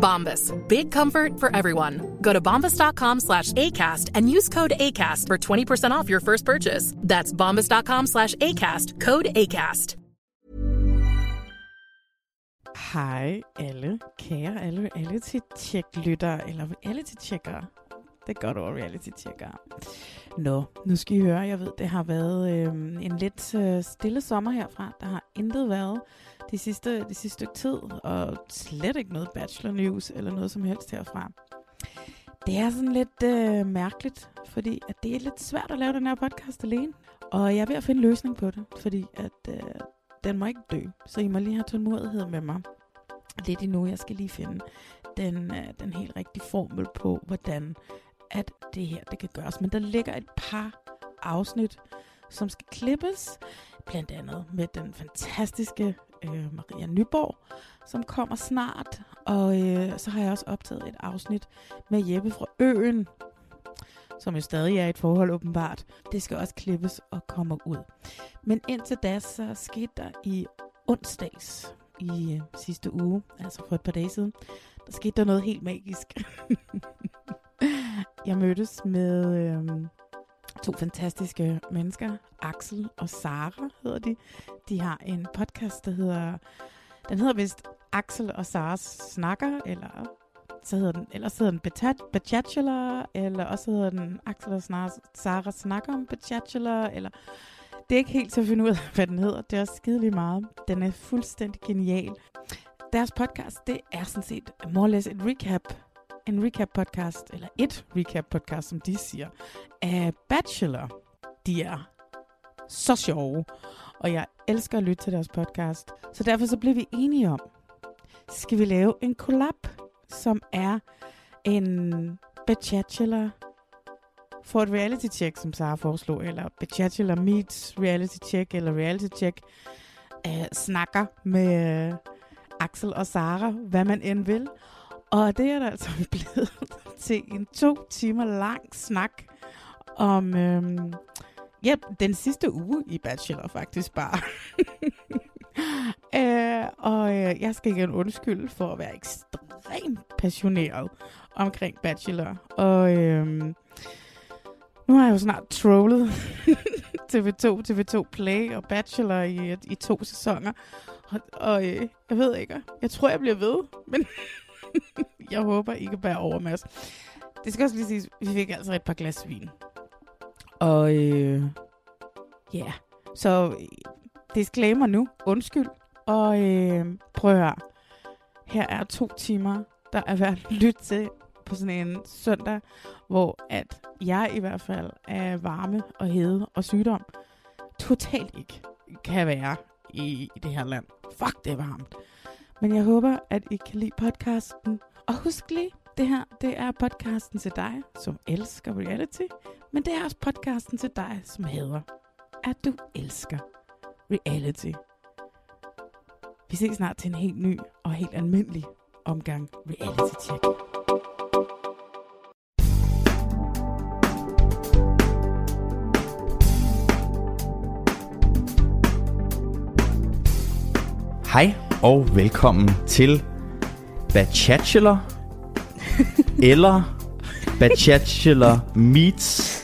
Bombas. Big comfort for everyone. Go to bombas.com slash ACAST and use code ACAST for 20% off your first purchase. That's bombas.com slash ACAST. Code ACAST. Hej alle, kære alle reality-check-lyttere, eller reality-checkere. Det er godt over reality-checkere. Nå, nu skal I høre, jeg ved, det har været øh, en lidt øh, stille sommer herfra. Der har intet været de sidste, de sidste stykke tid, og slet ikke noget Bachelor News eller noget som helst herfra. Det er sådan lidt øh, mærkeligt, fordi at det er lidt svært at lave den her podcast alene. Og jeg er ved at finde en løsning på det, fordi at øh, den må ikke dø. Så I må lige have tålmodighed med mig lidt endnu. Jeg skal lige finde den, øh, den helt rigtige formel på, hvordan at det her det kan gøres. Men der ligger et par afsnit, som skal klippes, blandt andet med den fantastiske øh, Maria Nyborg, som kommer snart. Og øh, så har jeg også optaget et afsnit med Jeppe fra Øen, som jo stadig er i et forhold åbenbart. Det skal også klippes og komme ud. Men indtil da, så skete der i onsdags i øh, sidste uge, altså for et par dage siden, der skete der noget helt magisk. jeg mødtes med øh, to fantastiske mennesker, Axel og Sara hedder de. De har en podcast, der hedder, den hedder vist Axel og Sara snakker, eller så hedder den, ellers hedder den Bachelor, eller også hedder den Axel og Sara snakker om Bachelor, eller det er ikke helt til at finde ud af, hvad den hedder. Det er også skidelig meget. Den er fuldstændig genial. Deres podcast, det er sådan set more or less et recap en recap podcast, eller et recap podcast, som de siger, af Bachelor. De er så sjove, og jeg elsker at lytte til deres podcast. Så derfor så blev vi enige om, skal vi lave en collab, som er en Bachelor for et reality check, som Sara foreslog, eller Bachelor meets reality check, eller reality check øh, snakker med øh, Axel og Sara, hvad man end vil. Og det er der altså blevet til en to timer lang snak om øhm, ja, den sidste uge i Bachelor faktisk bare. øh, og øh, jeg skal igen undskylde for at være ekstremt passioneret omkring Bachelor. Og øh, nu har jeg jo snart trollet TV2, TV2 Play og Bachelor i, i to sæsoner. Og, og øh, jeg ved ikke, jeg tror, jeg bliver ved, men jeg håber I kan bære over, Mads. Det skal også lige sige, vi fik altså et par glas vin. Og øh, ja, yeah. så øh, disclaimer nu. Undskyld. Og øh, prøv at høre. Her er to timer, der er værd at lytte til på sådan en søndag, hvor at jeg i hvert fald er varme og hede og sygdom totalt ikke kan være i, i det her land. Fuck, det er varmt. Men jeg håber, at I kan lide podcasten. Og husk lige, det her det er podcasten til dig, som elsker reality. Men det er også podcasten til dig, som hedder, at du elsker reality. Vi ses snart til en helt ny og helt almindelig omgang reality check. Hej og velkommen til Bachelor eller Bachelor meets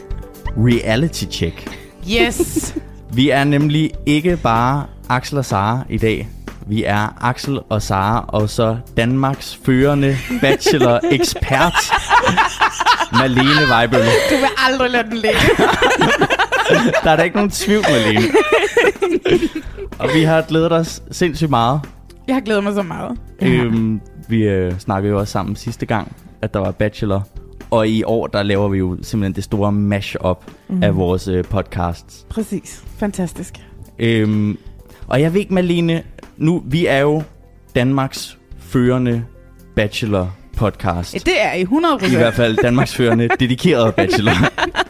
Reality Check. Yes! Vi er nemlig ikke bare Axel og Sara i dag. Vi er Axel og Sara, og så Danmarks førende bachelor-ekspert, Malene Weibel. Du vil aldrig lade den ligge. Der er da ikke nogen tvivl, Malene. Og vi har glædet os sindssygt meget. Jeg har glædet mig så meget. Øhm, vi øh, snakkede jo også sammen sidste gang, at der var Bachelor. Og i år, der laver vi jo simpelthen det store mash-up mm. af vores øh, podcasts. Præcis. Fantastisk. Øhm, og jeg ved ikke, Malene, nu, vi er jo Danmarks førende Bachelor podcast. Ja, det er I 100 I hvert fald Danmarks førende dedikerede Bachelor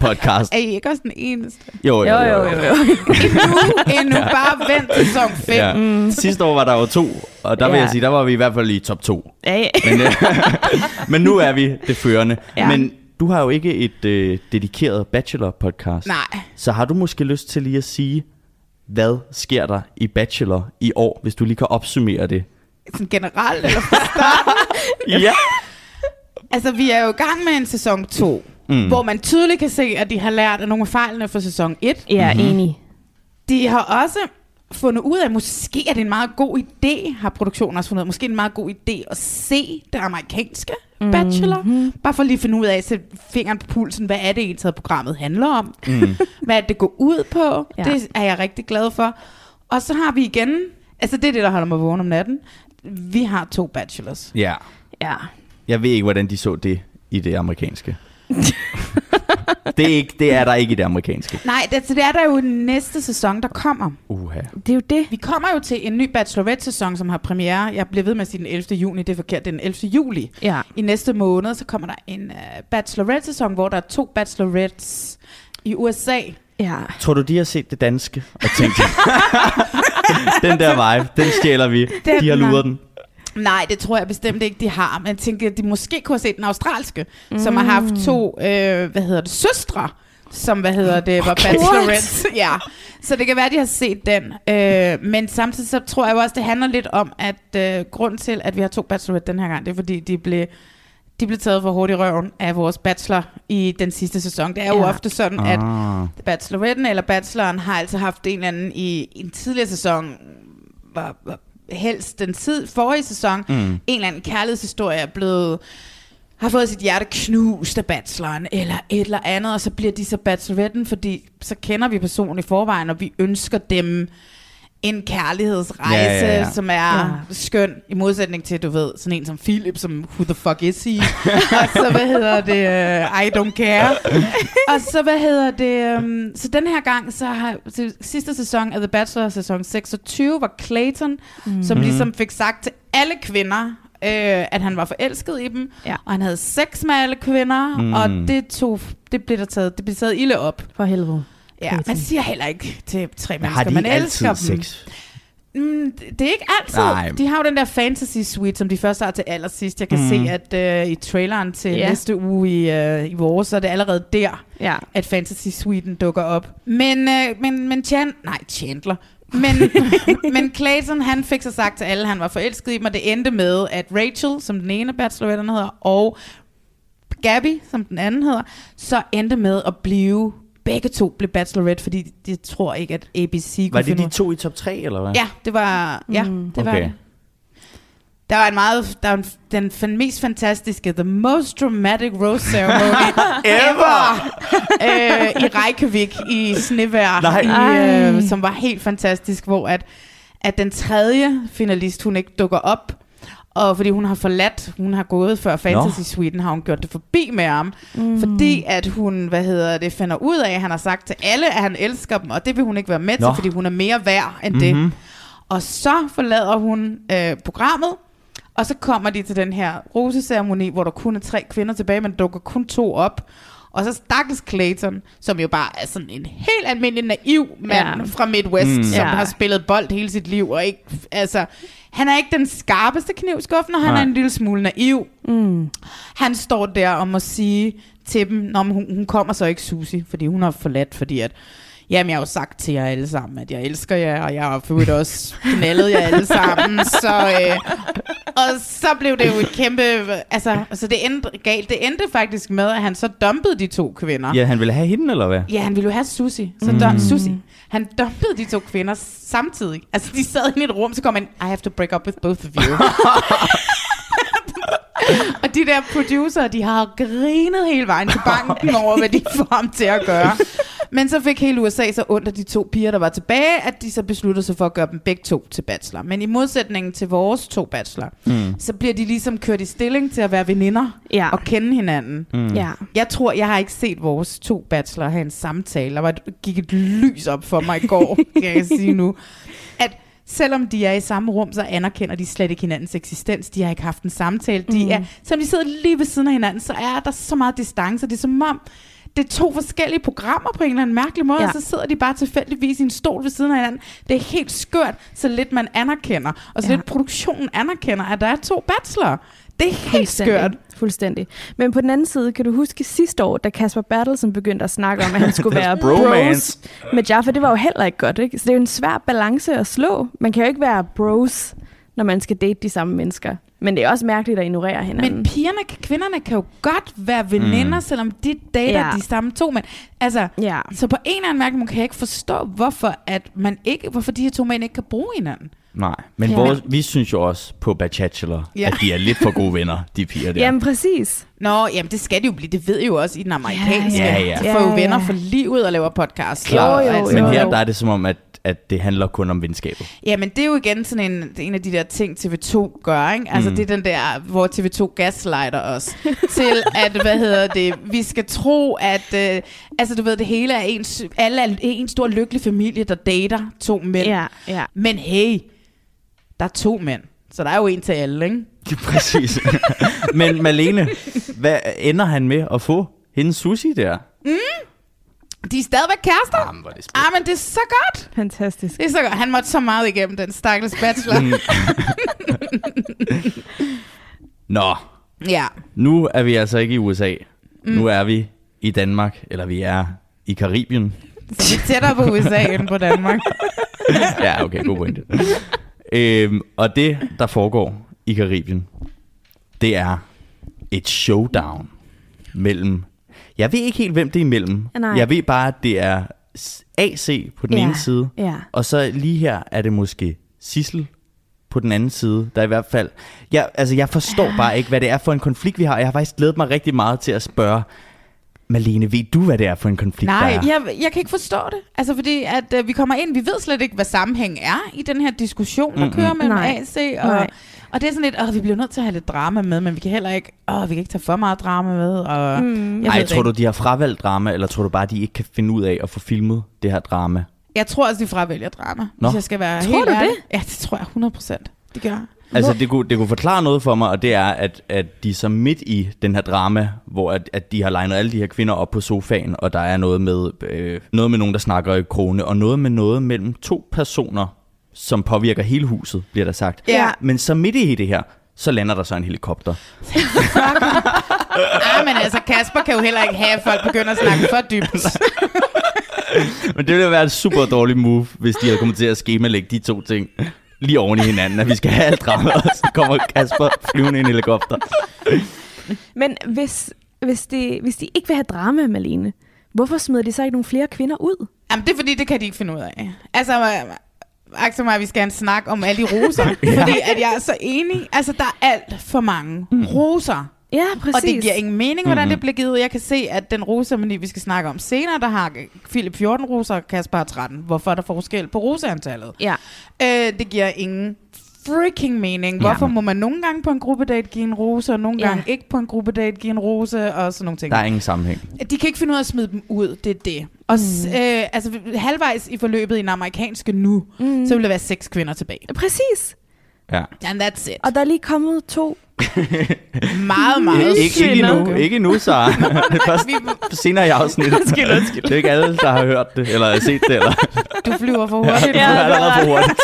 podcast. Er I ikke også den eneste? Jo, Jo, jo, jo. jo. Endnu, endnu bare vent til sæson 5. Ja. Mm. Sidste år var der jo to, og der vil Ja. jeg sige, der var vi i hvert fald i top to. Ja, ja. Men, øh, men nu er vi det førende. Ja. Men du har jo ikke et øh, dedikeret Bachelor-podcast. Nej. Så har du måske lyst til lige at sige, hvad sker der i Bachelor i år, hvis du lige kan opsummere det? Sådan generelt, eller fra starten. Ja. Altså, vi er jo i gang med en sæson 2, mm. hvor man tydeligt kan se, at de har lært af nogle af fejlene fra sæson 1. Jeg er Mhm. mm-hmm. enig. De har også fundet ud af, at måske er det en meget god idé, har produktionen også fundet ud af, måske en meget god idé at se det amerikanske mm. Bachelor. Bare for lige at finde ud af, at sætte fingeren på pulsen, hvad er det egentlig, programmet handler om? Mm. hvad er det, går ud på? Ja. Ja. Det er jeg rigtig glad for. Og så har vi igen, altså det er det, der holder mig vågen om natten, vi har to bachelors. ja. Ja. Jeg ved ikke, hvordan de så det i det amerikanske. det, er ikke, det er der ikke i det amerikanske. Nej, det, så det er der jo i næste sæson, der kommer. Uha. Det er jo det. Vi kommer jo til en ny Bachelorette-sæson, som har premiere. Jeg bliver ved med at sige den 11. juni, det er forkert, det er den 11. juli. Ja. I næste måned, så kommer der en uh, Bachelorette-sæson, hvor der er to Bachelorettes i USA. Ja. Tror du, de har set det danske og tænkt, den der vibe, den stjæler vi. Den De har luret den. Nej, det tror jeg bestemt ikke, de har. Men jeg tænker, at de måske kunne have set den australske, mm. som har haft to, øh, hvad hedder det, søstre, som, hvad hedder det, var Bachelorette. ja, så det kan være, at de har set den. Øh, men samtidig så tror jeg også, det handler lidt om, at øh, grund til, at vi har to Bachelorette den her gang, det er fordi, de blev, de blev taget for hurtigt i røven af vores bachelor i den sidste sæson. Det er jo Ja. ofte sådan, at Ah. bacheloretten eller bacheloren har altså haft en eller anden i, i en tidligere sæson, var, var helst den tid, forrige sæson, mm. en eller anden kærlighedshistorie er blevet har fået sit hjerte knust af bacheloren, eller et eller andet, og så bliver de så bacheloretten, fordi så kender vi personen i forvejen, og vi ønsker dem en kærlighedsrejse, Ja, ja, ja. som er ja. skøn, i modsætning til, du ved, sådan en som Philip, som who the fuck is he? og så, hvad hedder det, uh, I don't care. og så, hvad hedder det, um, så den her gang, så har så sidste sæson af The Bachelor, sæson 26, var Clayton, mm. som ligesom fik sagt til alle kvinder, øh, at han var forelsket i dem, Ja. og han havde sex med alle kvinder, Mm. mm. og det tog, det blev der taget, det blev taget ilde op. For helvede. Ja, man siger heller ikke til tre Men mennesker, har de man elsker altid dem. sex? Mm, det er ikke altid. Nej. De har jo den der fantasy suite, som de først har til allersidst. Jeg kan mm. se, at uh, i traileren til yeah. næste uge i, uh, i vores, så er det allerede der, Ja. at fantasy suiten dukker op. Men, uh, men, men Chan, nej, Chandler. Men, men Clayton, han fik så sagt til alle, at han var forelsket i dem, og det endte med, at Rachel, som den ene bachelorette hedder, og Gabby, som den anden hedder, så endte med at blive, begge to blev bachelorette, fordi de tror ikke, at ABC kunne Var det finde de to i top 3, eller hvad? Ja, det var, ja, Mm. det var Okay. det. Der var en meget, der var en, den fan, mest fantastiske, the most dramatic rose ceremony ever, øh, i Reykjavik i snevejr, Nej. i, øh, som var helt fantastisk, hvor at, at den tredje finalist, hun ikke dukker op, og fordi hun har forladt, hun har gået før Fantasy Sweden, har hun gjort det forbi med ham, mm. fordi at hun, hvad hedder det, finder ud af, at han har sagt til alle, at han elsker dem, og det vil hun ikke være med Nå. til, fordi hun er mere værd end mm-hmm. det. Mhm. Og så forlader hun øh, programmet, og så kommer de til den her roseceremoni, hvor der kun er tre kvinder tilbage, men dukker kun to op. Og så stakkels Clayton, som jo bare er sådan en helt almindelig naiv mand Ja. fra Midwest, mm. som Ja. har spillet bold hele sit liv. Og ikke, altså, han er ikke den skarpeste knivskuffen, og han Nej. er en lille smule naiv. Mm. Han står der og må sige til dem, når hun, hun kommer så ikke Susie, fordi hun har forladt, fordi at Jamen, jeg har jo sagt til jer alle sammen, at jeg elsker jer, og jeg har øvrigt også knaldet jer alle sammen. Så, øh, og så blev det jo et kæmpe... Altså, altså det endte galt. Det endte faktisk med, at han så dumpede de to kvinder. Ja, han ville have hende, eller hvad? Ja, han ville jo have Susie. Så mm. dum, Susie. Han dumpede de to kvinder samtidig. Altså, de sad i et rum, så kom han, I have to break up with both of you. og de der producer, de har grinet hele vejen til banken over, hvad de får ham til at gøre. Men så fik hele USA så ondt af de to piger, der var tilbage, at de så besluttede sig for at gøre dem begge to til bachelor. Men i modsætning til vores to bachelor, mm. så bliver de ligesom kørt i stilling til at være veninder Ja. og kende hinanden. Mm. Ja. Jeg tror, jeg har ikke set vores to bachelor have en samtale. Der var gik et lys op for mig i går, kan jeg sige nu. At selvom de er i samme rum, så anerkender de slet ikke hinandens eksistens. De har ikke haft en samtale. De Mm. er, selvom de sidder lige ved siden af hinanden, så er der så meget distance. Det er som om, det er to forskellige programmer på en eller anden mærkelig måde, Ja. ja. og så sidder de bare tilfældigvis i en stol ved siden af hinanden. Det er helt skørt, så lidt man anerkender, og så Ja. lidt produktionen anerkender, at der er to bachelorer. Det er helt Fuldstændig. skørt. Fuldstændig. Men på den anden side, kan du huske sidste år, da Kasper Bertelsen begyndte at snakke om, at han skulle være bros med Jaffa, det var jo heller ikke godt, ikke? Så det er jo en svær balance at slå. Man kan jo ikke være bros, når man skal date de samme mennesker. Men det er også mærkeligt at ignorere hinanden. Men pigerne, kvinderne kan jo godt være veninder, mm. selvom de dater Ja. de samme to mænd. Altså, ja. så på en eller anden mærke, man kan jeg ikke forstå, hvorfor, at man ikke, hvorfor de her to mænd ikke kan bruge hinanden. Nej, men Ja. vores, vi synes jo også på Bachelor, Ja. at de er lidt for gode venner, de piger der. Jamen præcis. Nå, jamen det skal de jo blive. Det ved I jo også i den amerikanske. Ja, ja. De får jo venner for livet og laver podcast. Klart. Jo, jo, altså. Men jo, her jo. der er det som om, at, at det handler kun om venskabet. Jamen, det er jo igen sådan en, en af de der ting, TV2 gør, ikke? Altså, Mm. mm. det er den der, hvor TV2 gaslighter os til, at, hvad hedder det, vi skal tro, at, øh, altså, du ved, det hele er en, alle er en stor lykkelig familie, der dater to mænd. Ja, ja. Men hey, der er to mænd, så der er jo en til alle, ikke? Præcis. men Malene, hvad ender han med at få? Hendes sushi der? De er stadigvæk kærester. Jamen, hvor er det. Ah, men det er så godt. Fantastisk. Det er så godt. Han måtte så meget igennem den stakkels bachelor. Mm. Nå, ja. nu er vi altså ikke i USA. Mm. Nu er vi i Danmark, eller vi er i Karibien. Så vi er tættere på USA end på Danmark. ja, okay, god pointe. øhm, og det, der foregår i Karibien, det er et showdown mellem... Jeg ved ikke helt, hvem det er imellem. Nej. Jeg ved bare, at det er AC på den Ja, ene side, ja. og så lige her er det måske Sissel på den anden side, der i hvert fald... Jeg, altså, jeg forstår bare ikke, hvad det er for en konflikt, vi har. Jeg har faktisk glædet mig rigtig meget til at spørge, Malene, ved du, hvad det er for en konflikt, Nej, der er? jeg, jeg kan ikke forstå det. Altså fordi, at øh, vi kommer ind, vi ved slet ikke, hvad sammenhæng er i den her diskussion, der Mm-mm. kører mellem Nej. AC og... Nej. Og det er sådan lidt, åh, vi bliver nødt til at have lidt drama med, men vi kan heller ikke, åh, vi kan ikke tage for meget drama med, og... Mm. Jeg Ej, tror du, ikke. de har fravalgt drama, eller tror du bare, de ikke kan finde ud af at få filmet det her drama? Jeg tror også, de fravælger drama, Nå. hvis jeg skal være Tror helt du ærlig. det? Ja, det tror jeg 100 procent. Det gør. Altså, det kunne, det kunne forklare noget for mig, og det er, at, at de så midt i den her drama, hvor at, at de har legnet alle de her kvinder op på sofaen, og der er noget med, øh, noget med nogen, der snakker i krone, og noget med noget mellem to personer, som påvirker hele huset, bliver der sagt. Ja. Men så midt i det her, så lander der så en helikopter. Ah, men altså, Kasper kan jo heller ikke have, at folk begynder at snakke for dybt. Men det ville være et super dårligt move, hvis de havde kommet til at skemalægge de to ting lige oven i hinanden, at vi skal have alt drama, og så kommer Kasper flyvende i en helikopter. Men hvis, hvis, de, hvis de ikke vil have drama, Malene, hvorfor smider de så ikke nogle flere kvinder ud? Jamen, det er fordi, det kan de ikke finde ud af. Altså, Axel og mig, vi skal have en snak om alle de roser. ja. Fordi at jeg er så enig. Altså, der er alt for mange mm. roser. Ja, præcis. Og det giver ingen mening, hvordan Mhm. det bliver givet. Jeg kan se, at den rosemani, vi skal snakke om senere, der har Philip 14 roser, og Kasper har 13. Hvorfor er der forskel på roseantallet? Ja. Øh, det giver ingen freaking mening. Hvorfor må man nogle gange på en gruppedate give en rose, og nogle Ja. gange ikke på en gruppedate give en rose, og sådan nogle ting. Der er ingen sammenhæng. De kan ikke finde ud af at smide dem ud, det er det. Og mm. øh, altså, halvvejs i forløbet i den amerikanske nu, mm. så vil der være seks kvinder tilbage. Præcis. Ja. And that's it. Og der er lige kommet to. meget, meget Ikke, ikke endnu, ikke endnu. Det er først senere i afsnittet. Undskyld, undskyld. Det er ikke alle, der har hørt det, eller set det, eller Du flyver for hurtigt. ja, det er allerede for hurtigt.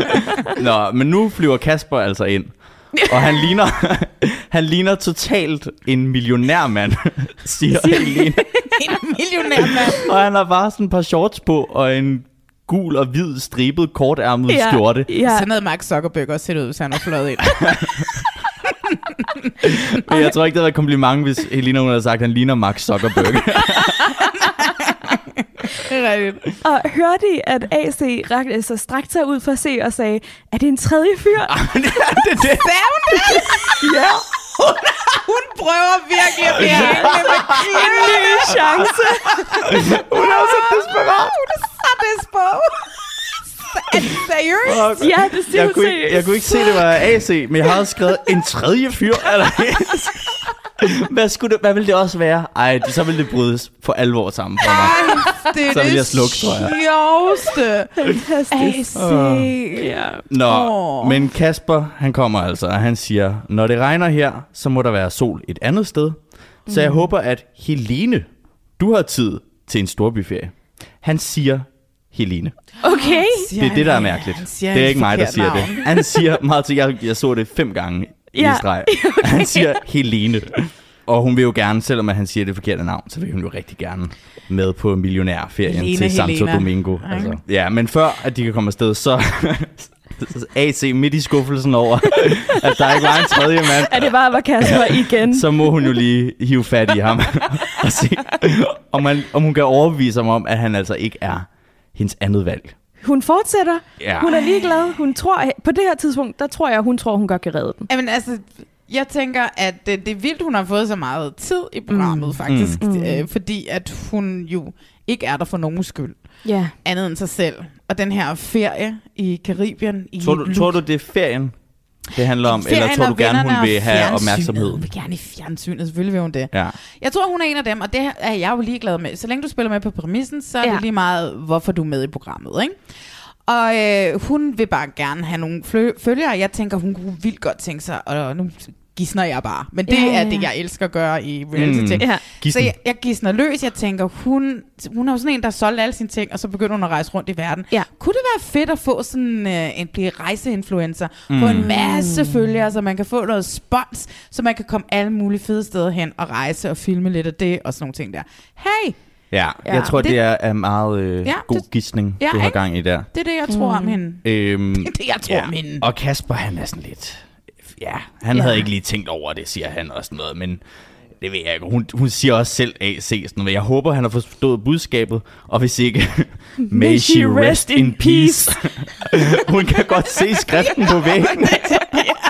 Nå, men nu flyver Kasper altså ind. Og han ligner, han ligner totalt en millionærmand, siger Helene. en millionær mand. Og han har bare sådan et par shorts på, og en gul og hvid stribet kortærmet Ja. skjorte. Ja. Sådan noget Mark Zuckerberg også set ud, hvis han var fløjet ind. Men jeg tror ikke, det havde været et kompliment, hvis Helena hun havde sagt, at han ligner Max Zuckerberg. det er rigtigt. Og hørte I, at AC rakte, altså, strakte sig ud for at se og sagde, er det en tredje fyr? det er det. ja. Hun prøver virkelig at blive hængende med En ny chance. Hun er så desperat. Hun er så desperat. Er det seriøst? Ja, det siger Jeg kunne, ikke, jeg kunne ikke se, det var AC, men jeg havde skrevet en tredje fyr. Eller? hvad, skulle det, hvad ville det også være? Ej, det, så ville det brydes for alvor sammen for mig. Ej, det er Så vil det jeg slukke, tror jeg. sjoveste. Fantastisk. AC. Ja. Nå, Åh. men Kasper, han kommer altså, og han siger, når det regner her, så må der være sol et andet sted. Så jeg håber, at Helene, du har tid til en storbyferie. Han siger Helene. Okay. Det er det, der er mærkeligt. Det er ikke mig, der siger det. Han siger meget til, jeg, jeg så det fem gange i Ja, streg. Han siger Helene. Og hun vil jo gerne, selvom han siger det forkerte navn, så vil hun jo rigtig gerne med på millionærferien Helene, til Santo Helena. Domingo. Altså. Ja, men før at de kan komme afsted, så AC midt i skuffelsen over, at der ikke var en tredje mand, Er det bare var Kasper igen? så må hun jo lige hive fat i ham og se, om, man, om hun kan overbevise ham om, at han altså ikke er hendes andet valg. Hun fortsætter. Ja. Hun er ligeglad. Hun tror, på det her tidspunkt, der tror jeg, hun tror, hun godt kan redde den. Jamen altså, jeg tænker, at det, det er vildt, hun har fået så meget tid i programmet, mm. faktisk. Mm. Øh, fordi at hun jo ikke er der for nogen skyld, Ja. andet end sig selv. Og den her ferie i Karibien. I Tror du, tror du, det er ferien, det handler om? Eller tror du gerne, hun vil have opmærksomhed? Hun vil gerne i fjernsynet, selvfølgelig vil hun det. Ja. Jeg tror, hun er en af dem, og det er jeg jo ligeglad med. Så længe du spiller med på præmissen, så er Ja. det lige meget, hvorfor du er med i programmet, ikke? Og øh, hun vil bare gerne have nogle følgere. Jeg tænker, hun kunne vildt godt tænke sig, og nu gisner jeg bare. Men det Ja, ja, ja, er det, ja. jeg elsker at gøre i reality-ting. Mm. Ja. Så jeg, jeg gisner løs. Jeg tænker, hun, hun er jo sådan en, der har solgt alle sine ting, og så begynder hun at rejse rundt i verden. Ja. Kunne det være fedt at få sådan øh, en blive rejseinfluencer? Mm. Få en masse følgere, så man kan få noget spons, så man kan komme alle mulige fede steder hen og rejse og filme lidt af det og sådan nogle ting der. Hey, Ja, Ja. jeg tror, det, Det- er er meget øh, Ja, god det- gidsning, Ja, du har gang i der. det er det, jeg tror om hende. Øhm, Det er det, jeg tror om hende. Og Kasper, han er sådan lidt... Ja, han Ja. havde ikke lige tænkt over det, siger han og sådan noget, men det ved jeg ikke. Hun, hun siger også selv AC sådan noget. Jeg håber, han har forstået budskabet, og hvis ikke, may she rest in peace. hun kan godt se skriften på væggen.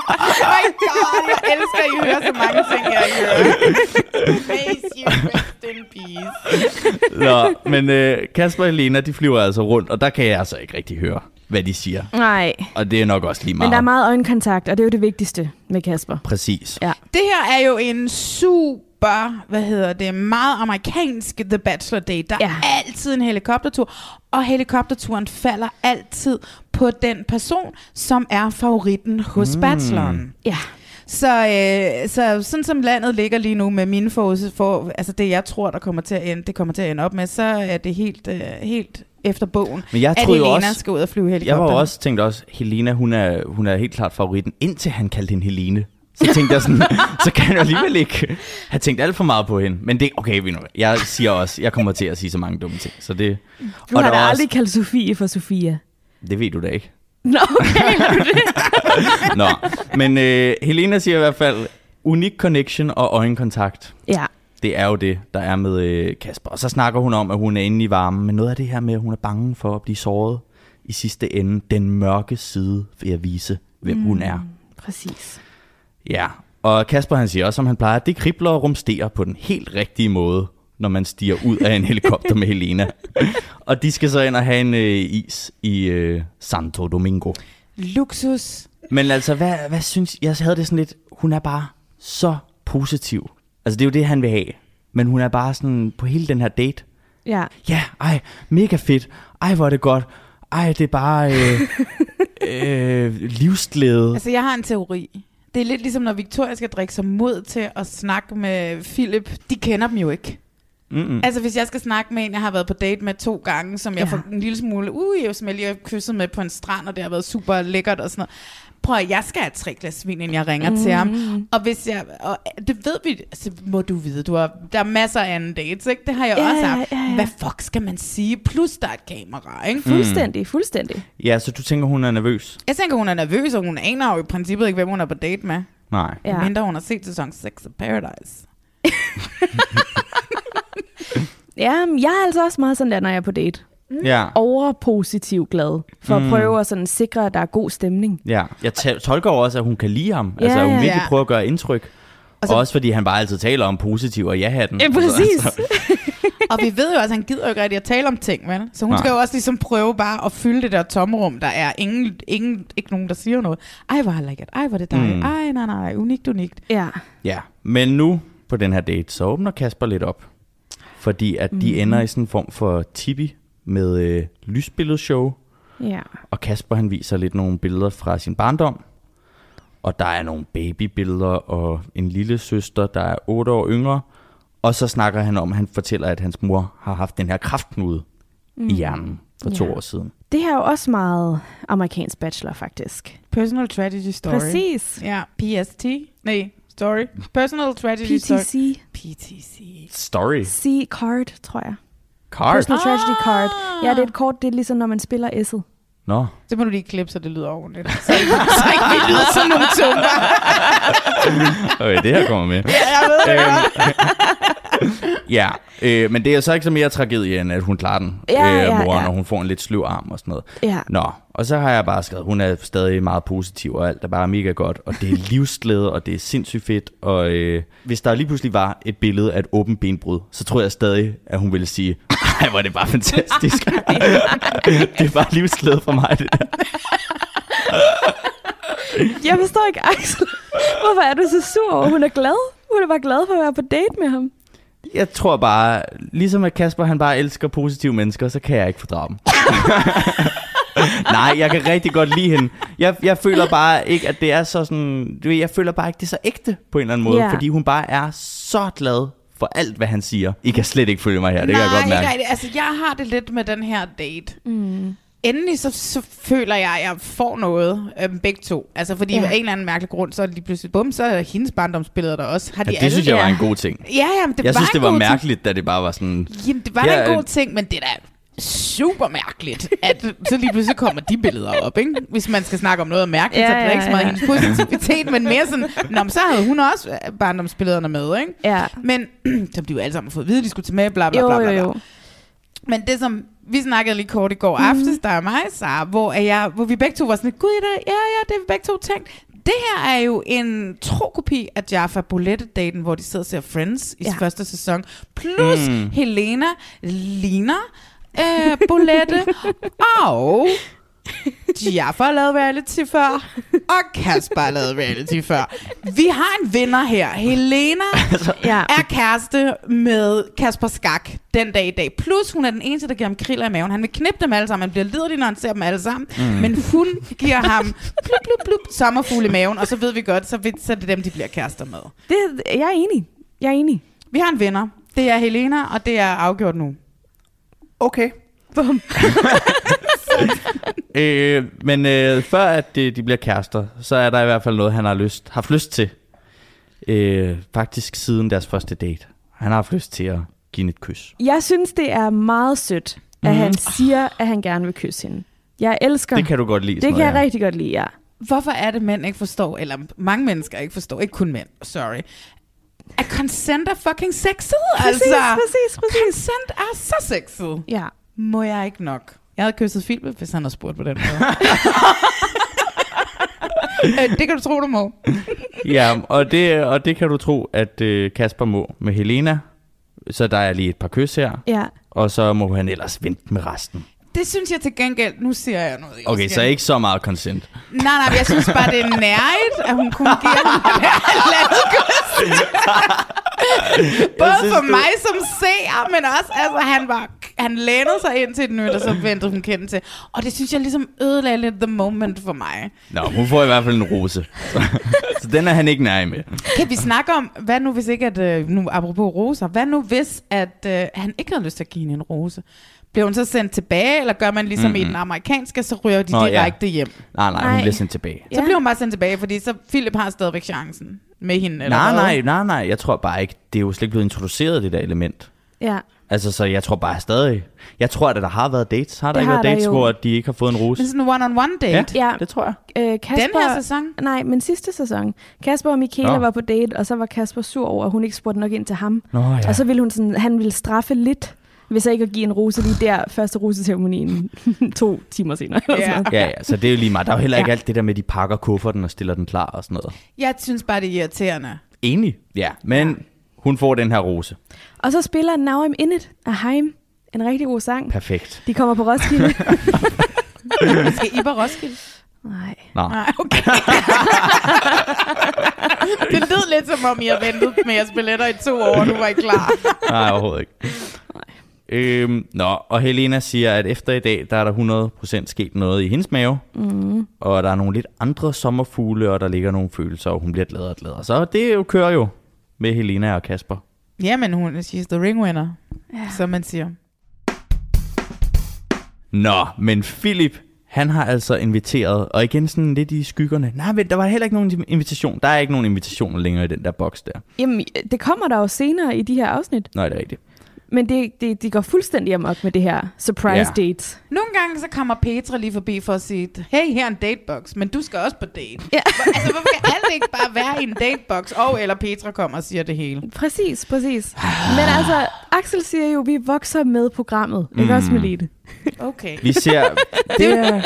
Oh my god, jeg elsker, at I hører så mange ting, jeg hører. Face you rest in peace. Nå, men øh, Kasper og Helena, de flyver altså rundt, og der kan jeg altså ikke rigtig høre, hvad de siger. Nej. Og det er nok også lige meget. Men der er meget øjenkontakt, og det er jo det vigtigste med Kasper. Præcis. Ja. Det her er jo en super, hvad hedder det, meget amerikansk The Bachelor Date. Der Ja. er altid en helikoptertur, og helikopterturen falder altid på den person, som er favoritten hos mm. bacheloren. Ja. Så, øh, så sådan som landet ligger lige nu med mine forudse, for, altså det jeg tror, der kommer til at ende, det kommer til at ende op med, så er det helt, øh, helt efter bogen, Men jeg at Helena også- skal ud og flyve Jeg helikopter. var også tænkt også, Helena, hun er, hun er helt klart favoritten, indtil han kaldte hende Helene. Så tænkte jeg sådan, så kan jeg alligevel ikke have tænkt alt for meget på hende. Men det okay, vi nu. Jeg siger også, jeg kommer til at sige så mange dumme ting. Så det, Du og har der da aldrig kaldt Sofie for Sofia. det ved du da ikke. Nå, okay. har du det? Nå, men øh, Helena siger i hvert fald, unik connection og øjenkontakt. ja. Det er jo det, der er med øh, Kasper. Og så snakker hun om, at hun er inde i varmen. Men noget af det her med, at hun er bange for at blive såret i sidste ende. Den mørke side ved at vise, hvem mm. hun er. Præcis. Ja, og Kasper han siger også, som han plejer, at det kribler og rumsterer på den helt rigtige måde, når man stiger ud af en helikopter med Helena. Og de skal så ind og have en øh, is i øh, Santo Domingo. Luksus. Men altså, hvad, hvad synes jeg? havde det sådan lidt, hun er bare så positiv. Altså, det er jo det, han vil have. Men hun er bare sådan, på hele den her date, Ja. ja, ej, mega fedt. Ej, hvor er det godt. Ej, det er bare øh, øh, livsglæde. Altså, jeg har en teori. Det er lidt ligesom, når Victoria skal drikke sig mod til at snakke med Philip. De kender dem jo ikke. Mm-mm. Altså, hvis jeg skal snakke med en, jeg har været på date med to gange, som jeg Ja. får en lille smule, uh, som jeg lige har kysset med på en strand, og det har været super lækkert og sådan noget. Prøv at, jeg skal have tre glas vin, inden jeg ringer mm. til ham. Og hvis jeg, og det ved vi, altså, må du vide, du har, der er masser af anden dates, ikke? Det har jeg Ja, også ja, haft. ja, ja. Hvad fuck skal man sige? Plus der er et kamera, ikke? Fuldstændig, fuldstændig. Ja, så du tænker, hun er nervøs? Jeg tænker, hun er nervøs, og hun aner jo i princippet ikke, hvem hun er på date med. Nej. Ja. Ja. Mindre hun har set sæson 6 af Paradise. Ja, jeg er altså også meget sådan der, når jeg er på date. Ja. Overpositiv glad, for Mm. at prøve at sådan sikre, at der er god stemning. Ja, jeg tolker også, at hun kan lide ham. Ja, altså, hun virkelig ja. prøver at gøre indtryk. Og så- Og også fordi han bare altid taler om positiv og ja-hatten. Ja, præcis. Altså, Og vi ved jo også, at han gider jo ikke rigtig at tale om ting, vel? Så hun Nej. skal jo også ligesom prøve bare at fylde det der tomrum, der er ingen, ingen, ikke nogen, der siger noget. Ej, hvor har jeg lækkert. Ej, hvor er det dejligt. Mm. Mm. Ej, nej, nej, nej, unikt, unikt. ja. ja, men nu på den her date, så åbner Kasper lidt op. Fordi at de Mhm. ender i sådan en form for tibi med øh, lysbilledshow. Ja. Og Kasper han viser lidt nogle billeder fra sin barndom. Og der er nogle babybilleder og en lille søster, der er 8 år yngre. Og så snakker han om, at han fortæller, at hans mor har haft den her kraftknude mm. i hjernen for to Ja. år siden. Det her er jo også meget amerikansk bachelor, faktisk. Personal tragedy story. Præcis. Ja, PST. Nej, story. Personal tragedy story. PTC. PTC. Story. C card, tror jeg. Card. Personal Tragedy Card. Ah. Ja, det er et kort, det er ligesom når man spiller S'et. Nå. Så må du lige klippe, så det lyder ordentligt. Så ikke, så ikke vi lyder som nogle tumper. Okay, det her kommer med. Ja, jeg ved det godt. Ja, øh, men det er så ikke så mere tragedie, end at hun klarer den, Ja, øh, ja, moren, ja. og hun får en lidt sløv arm og sådan noget. Ja. Nå, og så har jeg bare skrevet, hun er stadig meget positiv, og alt er bare mega godt, og det er livsglæde, og det er sindssygt fedt, og øh, hvis der lige pludselig var et billede af et åbent benbrud, så tror jeg stadig, at hun ville sige, ej, hvor er det bare fantastisk. det er bare livsglæde for mig, det der. Jeg forstår ikke, Axel. Hvorfor er du så sur over, hun er glad? Hun er bare glad for at være på date med ham. Jeg tror bare, ligesom at Kasper han bare elsker positive mennesker, så kan jeg ikke fordrage dem. Nej, jeg kan rigtig godt lide hende. Jeg, jeg føler bare ikke, at det er så sådan... Du ved, jeg føler bare ikke, det er så ægte på en eller anden måde, Ja. fordi hun bare er så glad for alt, hvad han siger. I kan slet ikke følge mig her, det kan jeg godt Nej, mærke. rigtigt. Altså, jeg har det lidt med den her date. Mm. Endelig så, så føler jeg, at jeg får noget øhm, begge to. Altså, fordi Ja. af en eller anden mærkelig grund, så er det lige pludselig, bum, så er hendes barndomsbilleder der også. Har de Ja, det alle- synes jeg var Ja. en god ting. Ja, jamen, det Jeg var synes, det var god ting. mærkeligt, da det bare var sådan... Jamen, det var Ja, en god ting, men det er da super mærkeligt, at så lige pludselig kommer de billeder op, ikke? Hvis man skal snakke om noget mærkeligt, Ja, så er det ja, ikke så meget ja. hendes positivitet, men mere sådan, Nå, men så havde hun også øh, barndomsbillederne med, ikke? Ja. Men, som de jo alle sammen har fået at vide, de skulle tage med, bla bla Jo, bla jo, bla. bla. jo. Men det som, vi snakkede lige kort i går Mhm. aftes, der er mig, Sara, hvor, er jeg, hvor vi begge to var sådan, gud, ja, ja, ja, det har vi begge to tænkt. Det her er jo en tro-kopi af Jaffa Bolette-daten, hvor de sidder og ser Friends i Ja. første sæson. Plus Mm. mm. Helena ligner øh, Bolette, og Jaffa har lavet reality før, og Kasper har lavet reality før. Vi har en vinder her. Helena Ja. er kæreste med Kasper Skak den dag i dag. Plus hun er den eneste, der giver ham kriller i maven. Han vil knippe dem alle sammen. Han bliver liderlig, når han ser dem alle sammen. Mm. Men hun giver ham blup, blup, blup, sommerfugle i maven. Og så ved vi godt, så, ved, så er det dem, de bliver kærester med. Det, jeg er enig. Jeg er enig. Vi har en vinder. Det er Helena, og det er afgjort nu. Okay. Bum. Øh, men øh, før at de, de bliver kærester, så er der i hvert fald noget, han har lyst, haft lyst til. Øh, faktisk siden deres første date. Han har haft lyst til at give hende et kys. Jeg synes, det er meget sødt, at Mhm. han siger, at han gerne vil kysse hende. Jeg elsker. Det kan du godt lide. det kan jeg ja. rigtig godt lide, ja. Hvorfor er det, mænd ikke forstår, eller mange mennesker ikke forstår, ikke kun mænd, sorry, at consent er fucking sexet, Præcis, altså. præcis, præcis. Consent er så sexet. Ja. Må jeg ikke nok? Jeg havde kysset Philip, hvis han havde spurgt på den måde. Øh, det kan du tro, du må. Ja, og det, og det kan du tro, at øh, Kasper må med Helena. Så der er lige et par kys her. Ja. Og så må han ellers vente med resten. Det synes jeg til gengæld, nu siger jeg noget. jeg Okay, skal- så ikke så meget consent. Nej, nej, men jeg synes bare, det er nærigt, at hun kunne give ham det her. Både synes, for du- mig som seer, men også, altså, han var, han lænede sig ind til et nyt, og så ventede hun kendt til. Og det synes jeg ligesom ødelagde lidt the moment for mig. Nå, hun får i hvert fald en rose. Så, så den er han ikke nær med. Kan vi snakke om, hvad nu hvis ikke, at, øh, nu apropos roser, hvad nu hvis, at øh, han ikke havde lyst til at give hende en rose? Bliver hun så sendt tilbage, eller gør man ligesom mm-hmm. i den amerikanske, så ryger de Nå, ja. direkte hjem? Nej, nej, hun Nej. bliver sendt tilbage. Så bliver hun bare sendt tilbage, fordi så Philip har stadigvæk chancen med hende. Eller Nej, hvad? nej, nej, nej. Jeg tror bare ikke, det er jo slet ikke blevet introduceret, det der element. Ja. Altså, så jeg tror bare stadig... Jeg tror, at der har været dates. Har der Det ikke har været dates, jo. hvor de ikke har fået en rose? Men sådan en one-on-one date. Ja, Ja. det tror jeg. Øh, Kasper, Den her sæson? Nej, men sidste sæson. Kasper og Michaela Nå. var på date, og så var Kasper sur over, at hun ikke spurgte nok ind til ham. Nå ja. Og så ville hun sådan, han ville straffe lidt, hvis jeg ikke at give en rose lige der, første roseceremonien, to timer senere. Eller Ja. Ja, ja, så det er jo lige meget. Der er jo heller ikke Ja. alt det der med, de pakker kufferten og stiller den klar og sådan noget. Jeg synes bare, det er irriterende, Enig. Ja, men hun får den her rose. Og så spiller Now I'm In It af Haim. En rigtig god sang. Perfekt. De kommer på Roskilde. Skal I på Roskilde? Nej. Nå. Nej, okay. det lød lidt som om, I har ventet med jeres billetter i to år, og nu var I klar. Nej, overhovedet ikke. Øhm, nå, og Helena siger, at efter i dag, der er der 100% sket noget i hendes mave. Mm. Og der er nogle lidt andre sommerfugle, og der ligger nogle følelser, og hun bliver gladere og gladere. Så det jo kører jo med Helena og Kasper. Jamen, hun she's the ring winner, ja. som man siger. Nå, men Philip, han har altså inviteret, og igen sådan lidt i skyggerne. Nej, men der var heller ikke nogen invitation. Der er ikke nogen invitationer længere i den der boks der. Jamen, det kommer der jo senere i de her afsnit. Nej, det er rigtigt. Men det, det, de går fuldstændig amok med det her surprise Ja. dates. Nogle gange så kommer Petra lige forbi for at sige, hey, her er en datebox, men du skal også på date. Ja. Hvor- altså, hvorfor kan alt ikke bare være i en datebox? Og eller Petra kommer og siger det hele. Præcis, præcis. Men altså, Axel siger jo, vi vokser med programmet. Mm. Ikke også, Melite? Okay. Vi ser, det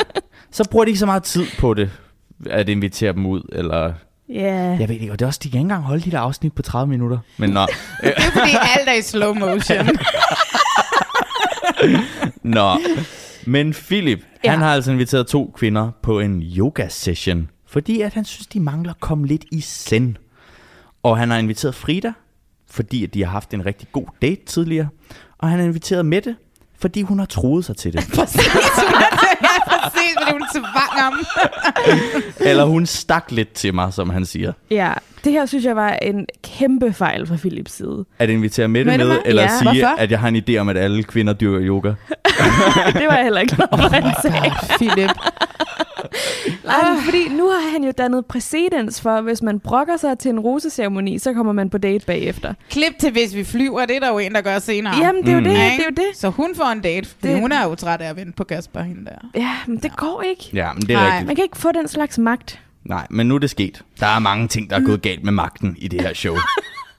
så bruger de ikke så meget tid på det, at invitere dem ud, eller... Ja. Jeg ved ikke, og det er også, de kan ikke engang holde de der afsnit på 30 minutter. Men nå, Det er fordi alt er i slow motion. nå. Men Philip, Ja. han har altså inviteret to kvinder på en yoga-session, fordi at han synes, de mangler at komme lidt i zen. Og han har inviteret Frida, fordi at de har haft en rigtig god date tidligere. Og han har inviteret Mette, fordi hun har troet sig til det. Præcis, fordi hun tvang ham. Eller hun stak lidt til mig, som han siger. ja, det her synes jeg var en kæmpe fejl fra Philips side. At invitere Mette, Mette med, med? eller Ja. sige, Hvorfor? at jeg har en idé om, at alle kvinder dyrker yoga. Det var jeg heller ikke klar over, han sagde. Philip. Nej, men fordi nu har han jo dannet præcedens for, hvis man brokker sig til en roseceremoni, så kommer man på date bagefter. Klip til, hvis vi flyver, det er der jo en, der gør senere. Jamen, det er jo det, Ikke? det er jo det. Så hun får en date, fordi Det- hun er jo træt af at vente på Kasper, hende der. Ja, men det går ikke. Ja, men det er Nej. rigtigt. Man kan ikke få den slags magt. Nej, men nu er det sket. Der er mange ting, der er gået galt med magten i det her show.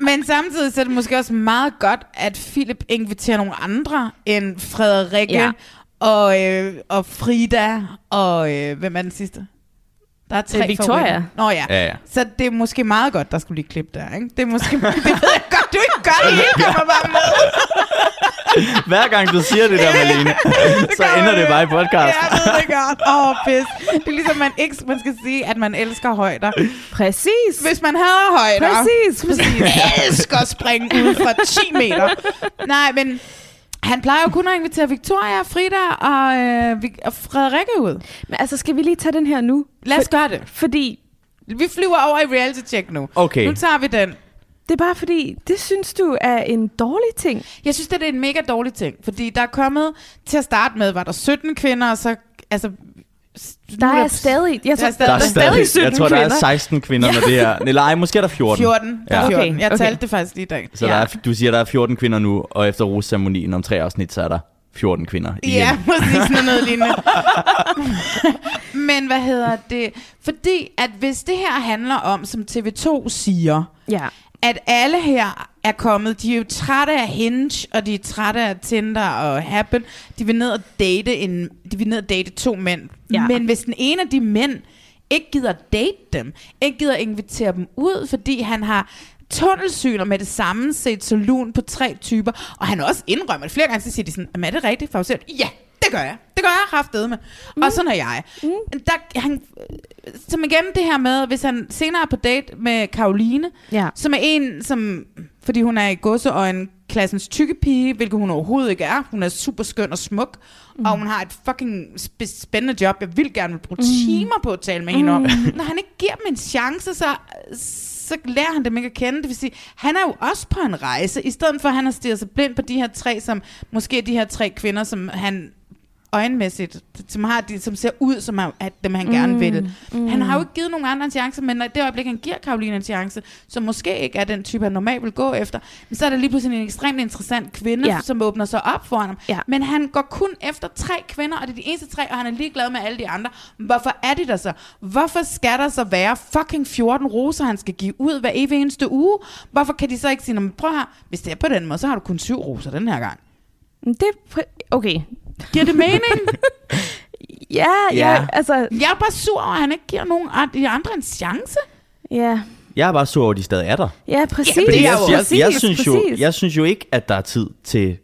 Men samtidig så er det måske også meget godt, at Philip inviterer nogle andre end Frederikke Ja. og, øh, og Frida og øh, hvem er den sidste? Der er tre Øh, Victoria. favoritter. Nå ja. Ja, ja. Så det er måske meget godt, der skulle lige klippe der, ikke? Det er måske, det ved jeg godt, du ikke gør det hele, kommer bare med. Hver gang du siger det der, Malene, så ender det bare i Ja, podcasten. jeg ved det godt. Åh, oh, pis. Det er ligesom, man ikke man skal sige, at man elsker højder. Præcis. Hvis man hader højder. Præcis, præcis. elsker at springe ud fra 10 meter. Nej, men han plejer jo kun at invitere Victoria, Frida og, øh, og Frederikke ud. Men altså, skal vi lige tage den her nu? Lad os gøre det. Fordi Vi flyver over i reality check nu. Okay. Nu tager vi den. det er bare fordi, det synes du er en dårlig ting. Jeg synes, det er en mega dårlig ting, fordi der er kommet, til at starte med, var der 17 kvinder, og så, altså... Der er stadig, jeg tror, Der er der er stadig 17 jeg tror, der er kvinder. 16 kvinder, når det er... Eller ej, måske er der 14. 14. Der er Ja. 14. Okay, Jeg okay. talte det faktisk lige i dag. Så Ja. der er, du siger, der er 14 kvinder nu, og efter rosceremonien om tre afsnit, så er der 14 kvinder igen. Ja, præcis sådan noget lignende. Men hvad hedder det? Fordi at hvis det her handler om, som TV2 siger, Ja. At alle her er kommet, de er jo trætte af Hinge, og de er trætte af Tinder og Happen. De vil ned og date, en, de vil ned og date to mænd. Ja. Men hvis den ene af de mænd ikke gider date dem, ikke gider invitere dem ud, fordi han har tunnelsyner med det samme set saloon på tre typer, og han også indrømmet det flere gange, så siger de sådan, "Jamen, er det rigtigt? Favoriseret? Ja, det gør jeg. Det gør jeg haft med. Mm. Og sådan er jeg. Mm. Der, han, som igen det her med, hvis han senere er på date med Karoline, Ja. som er en, som, fordi hun er i godseøjen klassens tykke pige, hvilket hun overhovedet ikke er. Hun er super skøn og smuk, mm. og hun har et fucking sp- spændende job. Jeg vil gerne vil bruge timer på at tale med hende om. Når han ikke giver dem en chance, så, så lærer han dem ikke at kende. Det vil sige, han er jo også på en rejse, i stedet for at han har stirret sig blind på de her tre, som måske de her tre kvinder, som han øjenmæssigt, som, har de, som ser ud som at dem, han mm. gerne vil. Mm. Han har jo ikke givet nogen andre en chance, men når i det øjeblik, han giver Karoline en chance, som måske ikke er den type, han normalt vil gå efter, men så er der lige pludselig en ekstremt interessant kvinde, Ja. som åbner sig op for ham. Ja. Men han går kun efter tre kvinder, og det er de eneste tre, og han er ligeglad med alle de andre. Hvorfor er de der så? Hvorfor skal der så være fucking 14 roser, han skal give ud hver evig eneste uge? Hvorfor kan de så ikke sige, "Nå, men prøv her, hvis det er på den måde, så har du kun syv roser den her gang. Det okay. Giver det mening? Ja, ja, Ja. ja, altså, Jeg er bare sur over, at han ikke giver nogen de andre en chance. ja. Jeg er bare sur over, at de stadig er der. Ja, præcis. Ja, det er jeg, jo jeg, præcis, jeg, synes jo, præcis. jeg synes jo ikke, at der er tid til...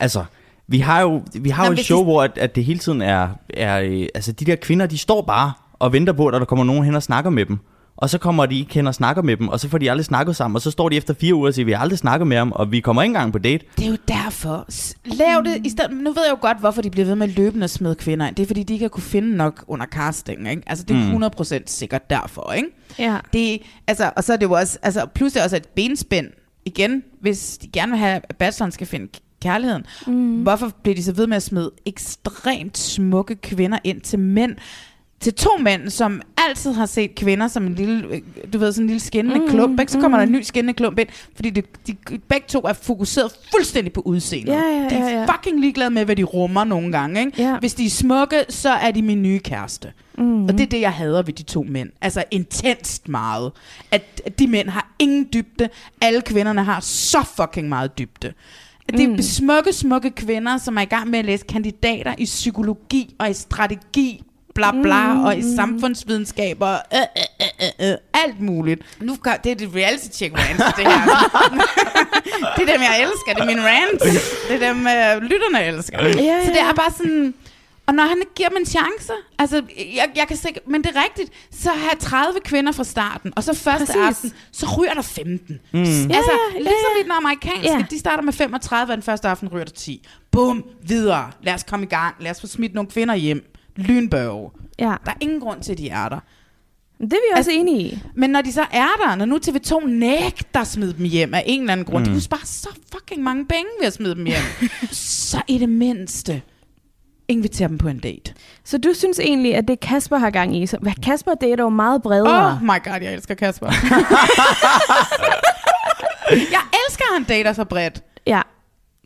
Altså, vi har jo, vi har Nå, jo et show, de- hvor at, at det hele tiden er, er... øh, Altså, de der kvinder, de står bare og venter på, at der kommer nogen hen og snakker med dem. Og så kommer de ikke hen og snakker med dem, og så får de aldrig snakket sammen, og så står de efter fire uger og siger, vi har aldrig snakket med ham, og vi kommer ikke engang på date. Det er jo derfor. Lav det i stedet. Nu ved jeg jo godt, hvorfor de bliver ved med løbende at smide kvinder ind. Det er, fordi de ikke har kunne finde nok under casting. Ikke? Altså, det er 100% sikkert derfor. Ikke? Ja. Det, altså, og så er det jo også, altså, plus det er også et benspænd, igen, hvis de gerne vil have, at bacheloren skal finde kærligheden. Mm. Hvorfor bliver de så ved med at smide ekstremt smukke kvinder ind til mænd, til to mænd, som altid har set kvinder som en lille, øh, du ved, sådan en lille skinnende mm, klump, ikke? Så kommer der en ny skinnende klump ind, fordi de, de, begge to er fokuseret fuldstændig på udseendet. Ja, ja, de er ja, ja. fucking ligeglade med, hvad de rummer nogle gange, ikke? Ja. Hvis de er smukke, så er de min nye kæreste. Mm. Og det er det, jeg hader ved de to mænd. Altså intenst meget. At, at de mænd har ingen dybde. Alle kvinderne har så fucking meget dybde. Det er mm. smukke, smukke kvinder, som er i gang med at læse kandidater i psykologi og i strategi, bla bla, mm. og i samfundsvidenskab og øh, øh, øh, øh, alt muligt. Nu gør, det er det reality check rant, det her. det er dem, jeg elsker. Det er min rant. Det er dem, øh, lytterne elsker. Ja, Så det ja. er bare sådan... Og når han ikke giver dem en chance, altså, jeg, jeg kan sikkert, men det er rigtigt, så have 30 kvinder fra starten, og så første Præcis. aften, så ryger der 15. Mm. Altså, Ja, ja, ligesom ja. i den amerikanske, Ja. de starter med 35, og den første aften ryger der 10. Bum, videre. Lad os komme i gang. Lad os få smidt nogle kvinder hjem. Lynbørge. ja. Der er ingen grund til, at de er der. Det er vi også Altså- enige i. Men når de så er der, når nu TV2 nægter at smide dem hjem af en eller anden grund, mm. de kunne spare så fucking mange penge ved at smide dem hjem, så i det mindste inviter dem på en date. Så du synes egentlig, at det Kasper har gang i, så hvad Kasper det er dog meget bredere. Oh my god, jeg elsker Kasper. jeg elsker, at han dater så bredt. Ja,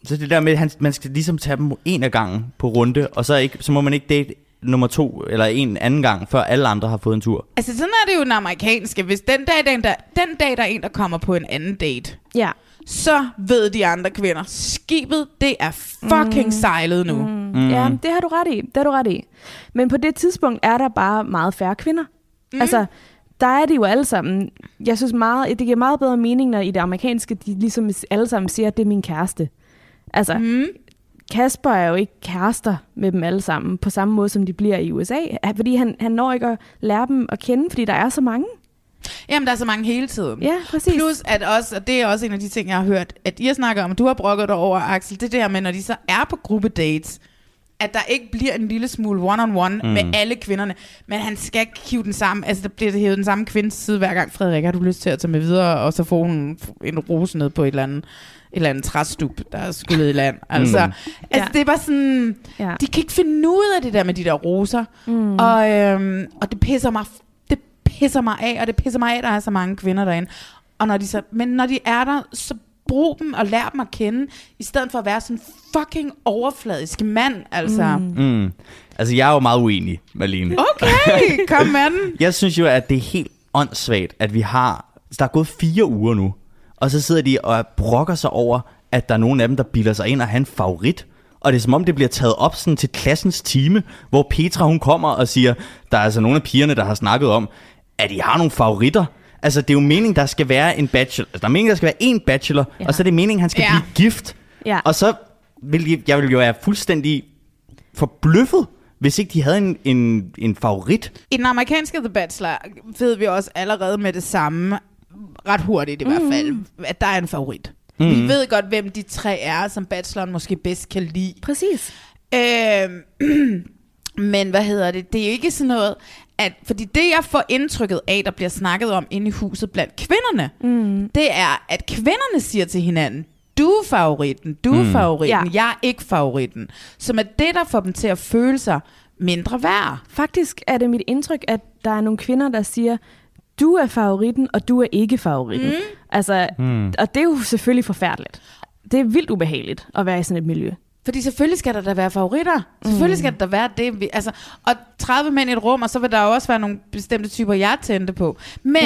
Så det der med, at han, man skal ligesom tage dem en af gangen på runde, og så, ikke, så må man ikke date nummer to eller en anden gang, før alle andre har fået en tur. Altså, sådan er det jo den amerikanske. Hvis den dag, den, der, den dag, der er en, der kommer på en anden date, ja. så ved de andre kvinder, skibet, det er fucking mm. sejlet nu. Mm. Mm. Ja, det har du ret i. Det har du ret i. Men på det tidspunkt er der bare meget færre kvinder. Mm. Altså, der er de jo alle sammen. Jeg synes meget, det giver meget bedre mening, når i det amerikanske, de ligesom alle sammen siger, at det er min kæreste. Altså, Mm. Kasper er jo ikke kærester med dem alle sammen, på samme måde som de bliver i USA. Fordi han, han når ikke at lære dem at kende, fordi der er så mange. Jamen, der er så mange hele tiden. Ja, præcis. Plus, at også, og det er også en af de ting, jeg har hørt, at I har snakket om, og du har brokket dig over, Axel, det der med, når de så er på gruppedates, at der ikke bliver en lille smule one-on-one mm. med alle kvinderne, men han skal ikke hive den samme, altså der bliver det hævet den samme kvindes side hver gang, Frederik, har du lyst til at tage med videre, og så få en, en rose ned på et eller andet, et eller andet træstup, der er skyllet i land. Altså, mm. altså Ja. det er bare sådan, Ja. de kan ikke finde ud af det der med de der roser, mm. og, øhm, og det pisser mig, det pisser mig af, og det pisser mig af, at der er så mange kvinder derinde. Og når de så, men når de er der, så brug dem og lær dem at kende, i stedet for at være sådan en fucking overfladisk mand, altså. Mm. Mm. Altså, jeg er jo meget uenig, Malene. Okay, kom med den. Jeg synes jo, at det er helt åndssvagt, at vi har... Der er gået fire uger nu, og så sidder de og brokker sig over, at der er nogen af dem, der bilder sig ind og have en favorit. Og det er som om, det bliver taget op sådan til klassens time, hvor Petra hun kommer og siger, der er altså nogle af pigerne, der har snakket om, at de har nogle favoritter. Altså, det er jo meningen, der skal være en bachelor. Altså, der er meningen, der skal være en bachelor, ja. og så er det meningen, han skal Ja. blive gift. Ja. Og så vil jeg, jeg vil jo være fuldstændig forbløffet, hvis ikke de havde en, en, en favorit. I den amerikanske The Bachelor ved vi også allerede med det samme, ret hurtigt i hvert fald, at der er en favorit. Mm. Vi ved godt, hvem de tre er, som bacheloren måske bedst kan lide. Præcis. Øhm, men hvad hedder det? Det er jo ikke sådan noget, at, fordi det jeg får indtrykket af, der bliver snakket om inde i huset blandt kvinderne, mm. det er, at kvinderne siger til hinanden, du er favoritten, du er mm. favoritten, Ja. jeg er ikke favoritten. Som er det, der får dem til at føle sig mindre værd. Faktisk er det mit indtryk, at der er nogle kvinder, der siger, du er favoritten, og du er ikke favoritten. Mm. Altså, mm. Og det er jo selvfølgelig forfærdeligt. Det er vildt ubehageligt at være i sådan et miljø. Fordi selvfølgelig skal der da være favoritter. Selvfølgelig skal der da være det. Vi, altså, og 30 mænd i et rum, og så vil der jo også være nogle bestemte typer, jeg tændte på. Men,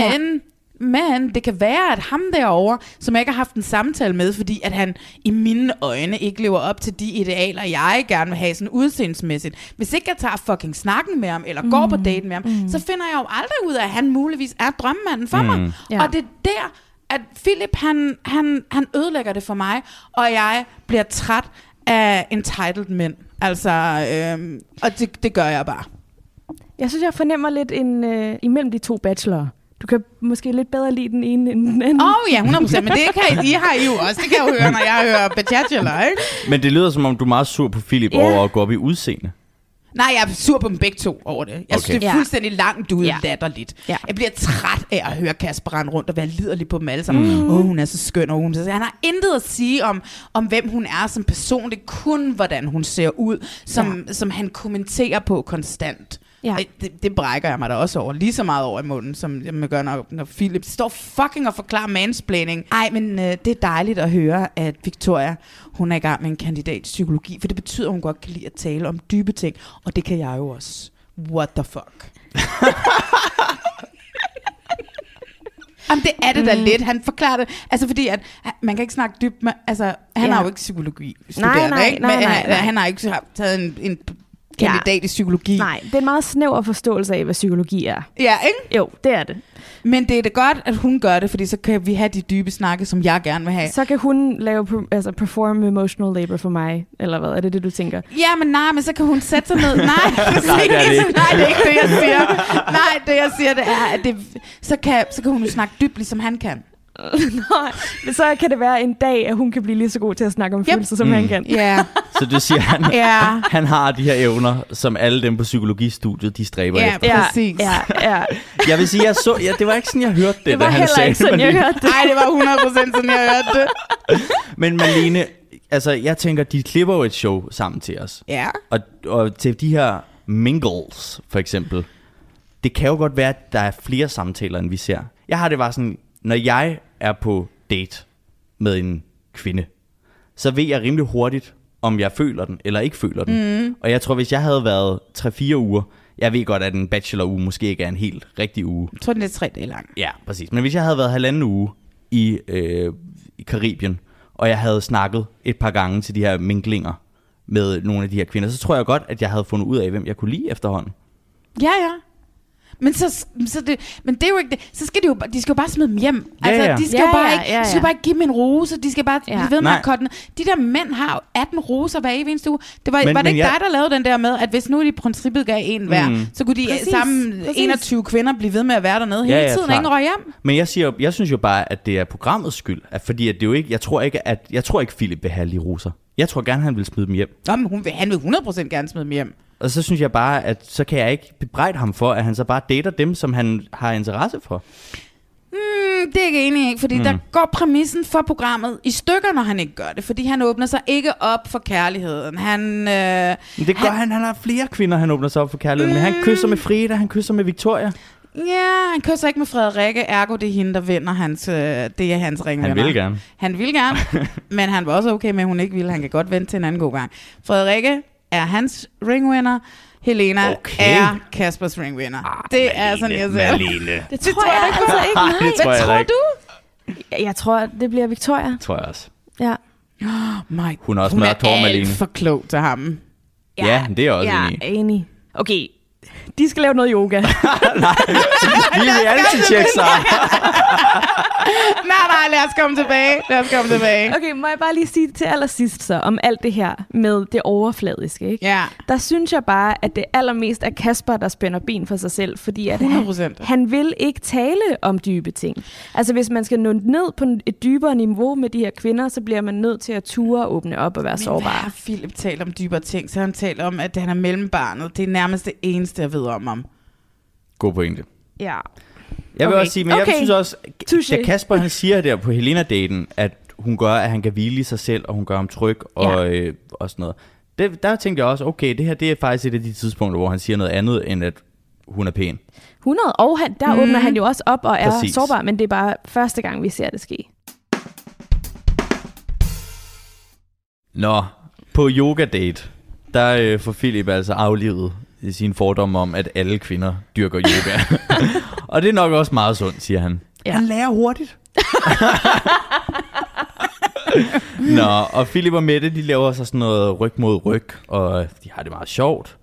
ja. men det kan være, at ham derovre, som jeg ikke har haft en samtale med, fordi at han i mine øjne ikke lever op til de idealer, jeg gerne vil have sådan udseendsmæssigt. Hvis ikke jeg tager fucking snakken med ham, eller går på date med ham, så finder jeg jo aldrig ud af, at han muligvis er drømmanden for mig. Ja. Og det er der, at Philip, han, han, han ødelægger det for mig, og jeg bliver træt af entitled mænd. Altså, øhm, og det, det gør jeg bare. Jeg synes, jeg fornemmer lidt en, øh, imellem de to bachelorer. Du kan måske lidt bedre lide den ene end den anden. Åh oh, ja, 100%, men det kan I, I har I jo også. Det kan jeg jo høre, når jeg hører Bachelor, ikke? Men det lyder som om, du er meget sur på Philip Ja. over at gå op i udseende. Nej, jeg er sur på dem begge to over det. Jeg synes, Okay. det er Ja. fuldstændig langt ude Ja. latterligt. Ja. Jeg bliver træt af at høre Kasper rende rundt og være liderlig på dem alle sammen. Åh, mm. oh, hun er så skøn, og hun så... Han har intet at sige om, om, hvem hun er som person. Det er kun, hvordan hun ser ud, som, ja. som han kommenterer på konstant. Ja. Det, det brækker jeg mig da også over. Lige så meget over i munden, som jeg gør, når, når Philip står fucking og forklarer mansplaining. Ej, men øh, det er dejligt at høre, at Victoria, hun er i gang med en kandidat i psykologi, for det betyder, at hun godt kan lide at tale om dybe ting, og det kan jeg jo også. What the fuck? Jamen, det er det da lidt. Han forklarer det. Altså, fordi at, han- man kan ikke snakke dybt med... Altså, han Ja. har jo ikke psykologi Nej, studerende, nej, ikke? nej, Men nej, han, nej. han har ikke taget en, en kandidat i psykologi. Nej, det er en meget snæver forståelse af, hvad psykologi er. Ja, ikke? Jo, det er det. Men det er det godt, at hun gør det, fordi så kan vi have de dybe snakke, som jeg gerne vil have. Så kan hun lave altså perform emotional labor for mig, eller hvad? Er det det, du tænker? Ja, men nej, men så kan hun sætte sig ned. Nej. Nej, det er det ikke. Nej, det er ikke det, jeg siger. Nej, det jeg siger, det er, at det, så, kan, så kan hun jo snakke dybt, ligesom han kan. Nej, men så kan det være en dag, at hun kan blive lige så god til at snakke om Yep. følelser, som Mm. han kan. Ja, Så det siger han, ja, han har de her evner, som alle dem på psykologistudiet, de stræber ja, efter. Ja, præcis. ja, ja. Jeg vil sige, jeg så, ja, det var ikke sådan, jeg hørte det, Det da var han heller sagde ikke sådan, det. jeg hørte det. Nej, det var 100% sådan, jeg hørte det. Men Malene, altså jeg tænker, de klipper jo et show sammen til os. Ja. Og, og til de her mingles, for eksempel, det kan jo godt være, at der er flere samtaler, end vi ser. Jeg har det bare sådan, når jeg er på date med en kvinde, så ved jeg rimelig hurtigt, om jeg føler den eller ikke føler den. Mm. Og jeg tror, hvis jeg havde været 3-4 uger, jeg ved godt, at en bachelor-uge måske ikke er en helt rigtig uge. Jeg tror, den er tre dage lang. Ja, præcis. Men hvis jeg havde været halvanden uge i, øh, i Karibien, og jeg havde snakket et par gange til de her minklinger med nogle af de her kvinder, så tror jeg godt, at jeg havde fundet ud af, hvem jeg kunne lide efterhånden. Ja, ja. Men, så, så det, men det er jo ikke det. Så skal de jo, de skal jo bare smide dem hjem. Ja, altså, ja. de skal Ja, jo bare ja, ikke, ja, de skal ja. bare ikke give dem en rose. De skal bare Ja. blive ved med Nej. at kotte De der mænd har jo 18 roser hver evig eneste uge. Det var, Men- var det ikke jeg- dig, der lavede den der med, at hvis nu de i princippet gav en hver, Mm. så kunne de Præcis, sammen præcis. 21 kvinder blive ved med at være dernede Ja, hele ja, tiden, klart. og ingen røg hjem. Men jeg, siger, jeg synes jo bare, at det er programmets skyld. At fordi at det jo ikke, jeg tror ikke, at jeg tror ikke, Philip vil have lige roser. Jeg tror gerne, han vil smide dem hjem. Nå, men hun vil, han vil 100% gerne smide dem hjem. Og så synes jeg bare, at så kan jeg ikke bebrejde ham for, at han så bare dater dem, som han har interesse for. Mm, det er jeg ikke enig i, fordi mm. der går præmissen for programmet i stykker, når han ikke gør det. Fordi han åbner sig ikke op for kærligheden. Han, øh, Men det gør han, han har flere kvinder, han åbner sig op for kærligheden. Men han kysser med Frida, han kysser med Victoria. Ja, han kysser ikke med Frederikke, ergo det er hende, der vinder hans, øh, det er hans ringvinder. Han vil gerne. Han vil gerne, men han var også okay med, at hun ikke ville. Han kan godt vente til en anden god gang. Frederikke er hans ringvinder. Helena Okay. er Kaspers ringvinder. Ah, det er sådan, jeg ser. Malene. Det tror jeg altså ikke. Nej, det tror Hvad jeg tror du? Jeg, jeg tror, det bliver Victoria. Tror jeg også. Ja. My, Hun er også hun er Malene. alt for klog til ham. Ja, det er også ja, enig enig. Okay, de skal lave noget yoga. Vi vil altid tjekke sig. nej, nej, lad os komme tilbage. Lad os komme tilbage. Okay, må jeg bare lige sige til allersidst så, om alt det her med det overfladiske, ikke? Ja, Der synes jeg bare, at det allermest er Kasper, der spænder ben for sig selv, fordi at han, 100%. han vil ikke tale om dybe ting. Altså hvis man skal nå ned på et dybere niveau med de her kvinder, så bliver man nødt til at ture og åbne op og være Men hvad sårbar. har Philip talt om dybere ting? Så han talt om, at han er mellembarnet. Det er nærmest det eneste, jeg ved om ham. God pointe. Ja. Jeg vil Okay. også sige, men jeg Okay. synes også, Touché. da Kasper han siger der på Helena-daten, at hun gør, at han kan hvile i sig selv, og hun gør ham tryg og, øh, og sådan noget. Det, der tænkte jeg også, okay, det her det er faktisk et af de tidspunkter, hvor han siger noget andet, end at hun er pæn. 100, og han, der mm. åbner han jo også op og er Præcis. Præcis. sårbar, men det er bare første gang, vi ser det ske. Nå, på yoga-date, der øh, får Philip altså aflivet sin fordom om, at alle kvinder dyrker yoga. og det er nok også meget sundt, siger han. Ja. Han lærer hurtigt. Nå, og Philip og Mette, de laver så sådan noget ryg mod ryg, og de har det meget sjovt.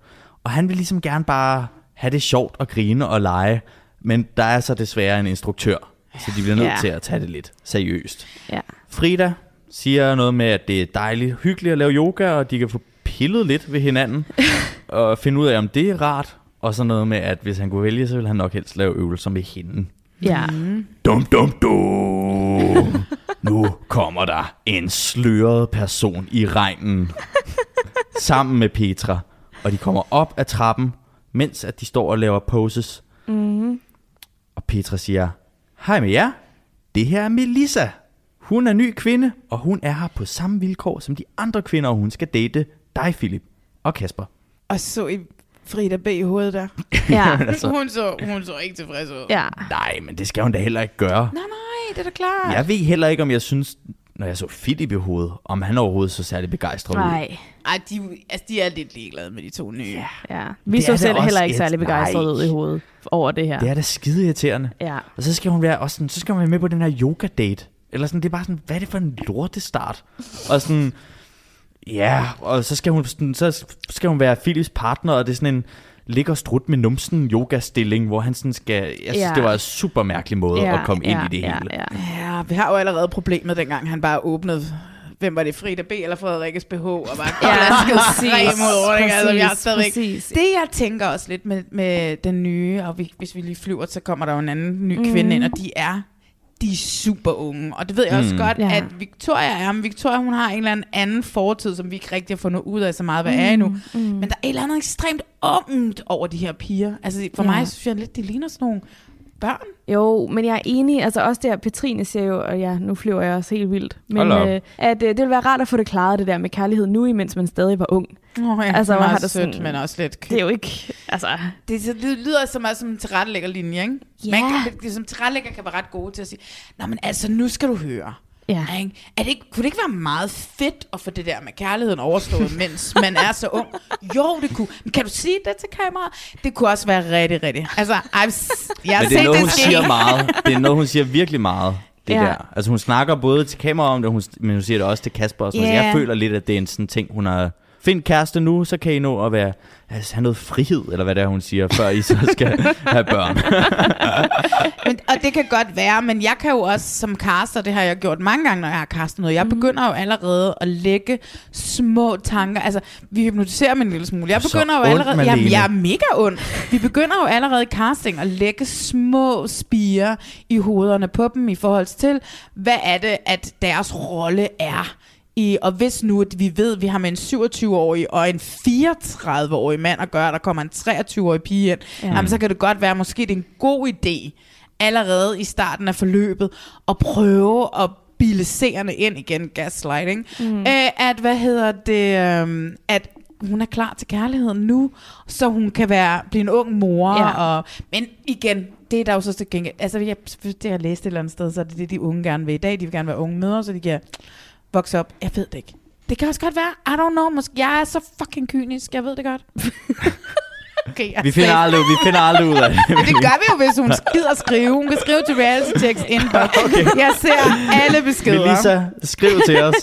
Og han vil ligesom gerne bare have det sjovt og grine og lege, men der er så desværre en instruktør, så de bliver nødt Ja. til at tage det lidt seriøst. Ja. Frida siger noget med, at det er dejligt hyggeligt at lave yoga, og de kan få pillet lidt ved hinanden, og finde ud af, om det er rart. Og så noget med, at hvis han kunne vælge, så ville han nok helst lave øvelser med hende. Ja. Dum, dum, dum. Nu kommer der en sløret person i regnen sammen med Petra. Og de kommer op ad trappen, mens at de står og laver poses. Mm. Og Petra siger, Hej med jer. Det her er Melissa. Hun er ny kvinde, og hun er her på samme vilkår som de andre kvinder, og hun skal date dig, Philip og Kasper. Og så i Frida B. i hovedet der. Ja. Altså, Hun, så, hun så ikke tilfreds ud. ja. nej, men det skal hun da heller ikke gøre. Nej, nej, det er da klart. Jeg ved heller ikke, om jeg synes, når jeg så Philip i hovedet, om han overhovedet så særlig begejstret ud. Nej. Ej, de, altså, de er lidt ligeglade med de to nye. Ja. Ja. Vi Det så selv heller ikke et- særlig begejstret ud i hovedet over det her. Det er da skide irriterende. Ja. Og så skal hun være også sådan, så skal hun være med på den her yoga date. Eller sådan, det er bare sådan, hvad er det for en lortestart? Og sådan, ja, og så skal hun, sådan, så skal hun være Philips partner, og det er sådan en ligger strut med numsen yoga-stilling, hvor han sådan skal, jeg synes, Ja. det var en super mærkelig måde ja, at komme ja, ind i det ja, hele. Ja. ja, vi har jo allerede problemet, dengang han bare åbnede hvem var det, Frida B. eller Frederikkes BH, og bare Ja, klaskede præcis. ud over det. Altså, stadigvæk. præcis. Det jeg tænker også lidt med, med den nye, og vi, hvis vi lige flyver, så kommer der jo en anden ny mm. kvinde ind, og de er de er super unge. Og det ved jeg også Mm. godt, Ja. at Victoria er, men Victoria hun har en eller anden anden fortid, som vi ikke rigtig har fundet ud af så meget, hvad er endnu. Mm. Men der er et eller andet ekstremt ungt over de her piger. Altså for Ja. mig synes jeg lidt, de ligner sådan nogle børn. Jo, men jeg er enig. Altså også der, Petrine siger jo, og ja, nu flyver jeg også helt vildt. Men øh, at øh, det ville være rart at få det klaret, det der med kærlighed nu, imens man stadig var ung. Oh, ja, Altså, hvor har meget det sødt, sådan- men også lidt Det er jo ikke, altså... Det det lyder som, som en tilrettelæggerlinje, ikke? Ja. Man kan, det, som tilrettelægger kan være ret gode til at sige, Nå, men altså, nu skal du høre. Ja. Ikke? Er det ikke, kunne det ikke være meget fedt at få det der med kærligheden overstået, mens man er så ung? Jo, det kunne. Men kan du sige det til kameraet? Det kunne også være rigtig, rigtig. Altså, I've, jeg har Men det er set noget, det hun ske. siger meget. Det er noget, hun siger virkelig meget. Det Ja. der. Altså hun snakker både til kamera om det, hun, men hun siger det også til Kasper. Og sådan yeah. Jeg føler lidt, at det er en sådan ting, hun har... Find kæreste nu, så kan I nå at være, altså, have noget frihed, eller hvad det er, hun siger, før I så skal have børn. Men, og det kan godt være, men jeg kan jo også som caster, det har jeg gjort mange gange, når jeg har castet noget, jeg begynder jo allerede at lægge små tanker, altså vi hypnotiserer mig en lille smule. Jeg Så begynder jo ondt, allerede, Malene. jamen, jeg er mega ond. Vi begynder jo allerede i casting at lægge små spiger i hovederne på dem i forhold til, hvad er det, at deres rolle er. I, og hvis nu at vi ved, at vi har med en 27-årig og en 34-årig mand at gøre, der kommer en 23-årig pige ind, ja. jamen, så kan det godt være, måske det er en god idé, allerede i starten af forløbet, at prøve at bilde seerne ind igen, gaslighting, mm. øh, at, hvad hedder det, øh, at hun er klar til kærligheden nu, så hun kan være, blive en ung mor, Ja. og, men igen, det er der jo så til gengæld, altså jeg, det har jeg læst et eller andet sted, så er det det, de unge gerne vil i dag, de vil gerne være unge mødre, så de kan vokse op, jeg ved det ikke. Det kan også godt være, I don't know, måske, jeg er så fucking kynisk, jeg ved det godt. okay, jeg Vi finder aldrig, vi finder aldrig ud af det. men det gør vi jo, hvis hun gider skrive. Hun kan skrive til reality checks inbox. Okay. Jeg ser alle beskeder. Melissa, skriv til os.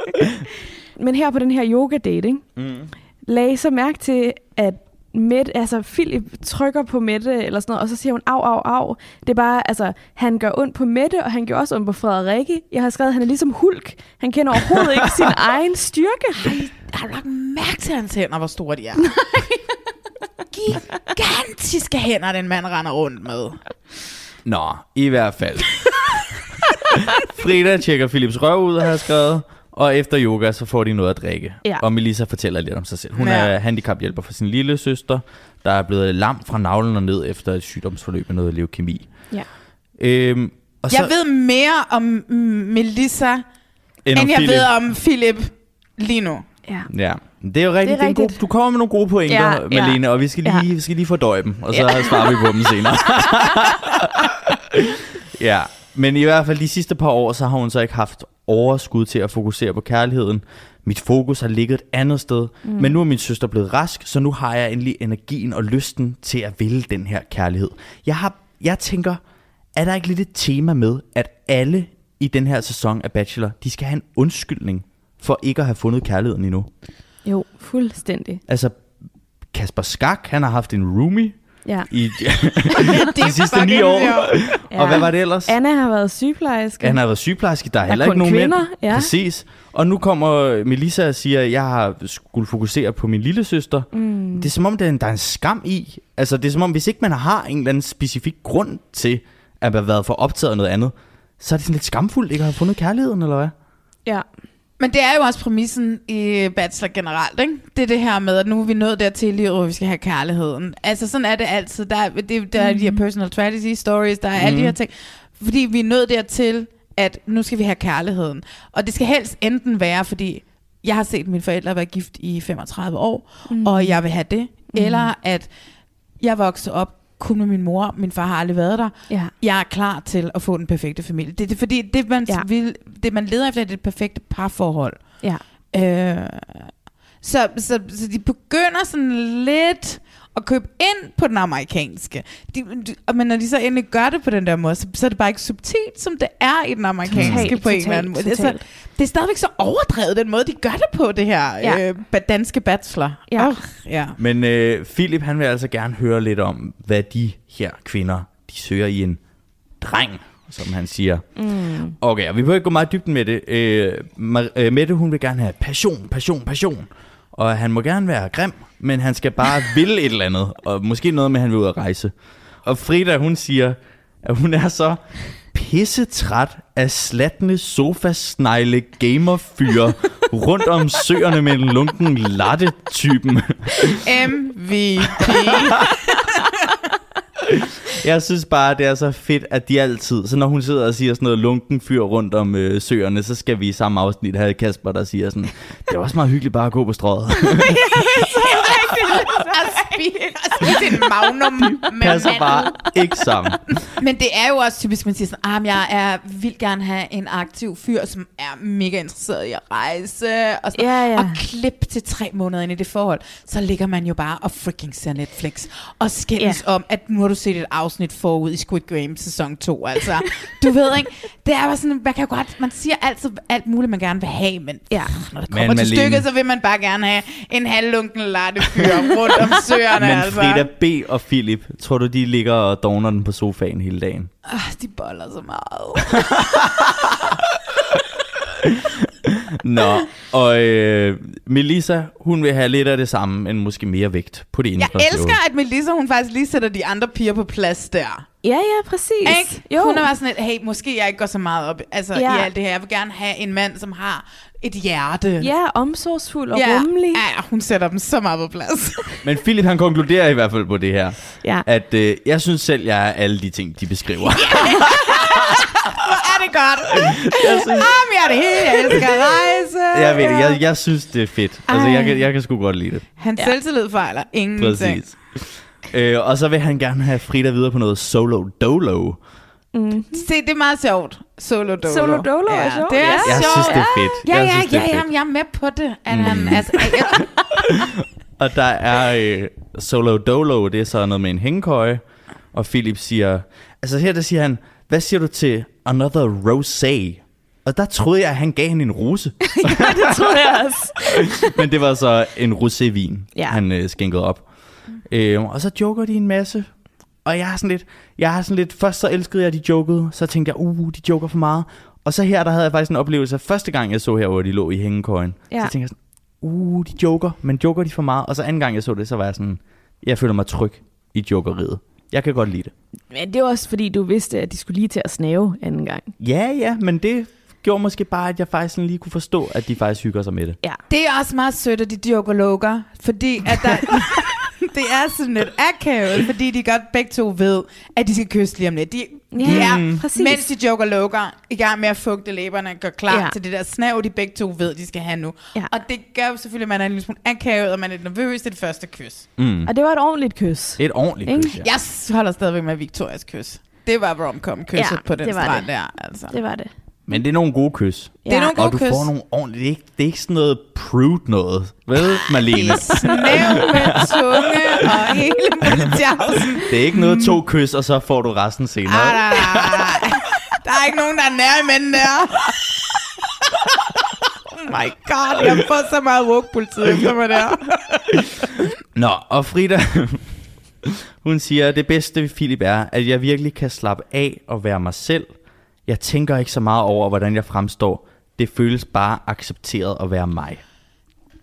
Men her på den her yoga date, ikke? Mm. lagde I så mærke til, at Mette, altså Philip trykker på Mette eller sådan noget, og så siger hun au, au, au. Det er bare, altså, han gør ondt på Mette, og han gør også ondt på Frederikke. Jeg har skrevet, at han er ligesom Hulk. Han kender overhovedet ikke sin egen styrke. Ej, har du lagt mærke til hans hænder, hvor store de er? Gigantiske hænder, den mand render rundt med. Nå, i hvert fald. Frida tjekker Philips røv ud, har jeg skrevet. Og efter yoga, så får de noget at drikke. Ja. Og Melissa fortæller lidt om sig selv. Hun Ja. er handicaphjælper for sin lille søster, der er blevet lam fra navlen og ned efter et sygdomsforløb med noget leukemi. Ja. Øhm, og Jeg ved mere om Melissa, end, end om jeg Philip. ved om Philip lige nu. Ja. Ja, det er jo rigtigt. Det er en god, rigtigt. du kommer med nogle gode pointer, ja, ja. Malene, og vi skal lige, Ja. vi skal lige fordøje dem, og så ja. svarer vi på dem senere. ja, men i hvert fald de sidste par år, så har hun så ikke haft overskud til at fokusere på kærligheden. Mit fokus har ligget et andet sted, mm. men nu er min søster blevet rask, så nu har jeg endelig energien og lysten til at ville den her kærlighed. Jeg, har, jeg tænker, er der ikke lidt et tema med, at alle i den her sæson af Bachelor, de skal have en undskyldning for ikke at have fundet kærligheden endnu? Jo, fuldstændig. Altså, Kasper Skak, han har haft en roomie Ja. i det de sidste ni år. ja. Og hvad var det ellers? Anna har været sygeplejerske. Han har været sygeplejerske, der er Der er heller ikke nogen kvinder, mænd. ja. Præcis. Og nu kommer Melissa og siger, at jeg har skulle fokusere på min lille søster. Mm. Det er som om, der er, en, der er en skam i. Altså, det er som om, hvis ikke man har en eller anden specifik grund til at have været for optaget af noget andet, så er det sådan lidt skamfuldt ikke at have fundet kærligheden, eller hvad? Ja. Men det er jo også præmissen i Bachelor generelt, ikke? Det er det her med, at nu er vi nået dertil i livet, hvor vi skal have kærligheden. Altså sådan er det altid. Der er, det, der er de her personal tragedy stories, der er alle de her ting. Fordi vi er nået dertil, at nu skal vi have kærligheden. Og det skal helst enten være, fordi jeg har set mine forældre være gift i 35 år, mm. og jeg vil have det. Mm. Eller at jeg voksede op kun med min mor, min far har aldrig været der. Ja. Jeg er klar til at få den perfekte familie. Det er fordi det man, Ja. vil, det, man leder efter, er det perfekte parforhold. Ja. Øh, så, så, så de begynder sådan lidt at købe ind på den amerikanske. De, de, og men når de så endelig gør det på den der måde, så, så er det bare ikke subtilt, som det er i den amerikanske Totalt, på en eller anden måde. Det er, så, det er stadigvæk så overdrevet, den måde, de gør det på, det her Ja. øh, danske bachelor. Ja. Oh, ja. Men øh, Philip, han vil altså gerne høre lidt om, hvad de her kvinder, de søger i en dreng, som han siger. Mm. Okay, og vi behøver ikke gå meget dybden med det. Øh, Mar- øh, Mette, hun vil gerne have passion, passion, passion. Og han må gerne være grim, men han skal bare ville et eller andet. Og måske noget med, at han vil ud at rejse. Og Frida, hun siger, at hun er så pissetræt af slattende sofasnegle gamerfyre rundt om søerne med en lunken latte-typen. MVP. Jeg synes bare, det er så fedt, at de altid, så når hun sidder og siger sådan noget lunken fyr rundt om øh, søerne, så skal vi i samme afsnit have Kasper, der siger sådan, det er også meget hyggeligt bare at gå på strøget. at spise, at spise en magnum med Passer mandel. bare ikke sammen. Men det er jo også typisk, man siger sådan, ah, jeg er, vil gerne have en aktiv fyr, som er mega interesseret i at rejse, og, sådan, Ja, ja. og klip til tre måneder ind i det forhold, så ligger man jo bare og freaking ser Netflix, og skændes om, at nu har du set et afsnit forud i Squid Game sæson 2, altså. Du ved ikke, det er bare sådan, man kan jo godt, man siger altid alt muligt, man gerne vil have, men Ja. når det Men kommer til Malene- stykket, så vil man bare gerne have en halvlunken lattefyr rundt om søerne, Men altså. Frida B. og Philip, tror du, de ligger og dogner den på sofaen hele dagen? Ah, de boller så meget. Nå, og øh, Melissa, hun vil have lidt af det samme, men måske mere vægt på det Jeg indendørs elsker, at Melissa, hun faktisk lige sætter de andre piger på plads der. Ja, ja, præcis. Ikke? Jo. Hun er bare sådan lidt, hey, måske jeg ikke går så meget op altså, Ja. i alt det her. Jeg vil gerne have en mand, som har et hjerte. Ja, omsorgsfuld og ja. rummelig. Ja, hun sætter dem så meget på plads. Men Philip, han konkluderer i hvert fald på det her, Ja. at øh, jeg synes selv, jeg er alle de ting, de beskriver. Er det godt. jeg synes, Jamen, jeg er det hele. Jeg elsker at rejse. jeg, ved det, jeg, jeg synes, det er fedt. Altså, jeg, kan- jeg kan sgu godt lide det. Hans ja. selvtillid fejler ingenting. Præcis. Øh, og så vil han gerne have Frida videre på noget solo dolo. Se, det er meget sjovt. Solo dolo. Solo dolo er ja, sjovt, Det er ja. sjovt. Jeg synes, det er fedt. Ja, jeg ja, synes, det ja, er fedt. jamen, jeg er med på det. At han, altså, jeg, Og der er øh, solo dolo, det er så noget med en hængekøje. Og Philip siger, altså her der siger han, hvad siger du til another rosé? Og der troede jeg, at han gav hende en rose. det tror jeg også. Men det var så en rosévin, Ja. han øh, skænkede op. Øh, og så joker de en masse. Og jeg har sådan lidt, jeg har sådan lidt, først så elskede jeg, at de jokede. Så tænkte jeg, uh, de joker for meget. Og så her, der havde jeg faktisk en oplevelse første gang, jeg så her, hvor de lå i hængekøjen. Ja. Så tænkte jeg sådan, uh, de joker, men joker de for meget? Og så anden gang, jeg så det, så var jeg sådan, jeg føler mig tryg i jokeriet. Jeg kan godt lide det. Men det var også fordi, du vidste, at de skulle lige til at snave anden gang. Ja, ja, men det gjorde måske bare, at jeg faktisk lige kunne forstå, at de faktisk hygger sig med det. Ja. Det er også meget sødt, at de joker loker, fordi at der, det er sådan lidt akavet, fordi de godt begge to ved, at de skal kysse lige om lidt. De, de Ja, er, præcis. mens de joker loker, i gang med at fugte læberne, gør klar Ja. til det der snav, de begge to ved, de skal have nu. Ja. Og det gør jo selvfølgelig, at man er en lille smule akavet, og man er lidt nervøs til det første kys. Mm. Og det var et ordentligt kys. Et ordentligt Ikke? kys, ja. Jeg holder stadigvæk med Victorias kys. Det var rom-com kysset Ja, på den strand det. der, altså. Det var det. Men det er nogle gode kys. Det er nogle Og gode du kys. får nogle ordentlige... Det er ikke, det er ikke sådan noget prude noget. Vel, Marlene? Snæv med tunge og hele multjavsen. Det er ikke noget to kys, og så får du resten senere. Ah, nej, nej, nej. Der er ikke nogen, der er nær i mænden der. Oh my god, jeg får så meget woke-politiet efter mig der. Nå, og Frida, hun siger, det bedste ved Philip er, at jeg virkelig kan slappe af og være mig selv. Jeg tænker ikke så meget over, hvordan jeg fremstår. Det føles bare accepteret at være mig.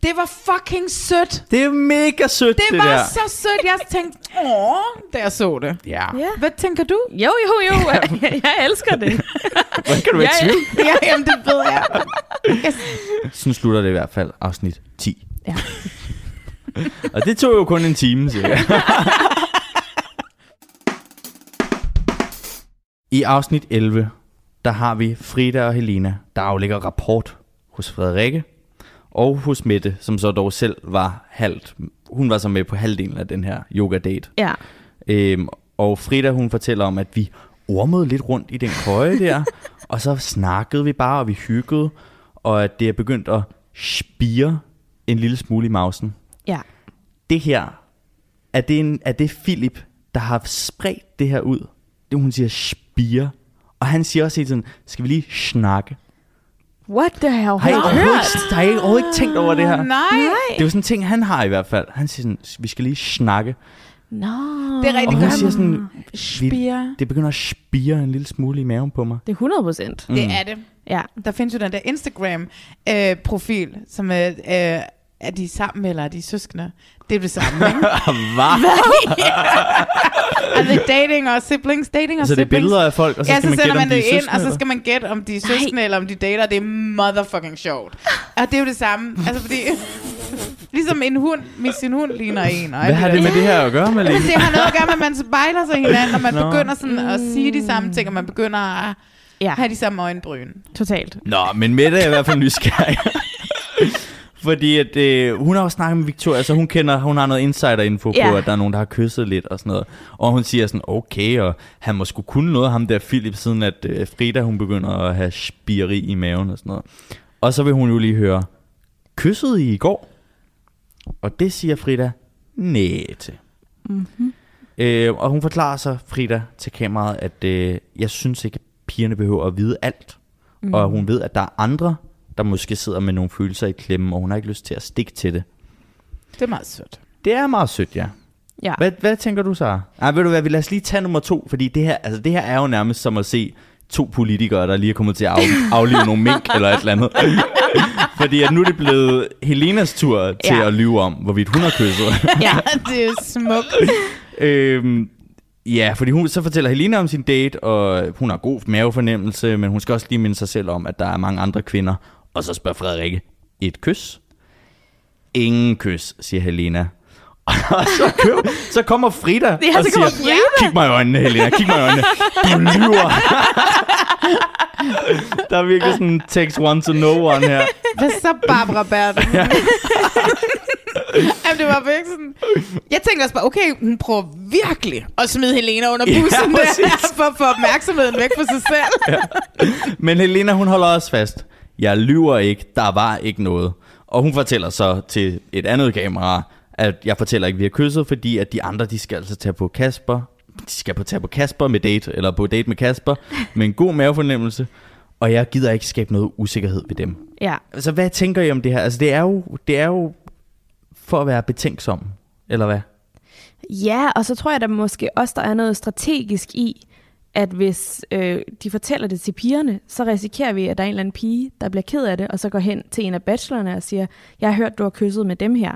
Det var fucking sødt. Det er mega sødt, det, Det var der. så sødt. Jeg tænkte, åh, da jeg så det. Ja. Ja. Hvad tænker du? Jo, jo, jo. jeg elsker det. Hvordan kan du være i tvivl? ja, jamen, det ved jeg. jeg. Sådan slutter det i hvert fald afsnit 10. Ja. og det tog jo kun en time, cirka. I afsnit 11, der har vi Frida og Helena, der aflægger rapport hos Frederikke, og hos Mette, som så dog selv var halvt. Hun var så med på halvdelen af den her yoga-date. Ja. Øhm, og Frida, hun fortæller om, at vi ormede lidt rundt i den køje der, og så snakkede vi bare, og vi hyggede, og at det er begyndt at spire en lille smule i mausen. Ja. Det her, er det, en, er det Philip, der har spredt det her ud? Det hun siger spire. Og han siger også hele tiden, skal vi lige snakke? What the hell? Har I, overhovedet, har I overhovedet ikke tænkt over det her? Nej. Det er jo sådan en ting, han har i hvert fald. Han siger sådan, vi skal lige snakke. Nå. Det er rigtig Og hun godt. siger sådan, Spire. det begynder at spire en lille smule i maven på mig. Det er 100 procent. Det er det. Ja. Der findes jo den der Instagram-profil, som er, øh, er de sammen, eller er de søskende? Det er det samme, ikke? Hvad? Er det dating og siblings? Dating og Så det er siblings? billeder af folk, og så ja, skal så man gætte, man de det er ind, og så skal man gætte, om de er søskende, eller om de dater. Det er motherfucking sjovt. Og det er jo det samme. Altså, fordi... ligesom en hund med sin hund ligner en. Og Hvad har det med det her at gøre, Malene? Det har noget at gøre med, at man spejler sig hinanden, og man Nå. begynder sådan at sige de samme ting, og man begynder at Ja, have de samme øjenbryn. totalt. Nå, men Mette er i hvert fald nysgerrig. Fordi at, øh, hun har jo snakket med Victoria, så hun kender, hun har noget insider-info Ja. på, at der er nogen, der har kysset lidt og sådan noget. Og hun siger sådan, okay, og han må skulle kunne noget ham der Philip, siden at øh, Frida, hun begynder at have spiri i maven og sådan noget. Og så vil hun jo lige høre, kyssede I i går? Og det siger Frida, nej til. Mm-hmm. Øh, og hun forklarer så, Frida, til kameraet, at øh, jeg synes ikke, at pigerne behøver at vide alt. Mm. Og hun ved, at der er andre, der måske sidder med nogle følelser i klemmen, og hun har ikke lyst til at stikke til det. Det er meget sødt. Det er meget sødt, ja. Ja. Hvad, hvad tænker du så? Ej, ved du hvad, vi lad os lige tage nummer to, fordi det her, altså det her er jo nærmest som at se to politikere, der lige er kommet til at af, aflive nogle mink eller et eller andet. fordi at nu er det blevet Helenas tur til Ja. at lyve om, hvorvidt hun har kysset. ja. det er smukt. øhm, ja, fordi hun så fortæller Helena om sin date, og hun har god mavefornemmelse, men hun skal også lige minde sig selv om, at der er mange andre kvinder. Og så spørger Frederikke, et kys? Ingen kys, siger Helena. Og så, køb, så kommer Frida Ja, og så siger, Frida. kig mig i øjnene, Helena, kig mig i øjnene. Du lyver. der er virkelig sådan en text one to no one her. Hvad så, Barbara Bertelsen? Jamen, det var virkelig sådan... Jeg tænkte også bare, okay, hun prøver virkelig at smide Helena under Ja, bussen ja, der, for at få opmærksomheden væk fra sig selv. Men Helena, hun holder også fast. Jeg lyver ikke, der var ikke noget. Og hun fortæller så til et andet kamera, at jeg fortæller ikke, vi har kysset, fordi at de andre, de skal altså tage på Kasper. De skal på tage på Kasper med date, eller på date med Kasper, med en god mavefornemmelse. Og jeg gider ikke skabe noget usikkerhed ved dem. ja. Altså, hvad tænker I om det her? Altså, det er jo, det er jo for at være betænksom, eller hvad? Ja, og så tror jeg, der måske også der er noget strategisk i, at hvis øh, de fortæller det til pigerne, så risikerer vi, at der er en eller anden pige, der bliver ked af det, og så går hen til en af bachelorerne og siger, jeg har hørt, du har kysset med dem her.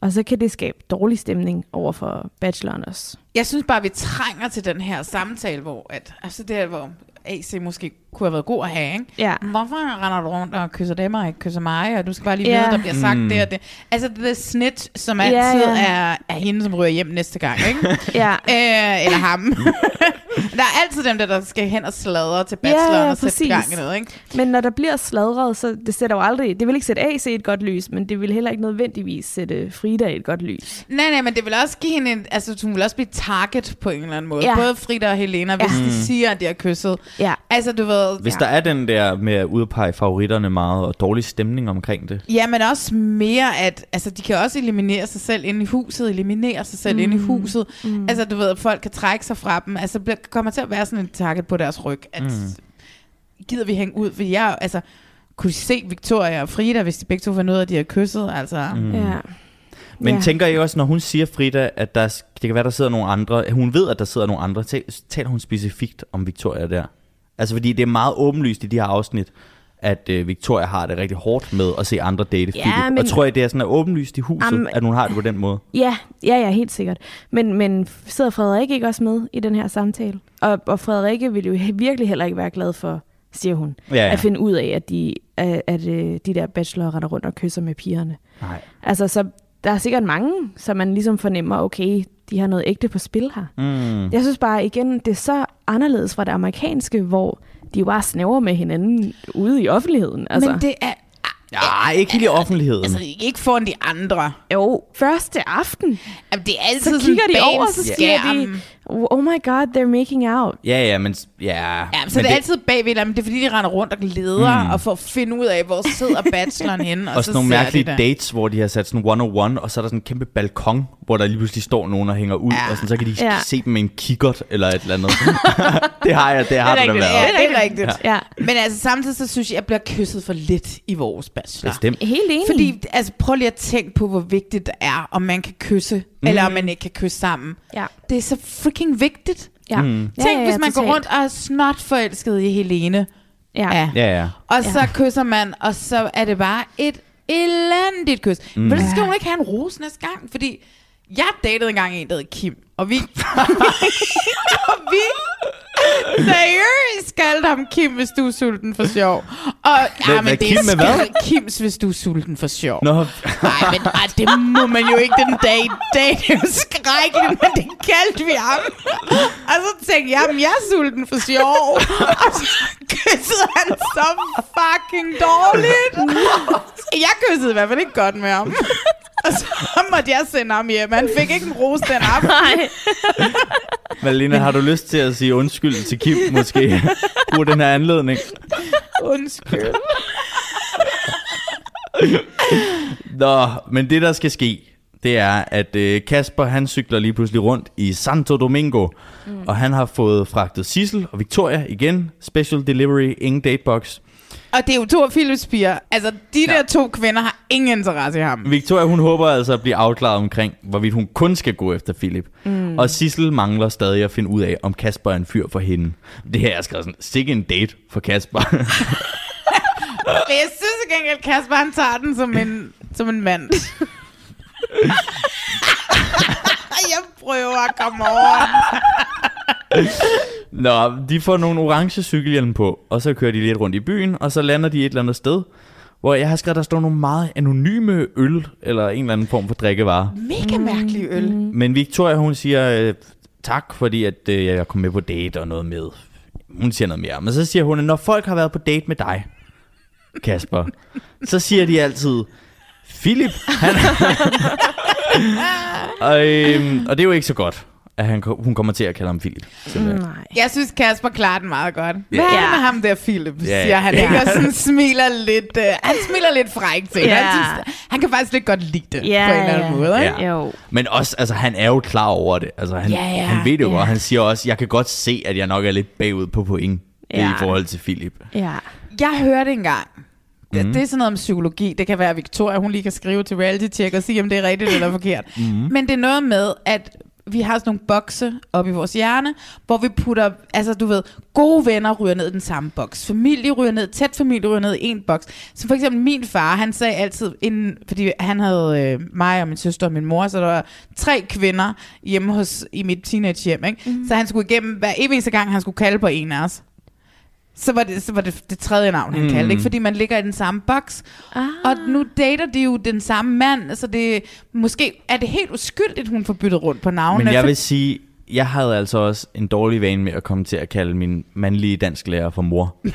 Og så kan det skabe dårlig stemning over for bacheloren også. Jeg synes bare, vi trænger til den her samtale, hvor, at, altså det hvor AC måske kunne have været god at have, ikke? Ja. Hvorfor render du rundt og kysser dem og ikke kysser mig, og du skal bare lige Ja. vide, der bliver sagt Mm. det og det. Altså, the snitch, som Ja, altid ja. Er, er hende, som ryger hjem næste gang, ikke? Ja, øh, eller ham. der er altid dem der, der skal hen og sladre til bacheloren Ja, og sætte gang i noget, ikke? men når der bliver sladret, så det sætter jo aldrig, det vil ikke sætte AC i et godt lys, men det vil heller ikke nødvendigvis sætte Frida i et godt lys. Nej, nej, men det vil også give hende en, altså hun vil også blive target på en eller anden måde. Ja. Både Frida og Helena, hvis Ja. de siger, at de har kysset. Ja, Altså, du ved, noget... Hvis der er den der med at udpege favoritterne meget, og dårlig stemning omkring det. Ja, men også mere, at altså, de kan også eliminere sig selv inde i huset, eliminere sig selv mm. inde i huset. Mm. Altså, du ved, at folk kan trække sig fra dem. Altså, det kommer til at være sådan en target på deres ryg, at mm. gider vi hænge ud? For jeg, altså, kunne se Victoria og Frida, hvis de begge to fandt ud af, at de har kysset? Altså, mm. Ja. Men Ja. tænker I også, når hun siger, Frida, at der, det kan være, der sidder nogle andre, at hun ved, at der sidder nogle andre, tal- taler hun specifikt om Victoria der? Altså, fordi det er meget åbenlyst i de her afsnit, at øh, Victoria har det rigtig hårdt med at se andre date Ja, Philip. men- Og tror jeg, det er sådan er åbenlyst i huset, Am- at hun har det på den måde? Ja, ja, ja, helt sikkert. Men, men sidder Frederik ikke også med i den her samtale? Og, og Frederikke vil jo virkelig heller ikke være glad for, siger hun, Ja, ja. at finde ud af, at de, at, at øh, de der bachelorer render rundt og kysser med pigerne. Nej. Altså, så der er sikkert mange, som man ligesom fornemmer, okay, de har noget ægte på spil her. Mm. Jeg synes bare, igen, det er så anderledes fra det amerikanske, hvor de jo bare snæver med hinanden ude i offentligheden. Altså, Men det er... Ja, ikke helt i offentligheden. Altså, ikke foran de andre. jo, første aften, Jamen, det er altid så sådan kigger de over, så siger de. Oh my god, they're making out. Ja, ja, men... Ja, Ja, så men det er altid bagved, men det er fordi, de render rundt og leder, mm. og for at finde ud af, hvor sidder bacheloren henne. Og, Og så sådan nogle ser mærkelige de dates, hvor de har sat sådan one-on-one, og så er der sådan en kæmpe balkon, hvor der lige pludselig står nogen og hænger ud, Ja. og sådan, så kan de Ja. se dem med en kikkert eller et eller andet. det har jeg, det har Det det, været. ja, det er rigtigt. Ja, Men altså samtidig så synes jeg, jeg bliver kysset for lidt i vores bachelor. Bestemt. helt enig. Fordi, altså prøv lige at tænke på, hvor vigtigt det er, om man kan kysse, mm. eller om man ikke kan kysse sammen. Ja. Det er så freaking vigtigt. Ja. Mm. Ja, Tænk, ja, hvis man totalt. går rundt og er snot forelsket i Helene. Ja. Ja. Ja, ja. Og så kysser man, og så er det bare et elendigt kys. Mm. Men så skal hun ikke have en rose næste gang, fordi jeg datede engang en, der hed Kim, og vi... og vi seriøst kaldte ham Kim, hvis du er sulten for sjov. Og, ja, men det Kim er hvad? Kims, hvis du er sulten for sjov. Nå, Nej, men ej, det må man jo ikke den dag i dag. Det er jo skrækkeligt, men det kaldte vi ham. Og så tænkte jeg, jamen, jeg er sulten for sjov. Og så kyssede han så fucking dårligt. Jeg kyssede i hvert fald ikke godt med ham. Og så måtte jeg sende ham hjem. Han fik ikke en rose den aften. Nej. Malina, har du lyst til at sige undskyld til Kim, måske? Brug den her anledning. Undskyld. Nå, men det der skal ske, det er, at øh, Kasper han cykler lige pludselig rundt i Santo Domingo, mm. og han har fået fragtet Sissel og Victoria igen, special delivery, ingen datebox. Og det er jo to af Philips piger. Altså, de der to kvinder har ingen interesse i ham. Victoria, hun håber altså at blive afklaret omkring, hvorvidt hun kun skal gå efter Philip. Mm. Og Sissel mangler stadig at finde ud af, om Kasper er en fyr for hende. Det her er skrevet sådan, sikke en date for Kasper. Men jeg synes til gengæld, Kasper han tager den som en, som en mand. jeg prøver at komme over. Nå, de får nogle orange cykelhjelm på, og så kører de lidt rundt i byen, og så lander de et eller andet sted, hvor jeg har skrevet, der står nogle meget anonyme øl, eller en eller anden form for drikkevarer. Mega mærkelig øl. Mm. Men Victoria, hun siger øh, tak, fordi at, øh, jeg kom med på date og noget med. Hun siger noget mere. Men så siger hun, at når folk har været på date med dig, Kasper, så siger de altid, Philip, han... og, øhm, og det er jo ikke så godt, at han, hun kommer til at kalde ham Philip. simpelthen. Nej. Jeg synes, Kasper klarer den meget godt. Hvad Ja. er det med ham der, Philip, Ja. siger han. Ikke? Og sådan smiler lidt, uh, han smiler lidt frækt til. Ja. Han, synes, han kan faktisk lidt godt lide det, Ja, på en eller anden ja. måde. Ikke? Ja. Jo. Men også, altså, han er jo klar over det. Altså, han, Ja, ja, han ved det jo ja. godt. Han siger også, jeg kan godt se, at jeg nok er lidt bagud på point Ja. i forhold til Philip. Ja. Jeg hørte engang, det, Mhm. det er sådan noget om psykologi. Det kan være, at Victoria hun lige kan skrive til reality check og sige, om det er rigtigt eller forkert. Mhm. Men det er noget med, at vi har sådan nogle bokse op i vores hjerne, hvor vi putter, altså du ved, gode venner ryger ned i den samme boks. Familie ryger ned, tæt familie ryger ned i en boks. Så for eksempel min far, han sagde altid, inden, fordi han havde øh, mig og min søster og min mor, så der var tre kvinder hjemme hos, i mit teenagehjem, ikke? Mm. Så han skulle igennem, hver evig eneste gang, han skulle kalde på en af os, så var det, så var det, det tredje navn, han Mm. mm. kaldte, ikke? fordi man ligger i den samme boks. Ah. Og nu dater de jo den samme mand, så det måske er det helt uskyldigt, hun får byttet rundt på navnene. Men jeg vil sige, jeg havde altså også en dårlig vane med at komme til at kalde min mandlige dansklærer for mor.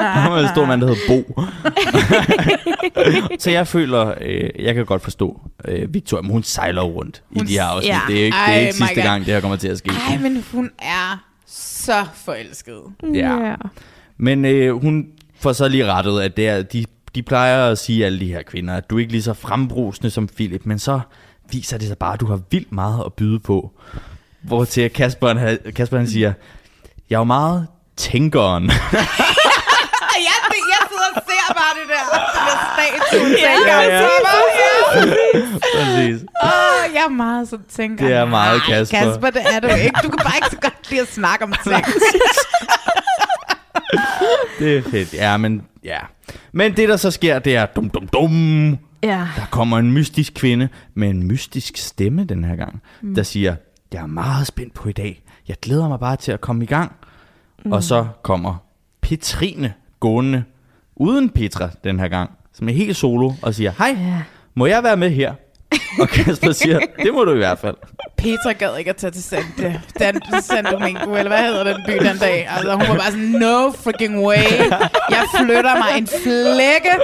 Han var en stor mand, der hed Bo. så jeg føler, øh, jeg kan godt forstå øh, Victoria, men hun sejler rundt i Hun- de her afsnit. ja. Det er ikke, det er ikke sidste God. gang, det her kommer til at ske. Ej, men hun er så forelsket. Ja. Men øh, hun får så lige rettet, at det er, de, de plejer at sige, alle de her kvinder, at du er ikke lige så frembrusende som Philip, men så viser det sig bare, at du har vildt meget at byde på. Hvor til Kasper, han, Kasper han siger, jeg er jo meget tænkeren. jeg, jeg sidder og ser bare det der, det der statue, ja, ja. ja. Præcis. Åh, jeg er meget sådan tænker. Det er meget Kasper. Kasper, det er du ikke. Du kan bare ikke så godt lide at snakke om ting. Det er fedt. Ja, men ja. Men det, der så sker, det er dum dum dum. Ja. Der kommer en mystisk kvinde med en mystisk stemme den her gang, mm. der siger, jeg er meget spændt på i dag. Jeg glæder mig bare til at komme i gang. Mm. Og så kommer Petrine gående uden Petra den her gang, som er helt solo og siger, hej, Ja. må jeg være med her? Og Kasper siger, det må du i hvert fald. Petra gad ikke at tage til Sante, den, Santo Domingo, eller hvad hedder den by den dag. Altså, hun var bare sådan, no freaking way. Jeg flytter mig en flække.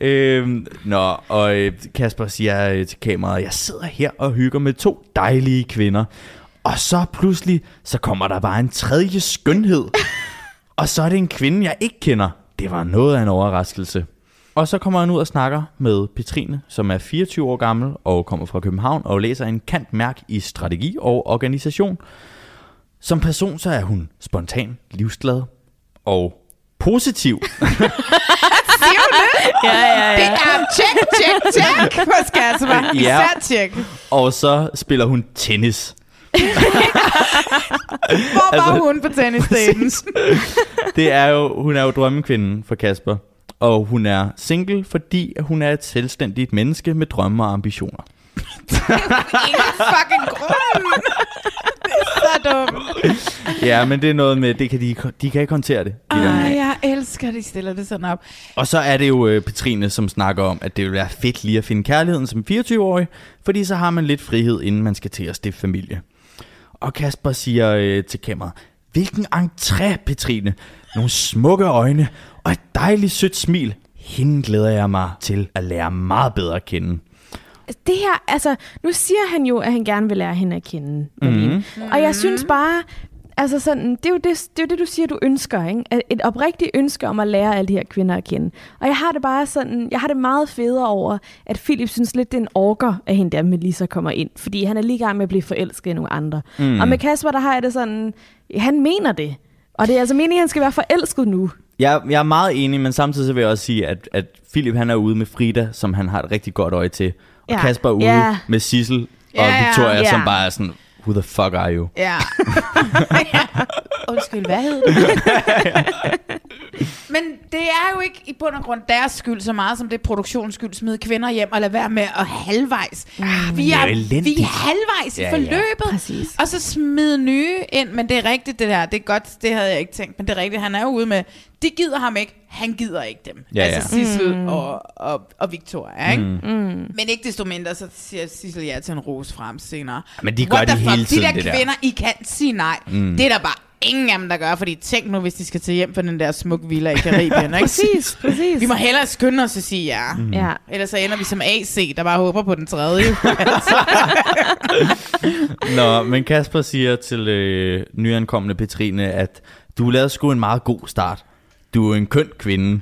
Øhm, nå, og øh, Kasper siger øh, til kameraet, jeg sidder her og hygger med to dejlige kvinder. Og så pludselig, så kommer der bare en tredje skønhed. og så er det en kvinde, jeg ikke kender. Det var noget af en overraskelse. Og så kommer han ud og snakker med Petrine, som er 24 år gammel og kommer fra København og læser en kant mærk i strategi og organisation. Som person så er hun spontan, livsglad og positiv. Ja, ja, Det er tjek, tjek, tjek på Kasper. Ja. Især tjek. og så spiller hun tennis. Hvor var Altså- hun på tennisdaten? Det er jo, hun er jo drømmekvinden for Kasper. Og hun er single, fordi hun er et selvstændigt menneske med drømme og ambitioner. Ingen fucking grund. Det er så dumt. Ja, men det er noget med, det kan de, de kan ikke håndtere det. De. Ej, jeg elsker, at de stiller det sådan op. Og så er det jo øh, Petrine, som snakker om, at det vil være fedt lige at finde kærligheden som 24-årig, fordi så har man lidt frihed, inden man skal til at stifte familie. Og Kasper siger øh, til kameraet, hvilken entré, Petrine. Nogle smukke øjne og et dejligt sødt smil. Hende glæder jeg mig til at lære meget bedre at kende. det her, altså, nu siger han jo, at han gerne vil lære hende at kende. Malene. Mm. Og jeg synes bare, altså sådan, det er, jo det, det er jo det, du siger, du ønsker, ikke? Et oprigtigt ønske om at lære alle de her kvinder at kende. Og jeg har det bare sådan, jeg har det meget federe over, at Philip synes lidt, det er en orker, at hende der Melissa kommer ind. Fordi han er lige i gang med at blive forelsket i nogle andre. Mm. Og med Kasper, der har jeg det sådan, han mener det. Og det er altså meningen, at han skal være forelsket nu. Jeg, jeg er meget enig, men samtidig så vil jeg også sige, at, at Philip han er ude med Frida, som han har et rigtig godt øje til. Og Ja. Kasper er ude Ja. med Sissel og ja. Victoria, Ja. som bare er sådan, who the fuck are you? Ja. Undskyld, hvad hed det? Men det er jo ikke i bund og grund deres skyld så meget, som det er produktionens skyld. Smide kvinder hjem og lade være med at halvvejs. Mm, vi, det er er, jo elendigt. vi er halvvejs i Ja, ja. forløbet. Præcis. Og så smide nye ind. Men det er rigtigt det der. Det er godt, det havde jeg ikke tænkt. Men det er rigtigt. Han er jo ude med, de gider ham ikke. Han gider ikke dem. Ja, altså ja. Sissel mm. og, og, og Victoria, ikke? Mm. Men ikke desto mindre, så siger Sissel ja til en rose frem senere. Men de gør What det the fuck? hele tiden, De der det der. kvinder, I kan sige nej. Mm. Det er der bare ingen af dem, der gør, fordi tænk nu, hvis de skal til hjem for den der smukke villa i Karibien, ikke? Præcis, præcis. Vi må hellere skynde os at sige ja. Mm. Ja. Ellers så ender vi som AC, der bare håber på den tredje. altså. Nå, men Kasper siger til øh, nyankomne Petrine, at du lavede sgu en meget god start. Du er en køn kvinde.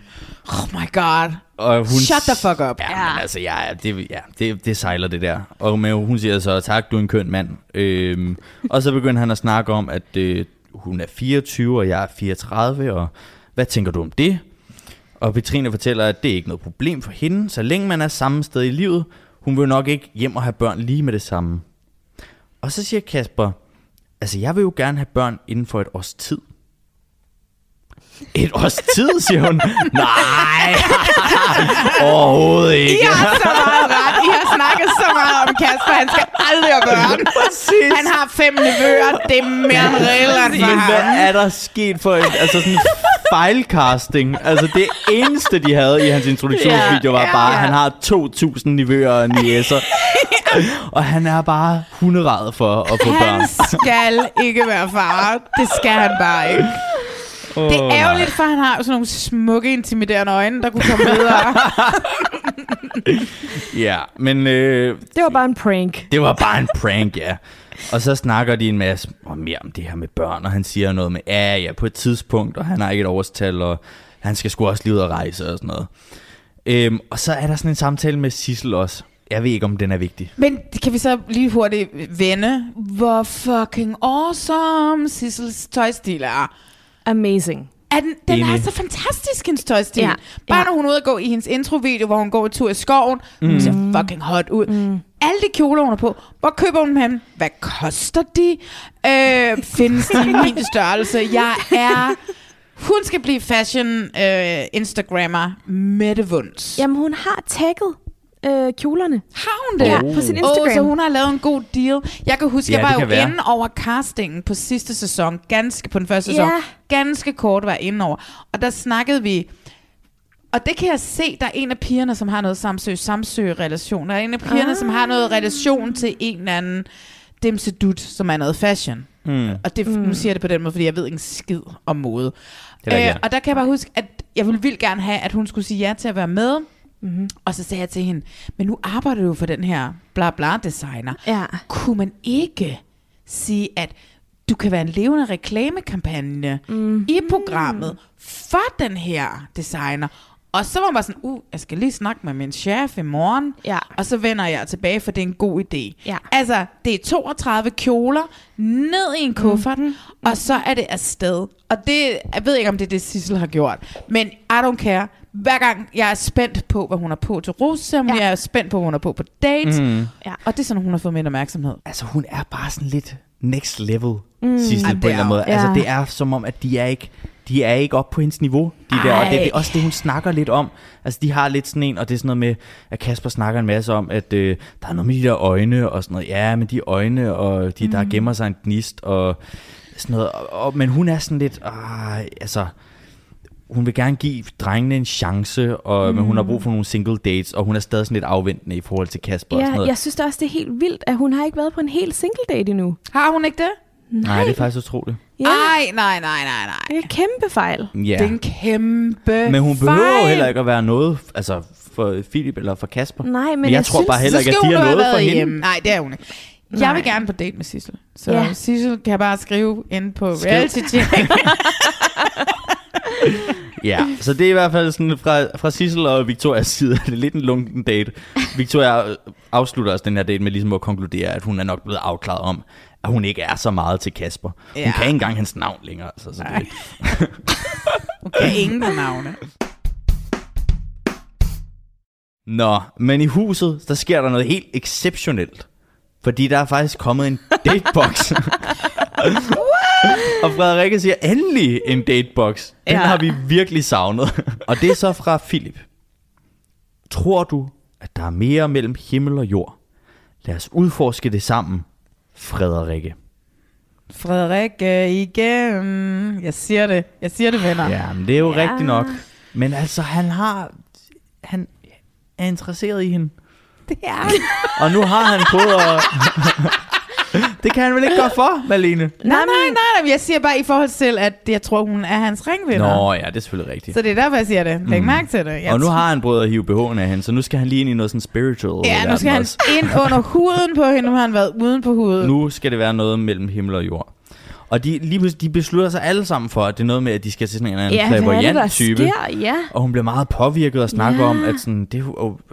Oh my god. Og hun Shut the fuck up. Ja, men altså, ja, det, ja det, det sejler det der. Og men hun siger så, tak, du er en køn mand. Øhm, og så begynder han at snakke om, at øh, hun er 24, og jeg er 34, og hvad tænker du om det? Og Petrine fortæller, at det er ikke noget problem for hende, så længe man er samme sted i livet. Hun vil nok ikke hjem og have børn lige med det samme. Og så siger Kasper, altså jeg vil jo gerne have børn inden for et års tid. Et års tid, siger hun. Nej, overhovedet ikke. I har så meget ret. I har snakket så meget om Kasper. Han skal aldrig have børn. Præcis. Han har fem nevøer. Det er mere end reelt for Men hvad er der sket for en, altså sådan fejlcasting? Altså det eneste, de havde i hans introduktionsvideo, var Ja, bare, ja. at han har 2.000 nivøer og niæser. Og han er bare hunderad for at få børn. Han skal ikke være far. Det skal han bare ikke. Det er ærgerligt, for han har jo sådan nogle smukke, intimiderende øjne, der kunne komme videre. Ja, men øh, Det var bare en prank. det var bare en prank, ja. Og så snakker de en masse om mere om det her med børn, og han siger noget med, ja, ja, på et tidspunkt, og han har ikke et årstal, og han skal sgu også lige ud og rejse og sådan noget. Øhm, og så er der sådan en samtale med Sissel også. Jeg ved ikke, om den er vigtig. Men kan vi så lige hurtigt vende, hvor fucking awesome Sissels tøjstil er. Amazing. Er den, den er så fantastisk, hendes tøjstil. Ja. Bare ja. når hun er ude at gå i hendes introvideo, hvor hun går en tur i skoven. Mm. Hun ser fucking hot ud. Mm. Alle de kjoler, hun har på. Hvor køber hun dem hen? Hvad koster de? Øh, findes de i min størrelse? Jeg er... Hun skal blive fashion øh, Instagrammer med det vunds. Jamen, hun har tagget øh, kjolerne. Har hun det? Ja, på sin Instagram. Oh, så hun har lavet en god deal. Jeg kan huske, Ja, jeg var jo være. inde over castingen på sidste sæson, ganske på den første sæson. Ja. Ganske kort var jeg inde over. Og der snakkede vi, og det kan jeg se, der er en af pigerne, som har noget samsø, samsø-relation. Der er en af pigerne, ah. som har noget relation til en eller anden dimsedut, som er noget fashion. Hmm. Og det, nu siger jeg det på den måde, fordi jeg ved ikke en skid om mode. Det er Øh, og der kan jeg bare huske, at jeg ville vildt gerne have, at hun skulle sige ja til at være med. Mm-hmm. Og så sagde jeg til hende, men nu arbejder du for den her bla bla designer. Ja. Kunne man ikke sige, at du kan være en levende reklamekampagne mm. i programmet for den her designer? Og så var man bare sådan, uh, jeg skal lige snakke med min chef i morgen, Ja. og så vender jeg tilbage, for det er en god idé. Ja. Altså, det er 32 kjoler ned i en kuffert, mm-hmm. og så er det afsted. Og det, jeg ved ikke, om det er det, Sissel har gjort, men I don't care. Hver gang jeg er spændt på, hvad hun har på til Rosem, ja. Jeg er spændt på, hvad hun har på på dates, mm. Ja. og det er sådan, hun har fået min opmærksomhed. Altså, hun er bare sådan lidt next level, mm. Sissel, på en eller er anden måde. Altså, ja. det er som om, at de er ikke, de er ikke oppe på hendes niveau, de der. Og det, det er også det, hun snakker lidt om. Altså, de har lidt sådan en, og det er sådan noget med, at Kasper snakker en masse om, at øh, der er noget med de der øjne, og sådan noget. Ja, men de øjne, og de, der gemmer sig en gnist, og sådan noget. Og, og, men hun er sådan lidt, ah, altså hun vil gerne give drengene en chance, og, mm. men hun har brug for nogle single dates, og hun er stadig sådan lidt afventende i forhold til Kasper og sådan Ja, noget. jeg synes da også, det er helt vildt, at hun har ikke været på en helt single date endnu. Har hun ikke det? Nej, det er faktisk utroligt. Ja, Ej, nej, nej, nej, nej. det er en kæmpe fejl. Ja. Det er en kæmpe Men hun behøver jo fejl. heller ikke at være noget altså for Philip eller for Kasper. Nej, men, Men jeg, jeg tror synes, bare heller så ikke, at de have noget for været hende. hjemme. Nej, det er hun ikke. Jeg Nej. vil gerne på date med Sissel. Så Ja. Sissel kan bare skrive ind på Skriv. reality check. Ja, så det er i hvert fald sådan fra, fra Sissel og Victorias side, det er lidt en lunken date. Victoria afslutter også den her date med ligesom at konkludere, at hun er nok blevet afklaret om, at hun ikke er så meget til Kasper. Hun Ja. kan ikke engang hans navn længere. Altså, så det, Okay, ingen på navne. Nå, men i huset, der sker der noget helt exceptionelt. Fordi der er faktisk kommet en datebox. og Frederikke siger, endelig en datebox. Den ja. har vi virkelig savnet. og det er så fra Philip. Tror du, at der er mere mellem himmel og jord? Lad os udforske det sammen, Frederikke. Frederik øh, igen. Jeg siger det. Jeg siger det, venner. Ja, men det er jo Ja. rigtigt nok. Men altså, han har... Han er interesseret i hende. Det er Og nu har han prøvet at... det kan han vel ikke gøre for, Malene? Nej, nej, nej, nej. Jeg siger bare i forhold til, at jeg tror, hun er hans ringvinder. Nå, ja, det er selvfølgelig rigtigt. Så det er derfor, jeg siger det. Læg mærke til det. Jeg og nu har han prøvet at hive BH'en af hende, så nu skal han lige ind i noget sådan spiritual. Ja, nu skal han også. ind under huden på hende. Nu har han været uden på huden. Nu skal det være noget mellem himmel og jord. Og de, lige pludselig, de beslutter sig alle sammen for, at det er noget med, at de skal til sådan en eller anden Ja, hvad er det, der clairvoyant type. sker? Ja. Og hun bliver meget påvirket og snakker Ja. om, at sådan, det,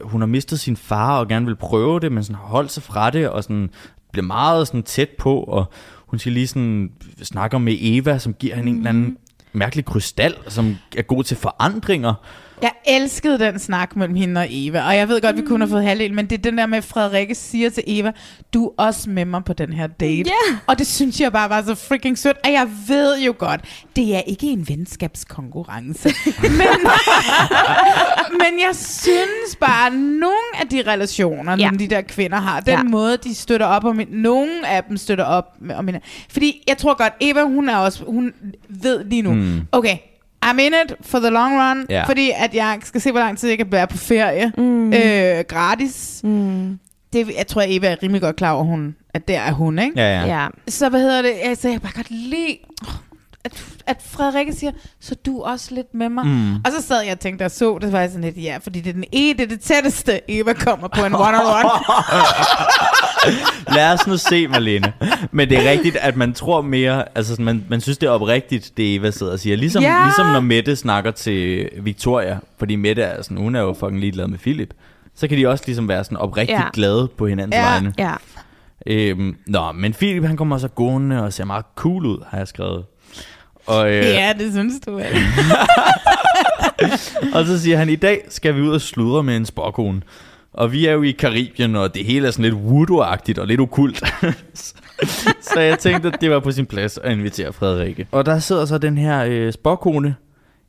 hun har mistet sin far og gerne vil prøve det, men sådan holdt sig fra det, og sådan bliver meget sådan tæt på, og hun skal lige sådan snakke med Eva, som giver hende en eller anden mærkelig krystal, som er god til forandringer. Jeg elskede den snak mellem hende og Eva, og jeg ved godt, vi kunne have fået halvdelen, men det er den der med, at Frederikke siger til Eva, du er også med mig på den her date. Ja. Og det synes jeg bare var så freaking sødt, og jeg ved jo godt, det er ikke en venskabskonkurrence. men, men jeg synes bare, at nogle af de relationer, Ja. de der kvinder har, den Ja. måde, de støtter op om nogle af dem støtter op med- om hinanden. Fordi jeg tror godt, Eva, hun er også, hun ved lige nu, Mm. okay, I'm in it for the long run, Ja. fordi at jeg skal se, hvor lang tid jeg kan være på ferie mm. øh, gratis. Mm. Det, jeg tror, Eva er rimelig godt klar over, hun, at der er hun, ikke? Ja, ja. Ja. Så hvad hedder det? Altså, jeg kan bare godt lide, at, at Frederikke siger, så du er også lidt med mig. Mm. Og så sad jeg og tænkte og så, det var sådan lidt, ja, fordi det er den ene, det er det tætteste, Eva kommer på en one-on-one. Lad os nu se, Marlene. Men det er rigtigt, at man tror mere, altså sådan, man, man synes, det er oprigtigt, det Eva sidder og siger. Ligesom, Ja. ligesom når Mette snakker til Victoria, fordi Mette er sådan, hun er jo fucking ligeglad med Philip. Så kan de også ligesom være sådan oprigtigt ja. glade på hinandens Ja. vegne. Ja. Øhm, nå, men Philip han kommer så gående og ser meget cool ud, har jeg skrevet. Og, øh, ja, det synes du og så siger han, i dag skal vi ud og sludre med en spåkone. Og vi er jo i Karibien, og det hele er sådan lidt voodoo-agtigt og lidt okult. så jeg tænkte, at det var på sin plads at invitere Frederikke. Og der sidder så den her øh, spåkone.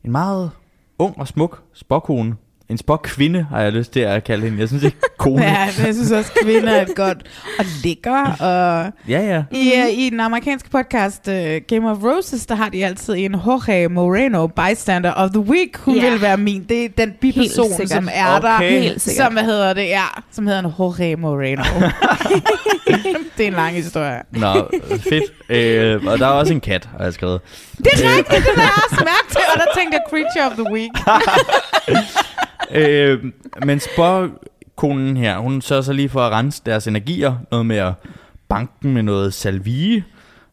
En meget ung og smuk spåkone. En spåkvinde, har jeg lyst til at kalde hende. Jeg synes ikke kone. Ja, men jeg synes også, kvinder er godt og lækker. Og ja. ja. i, uh, I den amerikanske podcast uh, Game of Roses, der har de altid en Jorge Moreno, bystander of the week. Hun Ja. vil være min. Det er den biperson, som er der. Okay. Helt sikkert. Som, hvad hedder det? Ja, som hedder en Jorge Moreno. det er en lang historie. Nå, fedt. Øh, og der er også en kat, har jeg skrevet. Det er rigtigt, det har jeg også mærket til, og der tænkte jeg Creature of the Week. øh, men spåkonen her, hun sørger så lige for at rense deres energier. Noget med at banke dem med noget salvie.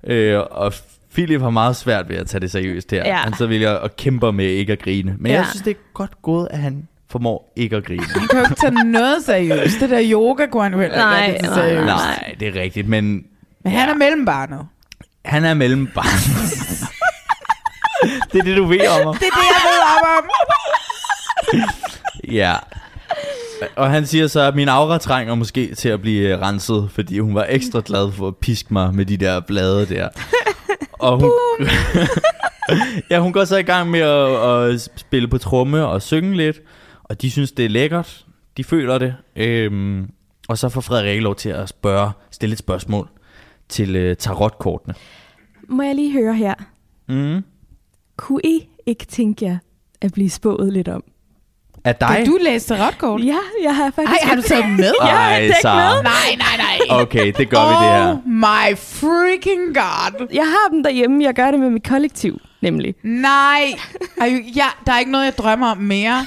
Øh, og Philip har meget svært ved at tage det seriøst her. Ja. Han så vil jeg og kæmper med ikke at grine. Men ja. Ja. jeg synes, det er godt gået, at han formår ikke at grine. Han kan jo ikke tage noget seriøst. Det der yoga kunne han jo heller ikke Nej, til nej, seriøst. Nej, det er rigtigt, men Men han er mellembarnet. han er mellem det er det, du ved om ham. Det er det, jeg ved om ham. Ja. Og han siger så, at min aura trænger måske til at blive øh, renset, fordi hun var ekstra glad for at piske mig med de der blade der. Og hun, ja, hun går så i gang med at, at spille på tromme og synge lidt, og de synes, det er lækkert. De føler det. Øhm, og så får Frederik lov til at spørge, stille et spørgsmål til øh, tarotkortene. Må jeg lige høre her. Mm. Kunne I ikke tænke jer at blive spået lidt om? Af dig? Kan du læse tarotkort? Ja, jeg har faktisk... Ej, har du taget med? Ja, jeg har Ej, Sara. med. Nej, nej, nej. Okay, det gør vi det her. Oh my freaking god. Jeg har dem derhjemme. Jeg gør det med mit kollektiv, nemlig. Nej. You, ja, der er ikke noget, jeg drømmer om mere,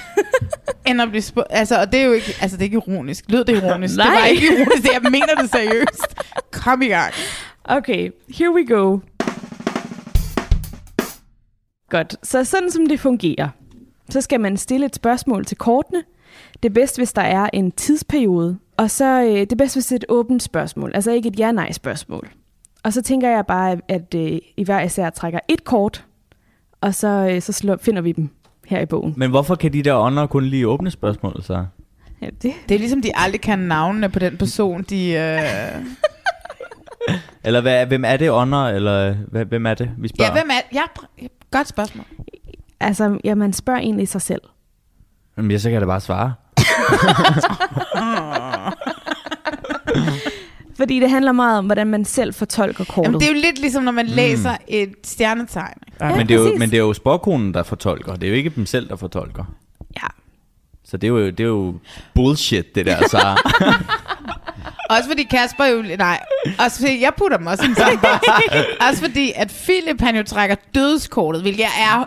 end at blive spurgt. Altså, og det er jo ikke, altså, det er ikke ironisk. Lød det ironisk? Det var Nej. ikke ironisk. Jeg mener det seriøst. Kom i gang. Okay, here we go. Godt, så sådan som det fungerer, så skal man stille et spørgsmål til kortene. Det er bedst, hvis der er en tidsperiode. Og så øh, det er bedst, hvis det er et åbent spørgsmål, altså ikke et ja-nej-spørgsmål. Og så tænker jeg bare, at øh, I hver især trækker et kort, og så, øh, så slår, finder vi dem her i bogen. Men hvorfor kan de der ånder kun lige åbne spørgsmålet så? Ja, det. Det er ligesom, de aldrig kan navnene på den person, de... Øh... Eller hvad, hvem er det ånder, eller hvad, hvem er det, vi spørger? Ja, hvem er... Ja, godt spørgsmål. Altså, ja, man spørger egentlig sig selv. Jamen, ja, så kan jeg da bare svare. Fordi det handler meget om, hvordan man selv fortolker kortet. Jamen, det er jo lidt ligesom, når man læser et stjernetegn. Ja, men, det er jo, præcis. men det er jo sporkonen, der fortolker. Det er jo ikke dem selv, der fortolker. Ja. Så det er jo, det er jo bullshit, det der, så. Også fordi Kasper jo... Nej, også fordi jeg putter dem også i en samme boks. Også fordi, at Philip han jo trækker dødskortet, hvilket jeg er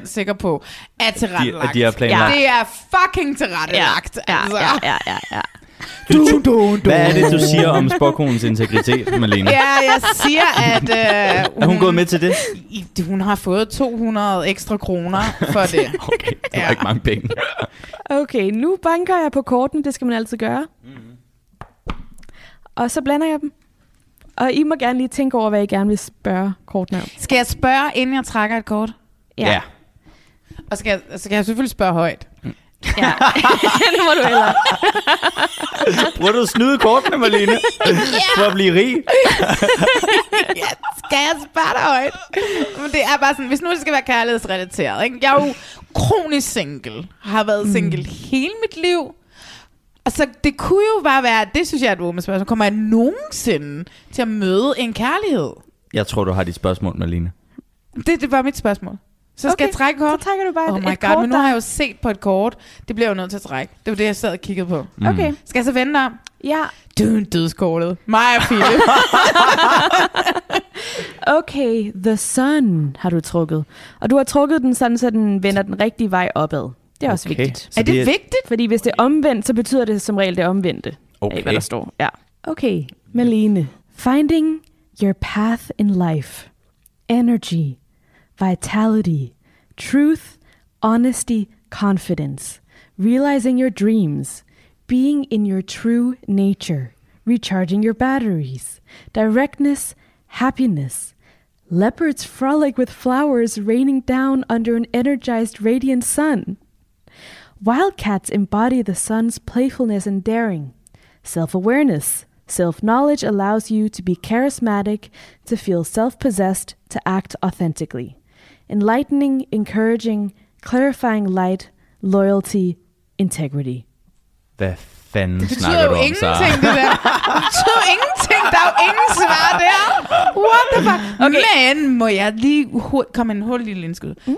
1000% sikker på, er tilrettelagt. at de har planlagt. Det er fucking tilrettelagt. ja, altså. ja, ja, ja, ja. Du, du, du. Hvad er det, du siger om sporkonens integritet, Malene? Ja, jeg siger, at øh, Er hun gået med til det? Hun har fået 200 ekstra kroner for det. Okay, det var Ja. ikke mange penge. Okay, nu banker jeg på kortene. Det skal man altid gøre. Og så blander jeg dem. Og I må gerne lige tænke over, hvad I gerne vil spørge kortene om. Skal jeg spørge, inden jeg trækker et kort? Ja. Og skal jeg, så kan jeg selvfølgelig spørge højt. ja. det må du heller. Prøver du at snyde kortene, Malene? For at blive rig? ja, skal jeg spørge dig højt? Men det er bare sådan, hvis nu det skal være kærlighedsrelateret. Ikke? Jeg er jo kronisk single. Har været single hele mit liv. Og så det kunne jo bare være, det synes jeg er et åbent spørgsmål. Kommer jeg nogensinde til at møde en kærlighed? Jeg tror, du har dit spørgsmål, Malene. Det, det var mit spørgsmål. Så skal Okay, jeg trække kort? Så trækker du bare Oh et, my et god, kort, men nu har jeg jo set på et kort. Det bliver jeg jo nødt til at trække. Det var det, jeg sad og kiggede på. Okay, Skal jeg så vente om? ja. Du er dødskortet. Mig og Philip. Okay, the sun har du trukket. Og du har trukket den sådan, så den vender den rigtige vej opad. Det er også Okay. vigtigt. Så er det, det er- vigtigt? Fordi hvis det er omvendt, så betyder det som regel det omvendte af, hvad der står. Ja. Okay, Malene. Finding your path in life. Energy. Vitality. Truth. Honesty. Confidence. Realizing your dreams. Being in your true nature. Recharging your batteries. Directness. Happiness. Leopards frolic with flowers raining down under an energized, radiant sun. Wildcats embody the sun's playfulness and daring. Self awareness. Self knowledge allows you to be charismatic, to feel self possessed, to act authentically. Enlightening, encouraging, clarifying light, loyalty, integrity. Hvad fanden Det betyder snakker jo du om, ingenting, Sara? det der. Det betyder ingenting. Der er jo ingen svar der. What the fuck? Okay. Men må jeg lige hu- komme en hurtig lille indskud? Mm.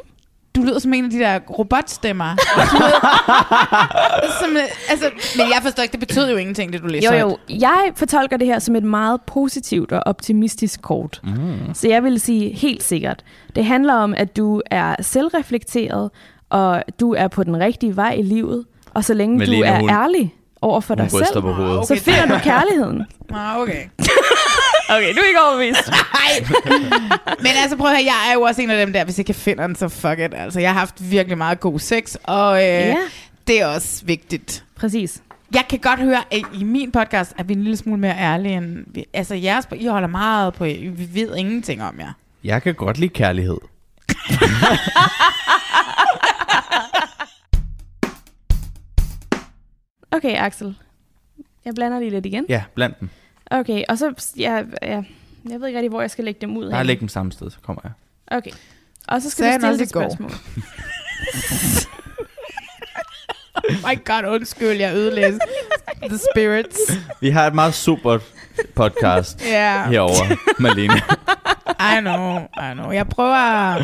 Du lyder som en af de der robotstemmer. Som, altså, men jeg forstår ikke, det betyder jo ingenting, det du læser. Jo, jo. Jeg fortolker det her som et meget positivt og optimistisk kort. Mm. Så jeg vil sige helt sikkert. Det handler om, at du er selvreflekteret, og du er på den rigtige vej i livet. Og så længe Malene, du er hun- ærlig over for Hun dig selv, på hovedet. Okay. så finder du kærligheden. Ah, okay. Okay, du er ikke overbevist. Men altså prøv at høre, jeg er jo også en af dem der, hvis jeg kan finde den, så fuck it. Altså, jeg har haft virkelig meget god sex, og øh, Ja. det er også vigtigt. Præcis. Jeg kan godt høre, at i min podcast er vi en lille smule mere ærlige end... Vi, altså, jeres, I holder meget på... Vi ved ingenting om jer. Jeg kan godt lide kærlighed. Okay, Axel. Jeg blander lige lidt igen. Ja, blandt dem. Okay, og så... Ja, ja, jeg ved ikke rigtig, hvor jeg skal lægge dem ud. Bare læg dem samme sted, så kommer jeg. Okay. Og så skal Sagde du stille et spørgsmål. My god, undskyld, jeg ødelæste The Spirits. Vi har et meget super podcast Ja, yeah. herover, Malene. I know, I know. Jeg prøver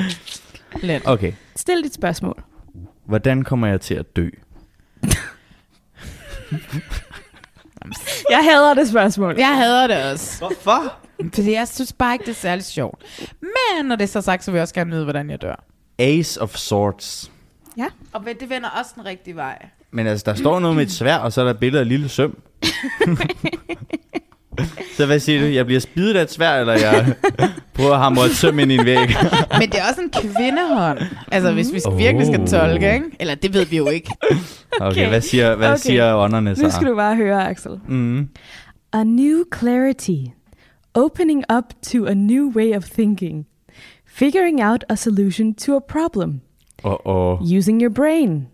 lidt. Okay, Stil dit spørgsmål. hvordan kommer jeg til at dø? Jeg hader det spørgsmål. Jeg hader det også. Hvorfor? Fordi jeg synes bare ikke, det er særlig sjovt. Men når det er så sagt, så vil jeg også gerne vide, hvordan jeg dør. Ace of Swords. Ja. Og det vender også den rigtige vej. Men altså, der står noget med et svær, og så er der et billede af et lille søm. så hvad siger du? Jeg bliver spidet af et svær, eller jeg prøver at hamre et søm ind i en væg? Men det er også en kvindehånd. Altså, hvis vi virkelig skal Oh. tolke, ikke? Eller det ved vi jo ikke. Okay, hvad siger, hvad Okay. okay. siger ånderne så? Nu skal du bare høre, Axel. Mm. A new clarity. Opening up to a new way of thinking. Figuring out a solution to a problem. Og Using your brain.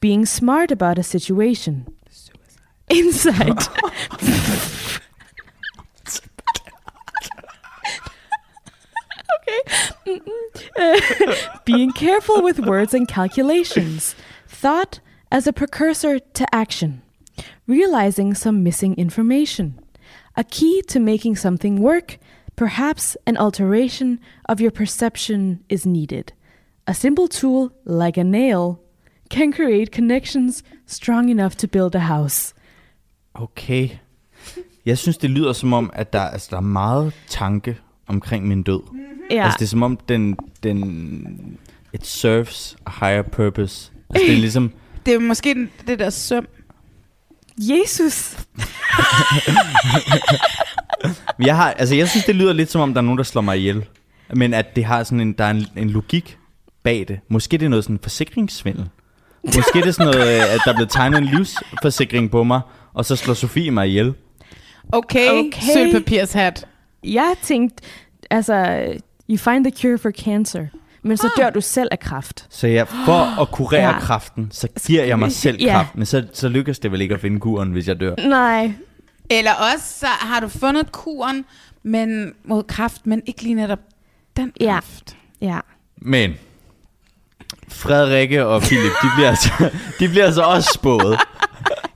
Being smart about a situation. Insight. being careful with words and calculations. Thought as a precursor to action. Realizing some missing information. A key to making something work. Perhaps an alteration of your perception is needed. A simple tool, like a nail, can create connections strong enough to build a house. okay. Jeg synes, det lyder som om, at der, altså, der er meget tanke omkring min død. Ja, Altså, det er som om, den, den, it serves a higher purpose. Altså, det er ligesom, Det er måske den- det der søm. Jesus. jeg, har, altså, jeg synes, det lyder lidt som om, der er nogen, der slår mig ihjel. Men at det har sådan en, der er en, en logik bag det. Måske det er noget sådan forsikringssvindel. Måske det er sådan noget, øh, at der er blevet tegnet en livsforsikring på mig, og så slår Sofie mig ihjel. Okay, okay. Okay. sølvpapirshat. Jeg tænkte, altså, you find the cure for cancer, men så dør du selv af kræft. Så jeg, for at kurere Ja. ja. kraften, så giver jeg mig selv Ja. kraft. Men så, så lykkes det vel ikke at finde kuren, hvis jeg dør. Nej, Eller også så har du fundet kuren men mod kraft, men ikke lige netop den Ja. kraft. ja. Men Frederikke og Philip, de bliver altså, de bliver altså også spået.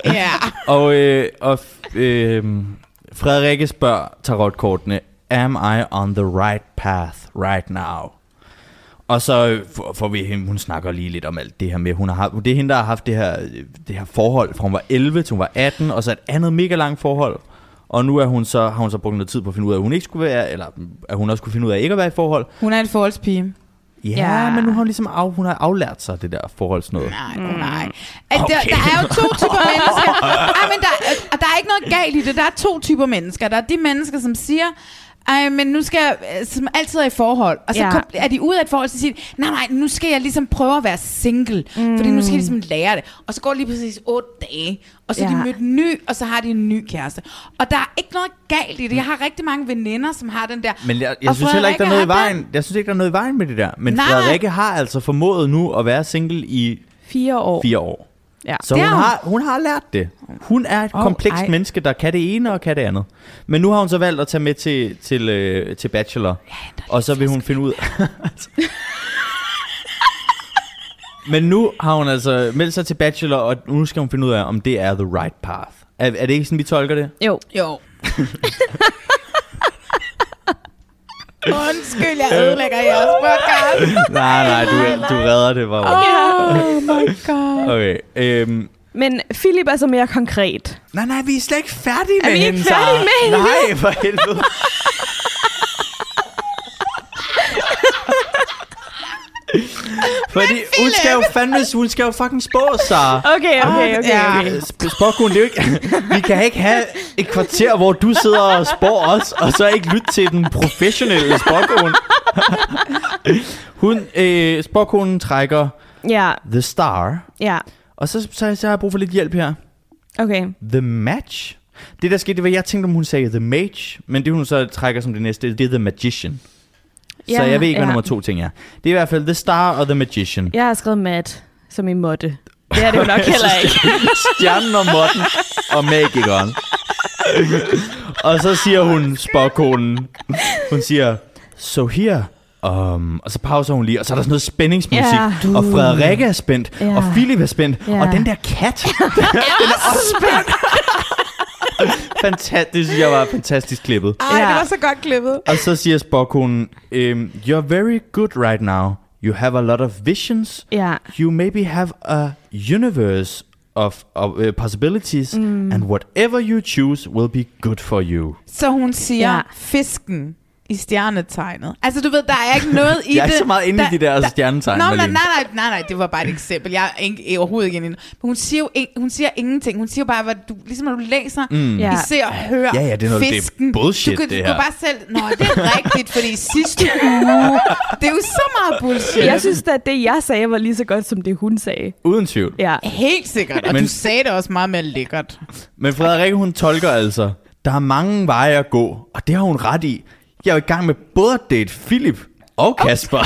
Ja. Og, øh, og øh, Frederikke spørger tarotkortene, Am I on the right path right now? Og så får- vi hende, hun snakker lige lidt om alt det her med, hun har det er hende, der har haft det her, det her forhold, fra hun var 11 til hun var 18, og så et andet mega langt forhold. Og nu er hun så, har hun så brugt noget tid på at finde ud af, at hun ikke skulle være, eller at hun også kunne finde ud af ikke at være i forhold. Hun er en forholdspige. Ja, Ja. men nu har hun ligesom af, hun har aflært sig det der forholdsnået. Nej, mm. nej. At der, der er jo to typer mennesker. Ej, men der, og der er ikke noget galt i det. Der er to typer mennesker. Der er de mennesker, som siger, ej, men nu skal jeg, øh, som altid er i forhold. Og så Ja. ja. er de ude af et forhold, så siger de, nej, nej, nu skal jeg ligesom prøve at være single. Mm. Fordi nu skal jeg ligesom lære det. Og så går det lige præcis otte dage. Og så er Ja. de mødt ny, og så har de en ny kæreste. Og der er ikke noget galt i det. Jeg har rigtig mange veninder, som har den der. Men jeg, jeg Og synes heller ikke, der er noget i vejen. Jeg synes ikke, der er noget i vejen med det der. Men Nej. Frederikke har altså formået nu at være single i Fire år. fire år. Ja. Så hun har hun. har, hun har lært det. Hun er et Åh, komplekst ej. menneske, der kan det ene og kan det andet. Men nu har hun så valgt at tage med til, til, øh, til Bachelor. og så vil hun finde ud Men nu har hun altså meldt sig til Bachelor, og nu skal hun finde ud af, om det er the right path. Er, er det ikke sådan, vi tolker det? Jo. Jo. Undskyld, jeg ødelægger jeres podcast. nej, nej, du, du redder det bare. Oh my god. Okay, øhm, Men Philip er så mere konkret. Nej, nej, vi er slet ikke færdige Er med vi ikke hende, færdige med hende? Nej, for helvede. Fordi hun skal jo fandme, hun skal jo fucking spå, Sara. Okay, okay, okay, Ja. okay. Sp- Spåkone, det er jo ikke... Vi kan ikke have et kvarter, hvor du sidder og spår os, og så ikke lytte til den professionelle spåkone. Hun, øh, spåkonen trækker Ja, The Star, ja. og så, så, så har jeg brug for lidt hjælp her. Okay. The Match. Det der skete, det var, jeg tænkte, om hun sagde The Mage, men det hun så trækker som det næste, det er The Magician. Så Ja, jeg ved ikke, hvad ja. nummer to ting er. Det er i hvert fald The Star og The Magician. Jeg har skrevet Matt som i måtte. Det er det jo nok heller ikke. Stjernen og Morten og magikeren. og så siger hun, spåkonen, hun siger, so here, um, og så pauser hun lige, og så er der sådan noget spændingsmusik, Ja. og Frederikke er spændt, Ja. og Philip er spændt, Ja. og den der kat, den er også spændt. Fantastisk, det synes jeg var fantastisk klippet. Ej, Ja. det var så godt klippet. Og så siger spåkonen, um, you're very good right now. You have a lot of visions. Ja. You maybe have a universe of, of uh, possibilities, mm. and whatever you choose will be good for you. Så hun siger Ja. ja. fisken i stjernetegnet. Altså, du ved, der er ikke noget i det. Jeg er ikke så meget inde i de der stjernetegn, Nå, nej, nej, nej, nej, nej, det var bare et eksempel. Jeg er ikke, overhovedet ikke inde. Men hun siger jo in, hun siger ingenting. Hun siger bare, hvad du, ligesom når du læser, mm. I ser og hører Ja, ja, det er noget- det er fisken. bullshit, du kan, det du her. kan bare selv, nå, det er rigtigt, fordi i sidste uge, det er jo så meget bullshit. Jeg synes at det, jeg sagde, var lige så godt, som det, hun sagde. Uden tvivl. Ja. Helt sikkert, og Men- Men, du sagde det også meget mere lækkert. Men Frederikke, hun tolker altså, der er mange veje at gå, og det har hun ret i. Jeg er jo i gang med både at date Philip og Kasper.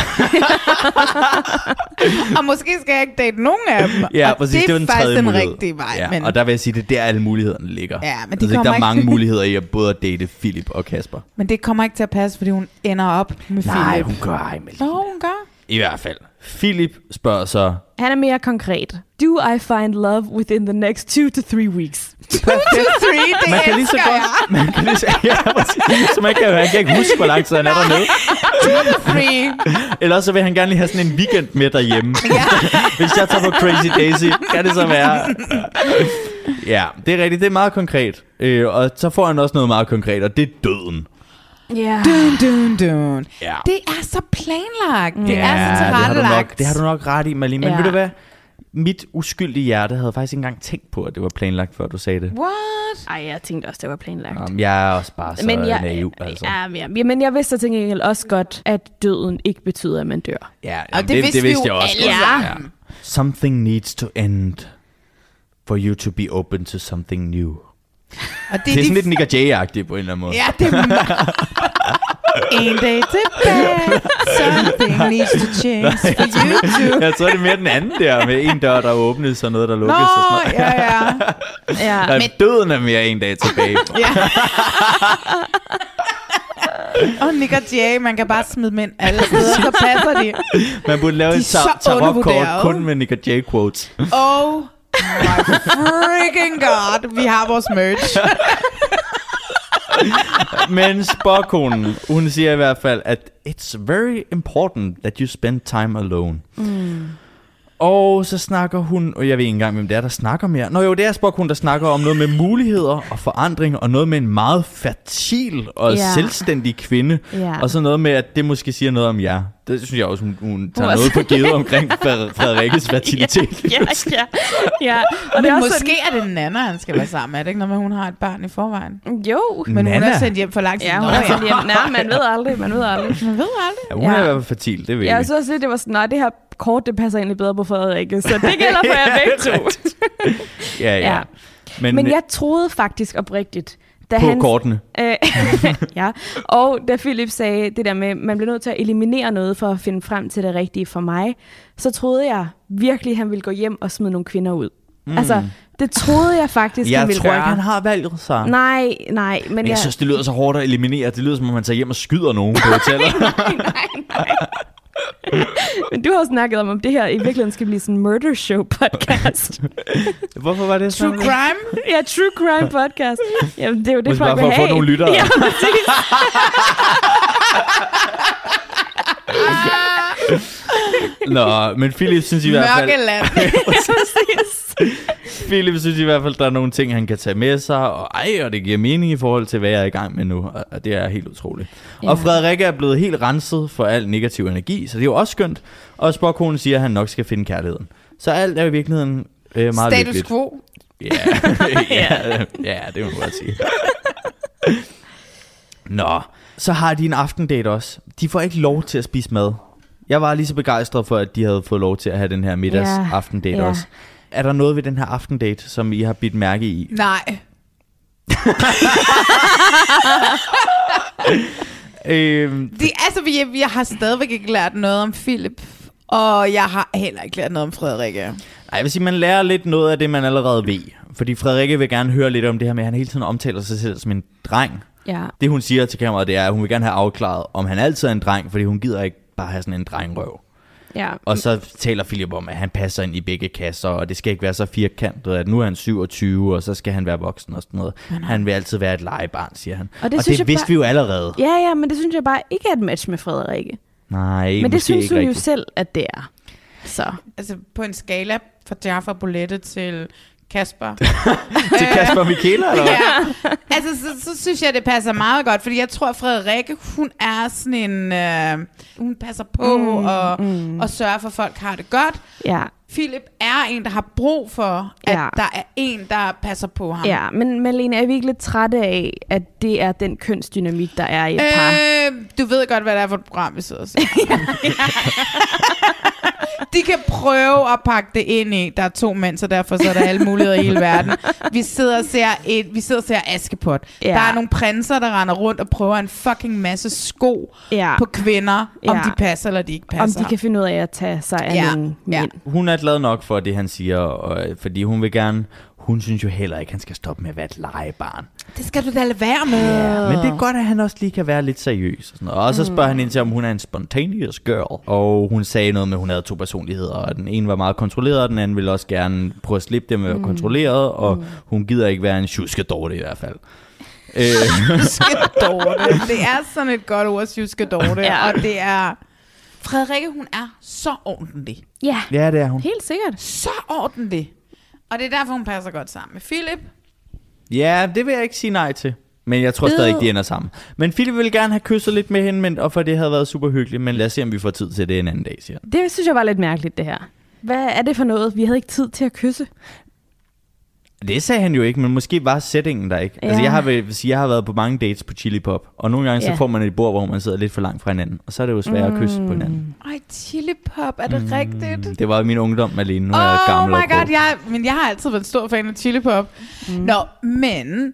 Og måske skal jeg ikke date nogen af dem. ja, og præcis. det Det, er den faktisk den mulighed. rigtige vej. Ja, men og der vil jeg sige, det er der alle mulighederne ligger. Ja, men de jeg ved ikke, der kommer er mange muligheder i at både at date Philip og Kasper. Men det kommer ikke til at passe, fordi hun ender op med Nej, Philip. hun gør ej, Malene. Nå, hun gør. I hvert fald. Philip spørger så, Han er mere konkret. Do I find love within the next two to three weeks? Two, three, det man kan lige så godt, man kan lige så, ja, så man kan, han kan ikke huske, hvor lang tid han er dernede. jeg. Three. Ellers så vil han gerne lige have sådan en weekend med derhjemme. Hvis jeg tager på Crazy Daisy, kan det så være. Ja, det er rigtigt, det er meget konkret. Øh, og så får han også noget meget konkret, og det er døden. Ja. Dun, dun, dun. Ja. Det er så planlagt. Det ja, er så det har, du nok, tilrettelagt. det har du nok ret i, Malene. Men Ja. ved du hvad? Mit uskyldige hjerte havde faktisk ikke engang tænkt på, at det var planlagt, før du sagde det. What? Ej, jeg tænkte også, det var planlagt. Um, jeg er også bare så men jeg, naiv, altså. ja, men jeg, men jeg vidste til gengæld også godt, at døden ikke betyder, at man dør. Ja, Og jamen, det vidste det vi vidste jo jeg også alle godt. Ja. Something needs to end for you to be open to something new. Og Det er sådan lidt Nick og Jay-agtigt på en eller anden måde. Ja, det er En dag tilbage. Something needs to change for you too. Jeg tror, det er mere den anden der, med en dør, der åbnes, og noget, der Nå, lukkes. og sådan noget. ja, ja. Ja. Nej, døden er mere en dag tilbage. Og Nick og Jay, man kan bare smide dem ind alle steder, så passer de. Man burde lave De tar- tarotkort kun med Nick og Jay quotes. Oh my freaking god, vi har vores merch. Men spåkonen, hun siger i hvert fald, at it's very important that you spend time alone. Mm. Og så snakker hun, og jeg ved ikke engang, hvem det er, der snakker mere. Nå jo, det er Spock, hun der snakker om noget med muligheder og forandring, og noget med en meget fertil og Ja. selvstændig kvinde. Ja. Og så noget med, at det måske siger noget om jer. Det synes jeg også, hun, hun tager Hun er noget så- for givet omkring Fred- Frederikkes fertilitet. ja, ja, ja. Og det Men er også måske er det Nana, han skal være sammen med. Er det ikke at hun har et barn i forvejen? sådan, jo. Men hun Nana? er sendt hjem for lang tid. Ja, hun er sådan hjem. Nej, man ved aldrig, man ved aldrig. Man ved aldrig. Ja, hun Ja. er i hvert fald fertil, det ved Jeg jeg. synes også lidt, det var sådan, nej, det her kort, det passer egentlig bedre på Frederikke, så det gælder for jer begge to. Ja, ja. Ja. Men, Men jeg troede faktisk oprigtigt, da på han... kortene. Øh, ja, og da Philip sagde det der med, man bliver nødt til at eliminere noget for at finde frem til det rigtige for mig, så troede jeg virkelig, han ville gå hjem og smide nogle kvinder ud. Mm. Altså, det troede jeg faktisk, han Jeg ville tror gøre. ikke, han har valget, så. Nej, nej, men, Men jeg jeg... synes, det lyder så hårdt at eliminere. Det lyder som om, man tager hjem og skyder nogen på hotellet. nej, nej, nej. men du har jo snakket om, om det her i virkeligheden skal blive sådan en murder show podcast. Hvorfor var det True sådan? crime? ja, true crime podcast. Jamen, det er jo det, folk bare for vil at få have. nogle lyttere. Ja, præcis. Nå, men Philip synes i hvert fald... Mørkeland. præcis. Philip synes i hvert fald, der er nogle ting, han kan tage med sig, og ej, og det giver mening i forhold til, hvad jeg er i gang med nu, og- det er helt utroligt. Ja. Og Frederikke er blevet helt renset for al negativ energi, så det er jo også skønt. Og Spock, siger, at han nok skal finde kærligheden. Så alt er i virkeligheden øh, meget Status lykkeligt. quo. Ja, ja, ja, det må man godt sige. Nå, så har de en aftendate også. De får ikke lov til at spise mad. Jeg var lige så begejstret for, at de havde fået lov til at have den her middags Ja, aftendate ja. også. Er der noget ved den her aftendate, som I har bidt mærke i? Nej. Øhm, Det, altså, vi, jeg har stadigvæk ikke lært noget om Philip. Og jeg har heller ikke lært noget om Frederikke. Nej, jeg vil sige, man lærer lidt noget af det, man allerede ved. Fordi Frederikke vil gerne høre lidt om det her med, at han hele tiden omtaler sig selv som en dreng. Ja. Det hun siger til kameraet, det er, at hun vil gerne have afklaret, om han altid er en dreng, fordi hun gider ikke bare have sådan en drengrøv. Ja. Og så taler Philip om, at han passer ind i begge kasser, og det skal ikke være så firkantet, at nu er han 27, og så skal han være voksen og sådan noget. Han vil altid være et legebarn, siger han. Og det og det jeg vidste bare- vi jo allerede. Ja, ja, men det synes jeg bare ikke er et match med Frederikke. Nej, Men det synes ikke hun jo selv, at det er. Så. Altså, på en skala fra Jaffa Bolette til Kasper. Til Kasper Michaela, eller hvad? ja. Altså, så, så synes jeg, det passer meget godt, fordi jeg tror, at Frederikke, hun er sådan en... Øh, hun passer på mm, og, mm. og sørger for, at folk har det godt. Ja, Philip er en, der har brug for, at Ja. der er en, der passer på ham. ja. men Malene, er vi ikke lidt trætte af, at det er den kønsdynamik, der er i et par? Øh, du ved godt, hvad det er for et program, vi sidder og ser. De kan prøve at pakke det ind i. Der er to mænd, så derfor så er der alle muligheder i hele verden. Vi sidder og ser, et, vi sidder og ser Askepot. Ja. Der er nogle prinser, der render rundt og prøver en fucking masse sko Ja. på kvinder, om Ja. de passer eller de ikke Om passer. de kan finde ud af at tage sig af Ja, nogle ja. mænd. Hun er glad nok for det, han siger, og, fordi hun vil gerne... Hun synes jo heller ikke, han skal stoppe med at være et legebarn. Det skal du da lade være med. Ja, men det er godt, at han også lige kan være lidt seriøs. Og, sådan noget. og så spørger mm. han ind til, om hun er en spontaneous girl. Og hun sagde noget med, at hun havde to personligheder. Og den ene var meget kontrolleret, og den anden ville også gerne prøve at slippe det med at være kontrolleret. Og mm. hun gider ikke være en tjuskedorte i hvert fald. øh, Dorte. Det er sådan et godt ord, Sjuske Dorte. Ja. ja. Og det er... Frederikke, hun er så ordentlig. Ja, ja, det er hun. helt sikkert. Så ordentlig. Og det er derfor, hun passer godt sammen med Philip. Ja, det vil jeg ikke sige nej til. Men jeg tror stadig ikke, de ender sammen. Men Philip ville gerne have kysset lidt med hende, men, og for det havde været super hyggeligt. Men lad os se, om vi får tid til det en anden dag, siger han. Det synes jeg var lidt mærkeligt, det her. Hvad er det for noget? Vi havde ikke tid til at kysse. Det sagde han jo ikke, men måske var settingen der ikke. Ja. Altså, jeg har, vil sige, jeg har været på mange dates på Chili Pop, og nogle gange ja. Så får man et bord, hvor man sidder lidt for langt fra hinanden, og så er det jo svært mm. at kysse på hinanden. Ej, chili pop, er det mm. rigtigt? Det var min ungdom, Malene. Nu er jeg Oh gammel my og grå. god, jeg, men jeg har altid været en stor fan af chili pop. Mm. Nå, men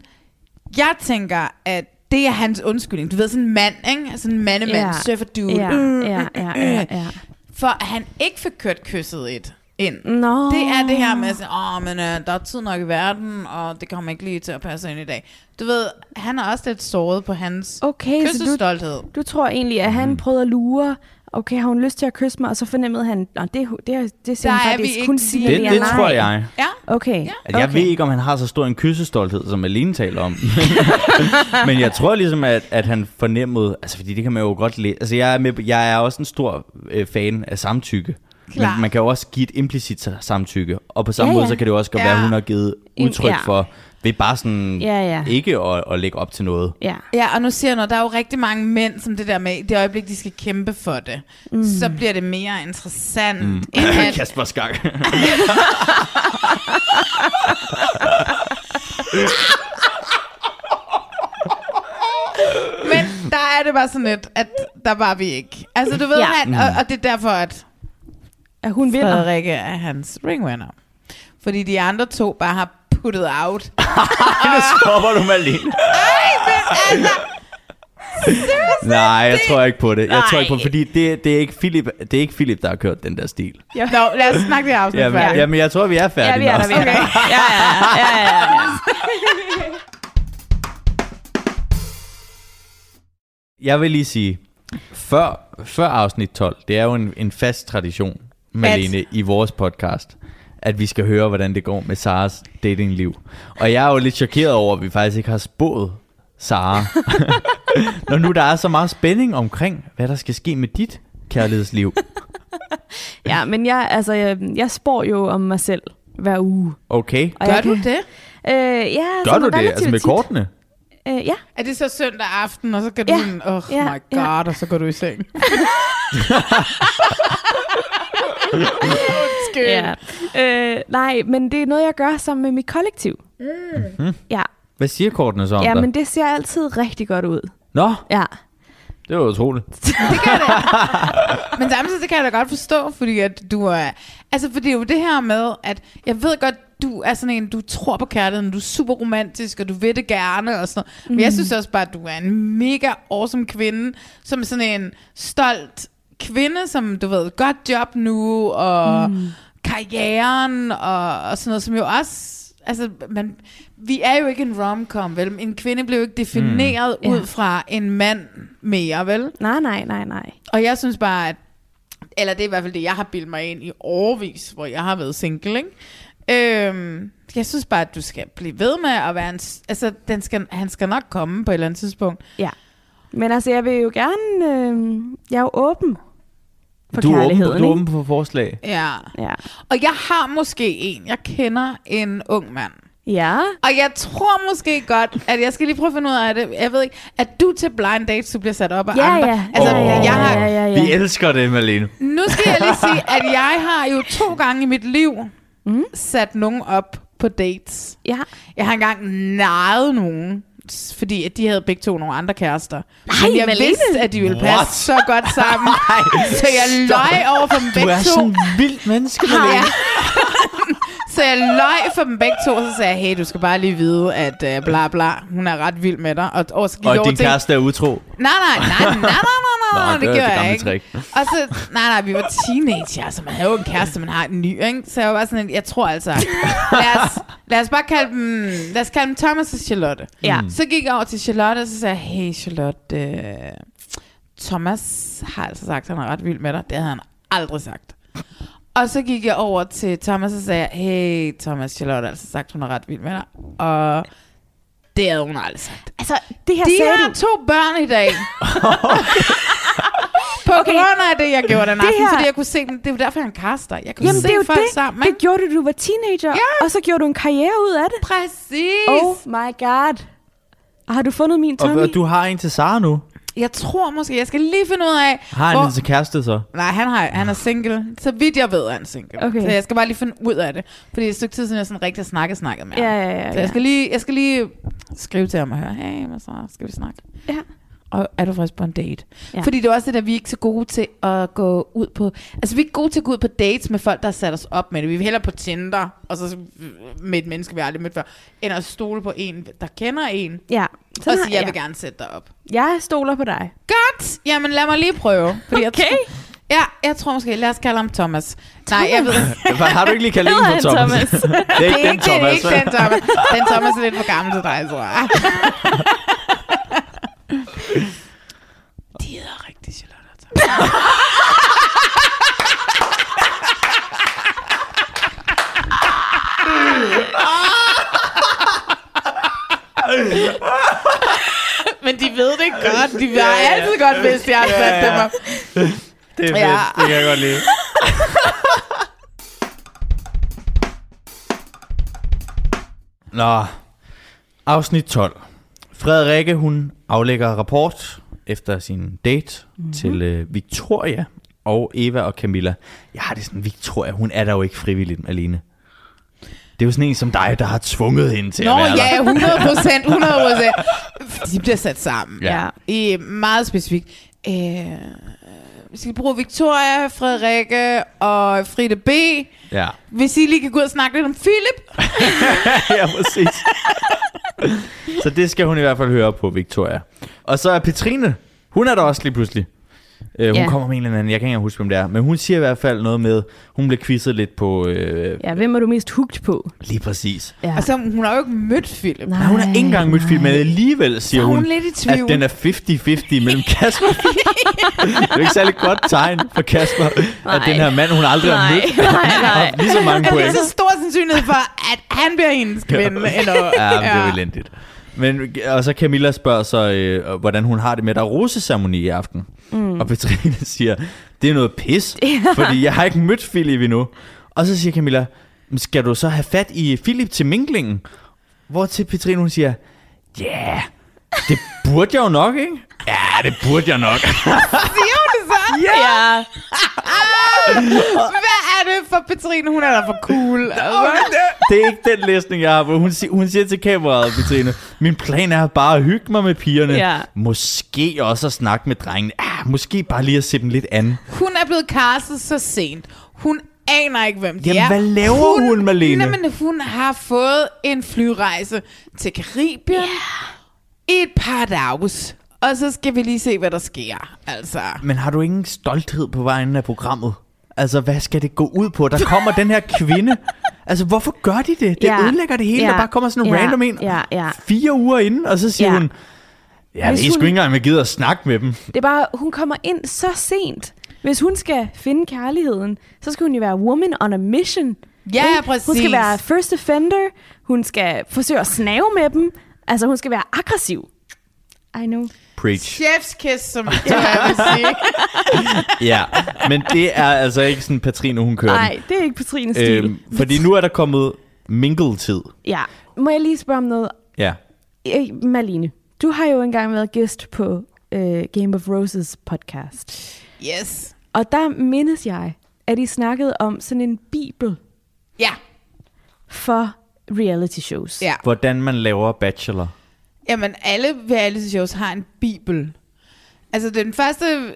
jeg tænker, at det er hans undskyldning. Du ved, sådan en mand, ikke? Sådan en mandemand, ja. surfer dude. Ja, Øh, ja, ja, ja, ja. For at han ikke fik kørt kysset et ind. Nå. Det er det her med at sige, åh, men øh, der er tid nok i verden, og det kommer ikke lige til at passe ind i dag. Du ved, han er også lidt såret på hans Okay, så du, kyssestolthed. du tror egentlig, at han prøvede at lure, okay, har hun lyst til at kysse mig, og så fornemmede han, at det, det, det, det Der han er faktisk kun sige Det, det nej. tror jeg. Ja, Okay. Ja. Altså, jeg okay. ved ikke, om han har så stor en kyssestolthed, som Malene taler om. Men jeg tror ligesom, at, at han fornemmede... Altså, fordi det kan man jo godt læse. Altså, jeg er, med, jeg er også en stor øh, fan af samtykke. Men man kan jo også give et implicit samtykke. Og på samme Ja, måde, ja. så kan det jo også godt Ja. være, at hun har givet En- udtryk ja. for, ved bare sådan Ja, ja. ikke at, at lægge op til noget. Ja. Ja, og nu siger jeg noget, der er jo rigtig mange mænd, som det der med, det øjeblik, de skal kæmpe for det, mm. så bliver det mere interessant, mm. end at... Kasper Skak. Men der er det bare sådan lidt, at der var vi ikke. Altså, du ved, Ja. ja. han, og, og det er derfor, at At hun vinder. Frederikke er hans ringwinner. Fordi de andre to bare har puttet out. Nu stopper du med alene. Nej, jeg tror ikke på det. Jeg tror ikke på det, fordi det, det, er ikke Philip, det er ikke Philip, der har kørt den der stil. Nå, lad os snakke det afsnit Jamen, færdigt. jamen, jeg tror, vi er Ja, færdige vi er der, med der. Ja, ja, ja, ja, ja. Jeg vil lige sige, før, før afsnit 12, det er jo en, en fast tradition, Malene, i vores podcast, at vi skal høre, hvordan det går med Saras datingliv. Og jeg er jo lidt chokeret over, at vi faktisk ikke har spået Sara. Når nu der er så meget spænding omkring, hvad der skal ske med dit kærlighedsliv. ja, men jeg, altså, jeg, jeg spår jo om mig selv hver uge. Okay, Og Gør du kan- det? Øh, ja, gør du det? relativt Altså med tit. kortene? Øh, ja. Er det så søndag aften, og så kan du Ja. sådan, oh Ja, my god, ja. og så går du i seng? Undskyld. ja. Øh, nej, men det er noget, jeg gør sammen med mit kollektiv. Mm. Ja, Hvad siger kortene så om ja dig? men det ser altid rigtig godt ud. Nå, Ja. det var utroligt. Men samtidig så kan jeg da godt forstå, fordi at du er... Altså, for det er jo det her med, at jeg ved godt, du er sådan en, du tror på kærligheden, du er super romantisk, og du vil det gerne, og sådan noget. Men jeg synes også bare, at du er en mega awesome kvinde, som er sådan en stolt kvinde, som du ved, godt job nu, og mm. karrieren, og, og sådan noget, som jo også... Altså, man, vi er jo ikke en romcom, vel? En kvinde blev jo ikke defineret Mm. ud Ja. fra en mand mere, vel? Nej, nej, nej, nej. Og jeg synes bare, at eller det er i hvert fald det, jeg har bildet mig ind i årvis, hvor jeg har været single, ikke? Øhm, jeg synes bare, at du skal blive ved med at være en... Altså, den skal, han skal nok komme på et eller andet tidspunkt. Ja. Men altså, jeg vil jo gerne... Øh, jeg er jo åben for Du er, åben, kærligheden, du er åben for forslag. Ja. Ja. Og jeg har måske en. Jeg kender en ung mand. Ja. Og jeg tror måske godt, at jeg skal lige prøve at finde ud af det. Jeg ved ikke, at du til blind dates, du bliver sat op af Ja, andre. ja. Altså, ja, jeg har, ja, ja, ja. Vi elsker det, Malene. Nu skal jeg lige sige, at jeg har jo to gange i mit liv mm. sat nogen op på dates. Ja. Jeg har engang naret nogen, fordi at de havde begge to nogle andre kærester. Nej, Men jeg Malene. vidste, at de ville passe What? så godt sammen. så jeg løj over for dem Du begge er to. sådan en vildt menneske, Malene. så jeg løj for dem begge to, og så sagde jeg, hey, du skal bare lige vide, at uh, bla bla, hun er ret vild med dig. Og, og så gik Og over din til, kæreste er utro. Nej, nej, nej, nej, nej, nej, nej, nej, Nå, det, det gjorde det jeg ikke. trick. Og så, nej, nej, vi var teenager, så man havde jo en kæreste, man har en ny, ikke? Så jeg var bare sådan, jeg tror altså, lad os, lad os bare kalde dem, lad os kalde dem Thomas og Charlotte. Ja. Så gik jeg over til Charlotte, og så sagde jeg, hey Charlotte, øh, Thomas har altså sagt, at han er ret vild med dig. Det havde han aldrig sagt. Og så gik jeg over til Thomas og sagde, hey Thomas, Charlotte har altså sagt, hun er ret vild med dig. Og det havde hun aldrig sagt. Altså, det her De sagde har du. to børn i dag. På okay. grund af det, jeg gjorde den Det aften, her- fordi jeg kunne se dem. Det er jo derfor, jeg er en caster. Jeg kunne Jamen, se det er jo folk det. sammen. Det gjorde du, da du var teenager. Ja. Og så gjorde du en karriere ud af det. Præcis. Oh my god. Og har du fundet min Tommy? og du har en til Sara nu. Jeg tror måske, jeg skal lige finde ud af... Har han hvor- en til kæreste så? Nej, han, har, han er single. Så vidt jeg ved, er han single. Okay. Så jeg skal bare lige finde ud af det. Fordi det er et stykke tid siden, jeg sådan rigtig snakket snakket med ham. Ja, ja, ja. Så ja. jeg skal, lige, jeg skal lige skrive til ham og høre, hey, hvad så, skal vi snakke? Ja. Og er du frisk på en date? Ja. Ja. Fordi det er også det, der vi er ikke så gode til at gå ud på... Altså, vi er ikke gode til at gå ud på dates med folk, der har sat os op med det. Vi vil hellere på Tinder, og så med et menneske, vi aldrig mødt før, end at stole på en, der kender en, Ja. og Sådan sige, jeg har- vil gerne sætte dig op. Jeg stoler på dig. Godt! Jamen, lad mig lige prøve. Fordi Okay. Jeg ja, jeg tror måske, lad os kalde ham Thomas. Nej, jeg ved... Har du ikke lige kaldt en Hedder for han Thomas? Thomas? det er Det ikke er den det er Thomas. ikke den Thomas. Den Thomas er lidt for gammel til dig, tror jeg. De hedder rigtig Charlotte og Thomas. Men de ved det godt. De har altid godt vidst, at jeg har sat dem op. Det er fedt. Ja. Det kan jeg godt lide. Nå, afsnit 12. Frederikke, hun aflægger rapport efter sin date mm-hmm. til øh, Victoria og Eva og Camilla. Jeg har det sådan, Victoria, hun er der jo ikke frivilligt alene. Det er jo sådan en som dig, der har tvunget hende til Nå at være ja, 100 procent, 100 procent. De bliver sat sammen. Ja. I meget specifikt. Øh, skal bruge Victoria, Frederikke og Frida B. Ja, Hvis I lige kan gå ud og snakke lidt om Philip. ja præcis. så det skal hun i hvert fald høre på, Victoria. Og så er Petrine, hun er der også lige pludselig. Uh, hun Ja. kommer med en eller anden, jeg kan ikke huske, hvem det er, men hun siger i hvert fald noget med, hun blev quizzet lidt på, øh, Ja, hvem er du mest hugt på? lige præcis. Ja. Altså, hun har jo ikke mødt Philip. Nej, hun har ikke engang mødt film, men alligevel siger er hun hun, lidt i tvivl. at den er 50-50 mellem Kasper det er jo ikke særlig godt tegn for Kasper, at den her mand, hun aldrig har Nej, mødt, nej, nej. har lige så mange Er point. det så stor sandsynlighed for, at han bliver hendes kvinde? Eller, Ja, men det er jo elendigt. Men, og så Camilla spørger så, øh, hvordan hun har det med, at der er roseceremoni i aften. Mm. Og Petrine siger, det er noget pis, fordi jeg har ikke mødt Philip endnu. Og så siger Camilla, "Men skal du så have fat i Philip til minklingen? Hvor til Petrine hun siger, ja, yeah, det burde jeg jo nok, ikke? Ja, det burde jeg nok. Siger? Ja. Hvad er det for Petrine? Hun er da for cool. Altså. det er ikke den læsning, jeg har. Hun, siger, hun siger til kameraet, Petrine, min plan er bare at hygge mig med pigerne. Ja. Måske også at snakke med drengene. Ah, måske bare lige at se dem lidt an. Hun er blevet castet så sent. Hun aner ikke, hvem de Jamen, er. hvad laver hun, Malene? Nej, men hun har fået en flyrejse til Karibien yeah. i et par dags. Og så skal vi lige se, hvad der sker. Altså. Men har du ingen stolthed på vejen af programmet? Altså, hvad skal det gå ud på? Der kommer den her kvinde. Altså, hvorfor gør de det? Det Ja. ødelægger det hele. Ja. Der bare kommer sådan en Ja. random en Ja, ja. fire uger inden, og så siger Ja. hun, jeg ved Hvis sgu hun- ikke engang, jeg gider at snakke med dem. Det er bare, hun kommer ind så sent. Hvis hun skal finde kærligheden, så skal hun jo være woman on a mission. Ja, Ikke? præcis. Hun skal være first offender. Hun skal forsøge at snave med dem. Altså, hun skal være aggressiv. I know. Preach. Chef's kiss, som jeg vil sige. Ja, men det er altså ikke sådan, Patrine, hun kører Nej, det er ikke Patrines stil. Øhm, fordi nu er der kommet mingle-tid. Ja. Må jeg lige spørge om noget? Ja. Øh, Marlene, du har jo engang været gæst på øh, Game of Roses podcast. Yes. Og der mindes jeg, at I snakkede om sådan en bibel Ja. for reality shows. Ja. Hvordan man laver Bachelor. Jamen, alle reality shows har en bibel. Altså den første,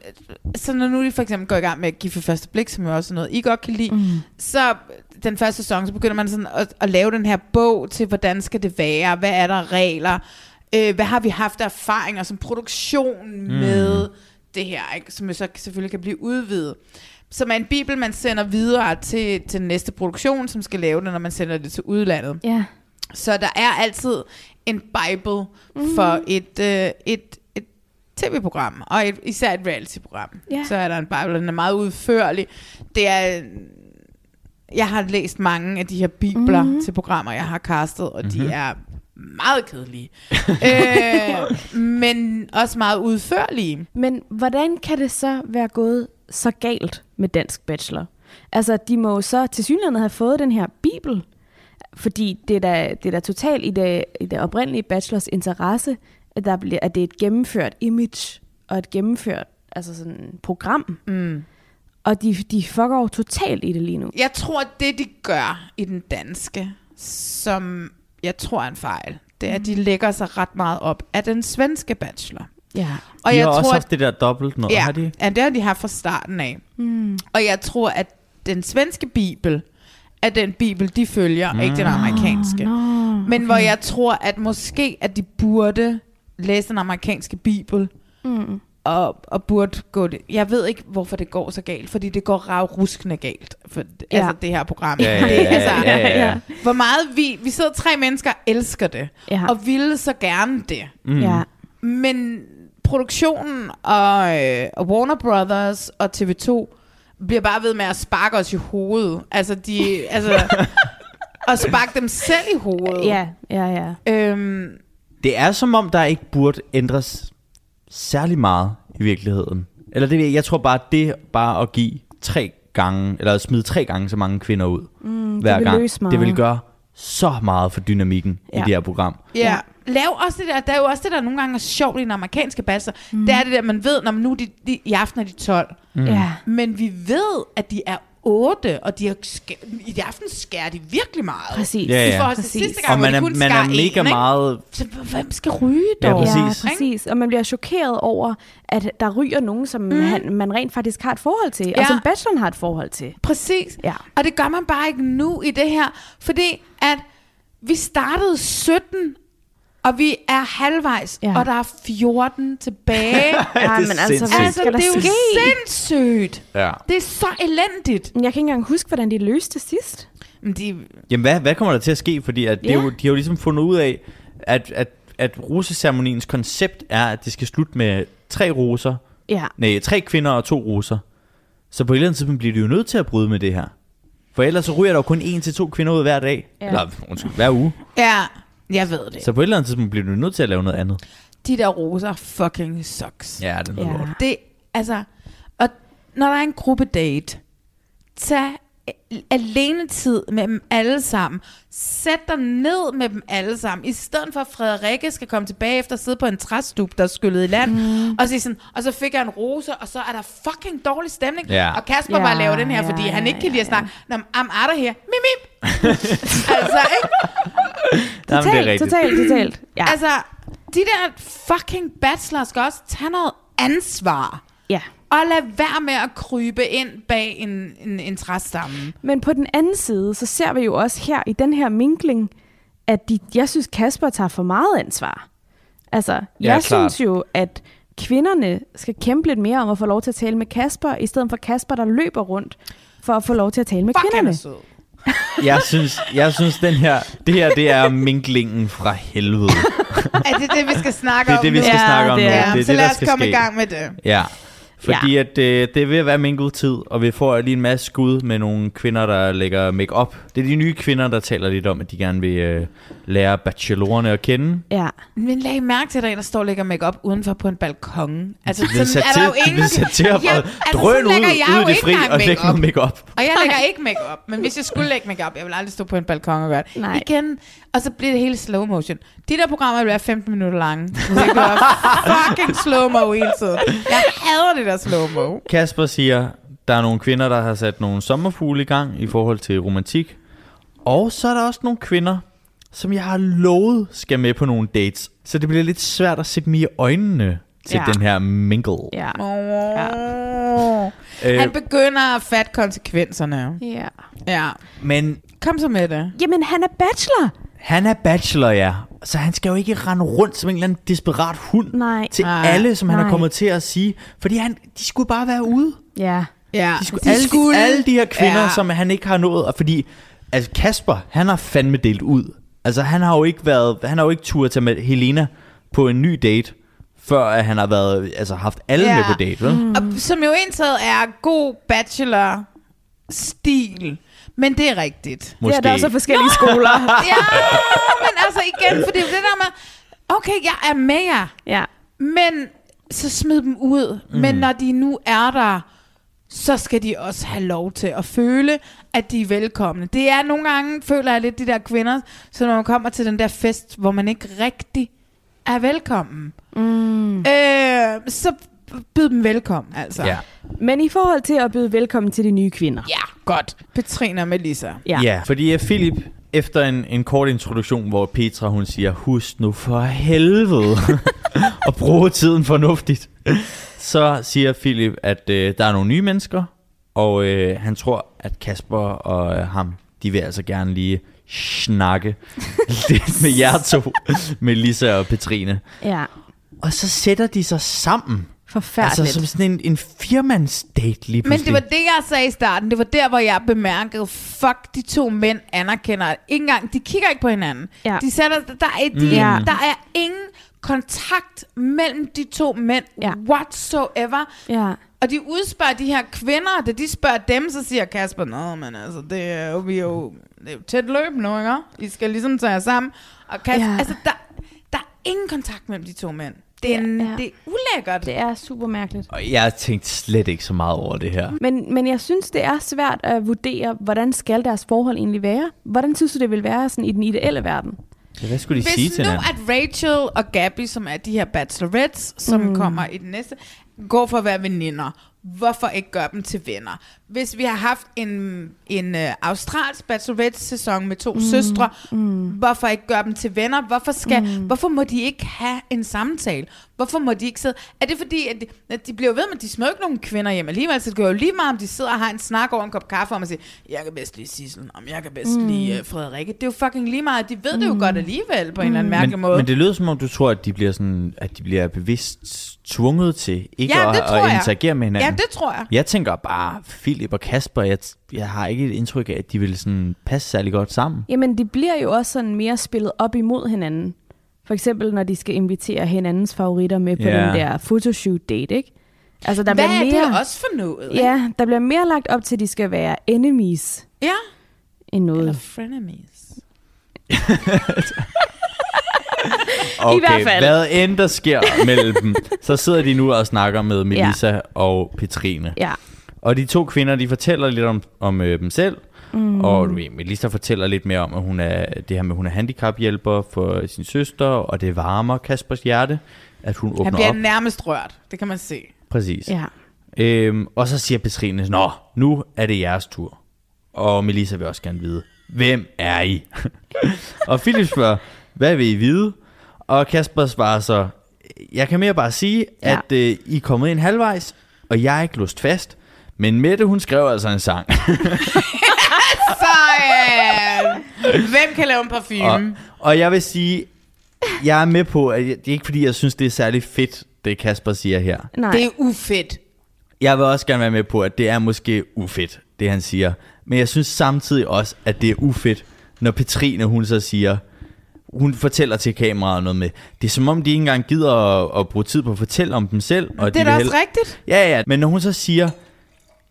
så når nu de for eksempel går i gang med at give for første blik, som jo også er noget, I godt kan lide, mm. så den første sæson, så begynder man sådan at, at lave den her bog til, hvordan skal det være, hvad er der regler, øh, hvad har vi haft af erfaringer som produktion mm. med det her, ikke? som jo så selvfølgelig kan blive udvidet. Som er en bibel, man sender videre til, til den næste produktion, som skal lave det, når man sender det til udlandet. Ja. Så der er altid en bible mm. for et, øh, et, et tv-program, og et, især et reality-program. Ja. Så er der en bible, den er meget udførlig. Det er... Jeg har læst mange af de her bibler mm. til programmer, jeg har castet, og mm-hmm. de er meget kedelige. øh, men også meget udførlige. Men hvordan kan det så være gået så galt med Dansk Bachelor? Altså, de må jo så til synligheden have fået den her bibel, fordi det er da, det er da totalt i det, i det oprindelige bachelors interesse, at, der bliver, at det er et gennemført image og et gennemført altså sådan, program. Mm. Og de, de fucker jo totalt i det lige nu. Jeg tror, at det, de gør i den danske, som jeg tror er en fejl, det er, at de lægger sig ret meget op af den svenske bachelor. Ja. Og de jeg har tror, også at haft det der dobbelt noget, Ja, har de? ja, det har de haft fra starten af. Mm. Og jeg tror, at den svenske bibel er den bibel, de følger, mm. ikke den amerikanske. Nå, Men hvor jeg tror, at måske, at de burde læse den amerikanske bibel, mm. og, og burde gå det. Jeg ved ikke, hvorfor det går så galt, fordi det går ravruskende galt, for ja. altså det her program. Ja, ja, Det, ja, altså, ja, ja, ja. Hvor meget vi, vi sidder tre mennesker og elsker det, Ja. og ville så gerne det. Mm. Ja. Men produktionen og, øh, og Warner Brothers og TV2 bliver bare ved med at sparke os i hovedet. Altså, de, altså og sparke dem selv i hovedet. Ja, ja, ja. Øhm, Det er som om, der ikke burde ændres særlig meget i virkeligheden. Eller det, jeg jeg tror bare, det bare at give tre gange, eller smide tre gange så mange kvinder ud Mm, hver det vil gang. løse meget. Det vil gøre så meget for dynamikken ja. Ja. i det her program. Ja. Lav også det der, der er jo også det, der nogle gange er sjovt i den amerikanske bachelor. Mm. Det er det der, man ved, når man nu de, de, i aften er de 12. Mm. Ja. Men vi ved, at de er 8, og de har i aften skærer de virkelig meget. Præcis. Ja, I ja. forhold til Præcis. sidste gang, Og man er, de man er mega en, meget... Så hvem skal ryge Ja, dog? præcis. Ja, præcis. Og man bliver chokeret over, at der ryger nogen, som mm. han, man rent faktisk har et forhold til, Ja. og som bacheloren har et forhold til. Præcis. Ja. Og det gør man bare ikke nu i det her, fordi at vi startede 17, og vi er halvvejs, Ja. og der er 14 tilbage. Ja, men altså, hvad altså, skal det er jo ske? sindssygt. Ja. Det er så elendigt. Jeg kan ikke engang huske, hvordan de løste det sidst. Men de, Jamen, hvad, hvad kommer der til at ske? Fordi at det er Ja. jo, de har jo ligesom fundet ud af, at, at, at roseceremoniens koncept er, at det skal slutte med tre roser. Ja. Nej, tre kvinder og to roser. Så på et eller andet tidspunkt bliver de jo nødt til at bryde med det her. For ellers så ryger der jo kun en til to kvinder ud hver dag. Ja. Eller undskyld, hver uge. ja, jeg ved det. Så på et eller andet tidspunkt bliver du nødt til at lave noget andet. De der roser fucking sucks. Ja, det er noget Ja. lort. Det, altså, og når der er en gruppe date, tag alene tid med dem alle sammen. Sæt dig ned med dem alle sammen. I stedet for at Frederikke skal komme tilbage efter at sidde på en træstup, der er skyllet i land. Mm. Og, sige sådan, og så fik jeg en rose, og så er der fucking dårlig stemning. Ja. Og Kasper Ja, bare laver den her, ja, fordi han ikke kan lide at snakke. Nå, men I'm out of here. Mip, mip. altså, ikke? Jamen, det er Totalt, totalt, totalt. Ja. Altså, de der fucking bachelor skal også tage noget ansvar. ja. Og lad være med at krybe ind bag en, en, en træstamme. Men på den anden side, så ser vi jo også her i den her minkling, at de, jeg synes, Kasper tager for meget ansvar. Altså, Ja, jeg klart. synes jo, at kvinderne skal kæmpe lidt mere om at få lov til at tale med Kasper, i stedet for Kasper, der løber rundt for at få lov til at tale med Fuck, er kvinderne. Jeg synes, jeg synes den her, det her, det er minklingen fra helvede. Er det det, vi skal snakke Det er om det, vi nu? skal Ja, snakke om det nu. er- Ja, Det er så det, lad der os skal komme ske. i gang med det. Ja. Fordi ja. at øh, det er ved at være minket tid, og vi får lige en masse skud med nogle kvinder, der lægger make op. Det er de nye kvinder, der taler lidt om, at de gerne vil øh, lære bachelorerne at kende. Ja. Men lag mærke til, at der er en, der står og lægger make op udenfor på en balkon. Altså, De bliver sat er til, der jo ingen... bliver sat til at Ja, altså, drøn sådan ud, ud det ikke fri og lægge make-up. noget make op. Og jeg lægger ikke make op, men hvis jeg skulle lægge make op, jeg vil aldrig stå på en balkon og gøre det. Nej. Igen, og så bliver det hele slow motion. De der programmer vil være 15 minutter lange. Det var fucking slow mo hele tiden. Jeg hader det der slow mo. Kasper siger, der er nogle kvinder, der har sat nogle sommerfugle i gang i forhold til romantik. Og så er der også nogle kvinder, som jeg har lovet skal med på nogle dates. Så det bliver lidt svært at se dem i øjnene til Ja. den her mingle. Ja. Oh. Øh, Han begynder at fatte konsekvenserne. ja. Ja. men Kom så med det. Jamen, han er bachelor. Han er bachelor, ja. Så han skal jo ikke rende rundt som en eller anden desperat hund Nej. til Nej. alle, som han er Nej. kommet til at sige. Fordi han, de skulle bare være ude. Ja. Ja. De skulle, alle, de, alle de her kvinder, Ja. som han ikke har nået. Og fordi, altså Kasper, han har fandme delt ud. Altså han har jo ikke været, han har jo ikke tur til med Helena på en ny date, før at han har været, altså haft alle Ja. med på date, vel? Mm. Og, som jo indtaget er god bachelor-stil. Men det er rigtigt. Det er der også forskellige skoler. Ja, men altså igen, for det er det der med, okay, jeg er med jer, ja. men så smid dem ud. Mm. Men når de nu er der, så skal de også have lov til at føle, at de er velkomne. Det er nogle gange, føler jeg lidt, de der kvinder, så når man kommer til den der fest, hvor man ikke rigtig er velkommen, Mm. øh, så byd dem velkommen, altså. Ja. Men i forhold til at byde velkommen til de nye kvinder. ja, godt. Petrina og Melissa. Ja. ja, fordi uh, Philip, efter en, en kort introduktion, hvor Petra hun siger, husk nu for helvede at bruge tiden fornuftigt, så siger Philip, at øh, der er nogle nye mennesker, og øh, han tror, at Kasper og øh, ham, de vil altså gerne lige snakke lidt med jer to, med Lisa og Petrine. ja. Og så sætter de sig sammen. Forfærdeligt. Altså som sådan en, en firmandsdate lige Men det var det, jeg sagde i starten. Det var der, hvor jeg bemærkede, fuck, de to mænd anerkender at ikke engang, de kigger ikke på hinanden. Ja. De sætter, der, er, de, Mm. Ja. der er ingen kontakt mellem de to mænd Ja. whatsoever. ja. Og de udspørger de her kvinder, da de spørger dem, så siger Kasper, Nå, men altså, det er jo, vi er jo, det er jo tæt løb nu, ikke? I skal ligesom tage jer sammen. Og Kasper, ja. altså, der, der er ingen kontakt mellem de to mænd. Det er, Ja. det er ulækkert. Det er super mærkeligt. Og jeg har tænkt slet ikke så meget over det her. Men, men jeg synes, det er svært at vurdere, hvordan skal deres forhold egentlig være? Hvordan synes du, det vil være sådan i den ideelle verden? Hvad skulle de sige Hvis til nu, hinanden? at Rachel og Gabby, som er de her bachelorettes, som mm. kommer i den næste, går for at være veninder, hvorfor ikke gøre dem til venner? Hvis vi har haft en, en uh, australsk bachelorette-sæson med to mm. søstre, mm. hvorfor ikke gøre dem til venner? Hvorfor, skal, mm. hvorfor må de ikke have en samtale? Hvorfor må de ikke sidde? Er det fordi, at de, at de bliver ved med, at de smager jo ikke nogen kvinder hjem alligevel, så det går jo lige meget, om de sidder og har en snak over en kop kaffe, om at sige, jeg kan bedst lide Sissel, om jeg kan bedst mm. lide uh, Frederikke. Det er jo fucking lige meget. De ved mm. det jo godt alligevel, på en eller anden mærkelig Men, måde. men det lyder som om, du tror, at de bliver, sådan, at de bliver bevidst tvunget til ikke Ja, at, at interagere med hinanden. Ja, det tror jeg. Jeg tænker bare, Philip og Kasper, jeg, jeg har ikke et indtryk af, at de vil sådan passe særlig godt sammen. Jamen, de bliver jo også sådan mere spillet op imod hinanden. For eksempel, når de skal invitere hinandens favoritter med på Ja. den der photoshoot date, ikke? Altså, der Hvad bliver er mere, det også for noget? ikke? Ja, der bliver mere lagt op til, at de skal være enemies ja. end noget. Eller frenemies. Okay, hvert fald. hvad end der sker mellem dem, så sidder de nu og snakker med Melissa ja. og Petrine. Ja. Og de to kvinder, de fortæller lidt om, om øh, dem selv. Mm. Og du ved, Melissa fortæller lidt mere om, at hun er, det her med, at hun er handicaphjælper for sin søster, og det varmer Kaspers hjerte, at hun Han åbner bliver op. nærmest rørt. Det kan man se. Præcis. Ja. Øhm, og så siger Petrine, Nå, nu er det jeres tur. Og Melissa vil også gerne vide, hvem er I? og Philip spørger, hvad vil I vide? Og Kasper svarer så, jeg kan mere bare sige, Ja. at øh, I er kommet ind halvvejs, og jeg er ikke låst fast. Men Mette, hun skrev altså en sang. Sejt! Hvem kan lave en parfume? og, og jeg vil sige, jeg er med på, at jeg, det er ikke fordi, jeg synes, det er særlig fedt, det Kasper siger her. Nej. Det er ufedt. Jeg vil også gerne være med på, at det er måske ufedt, det han siger. Men jeg synes samtidig også, at det er ufedt, når Petrine, hun så siger, hun fortæller til kameraet noget med, det er som om, de ikke engang gider at, at bruge tid på at fortælle om dem selv. Og Det er de da vil også rigtigt. Ja, ja, men når hun så siger,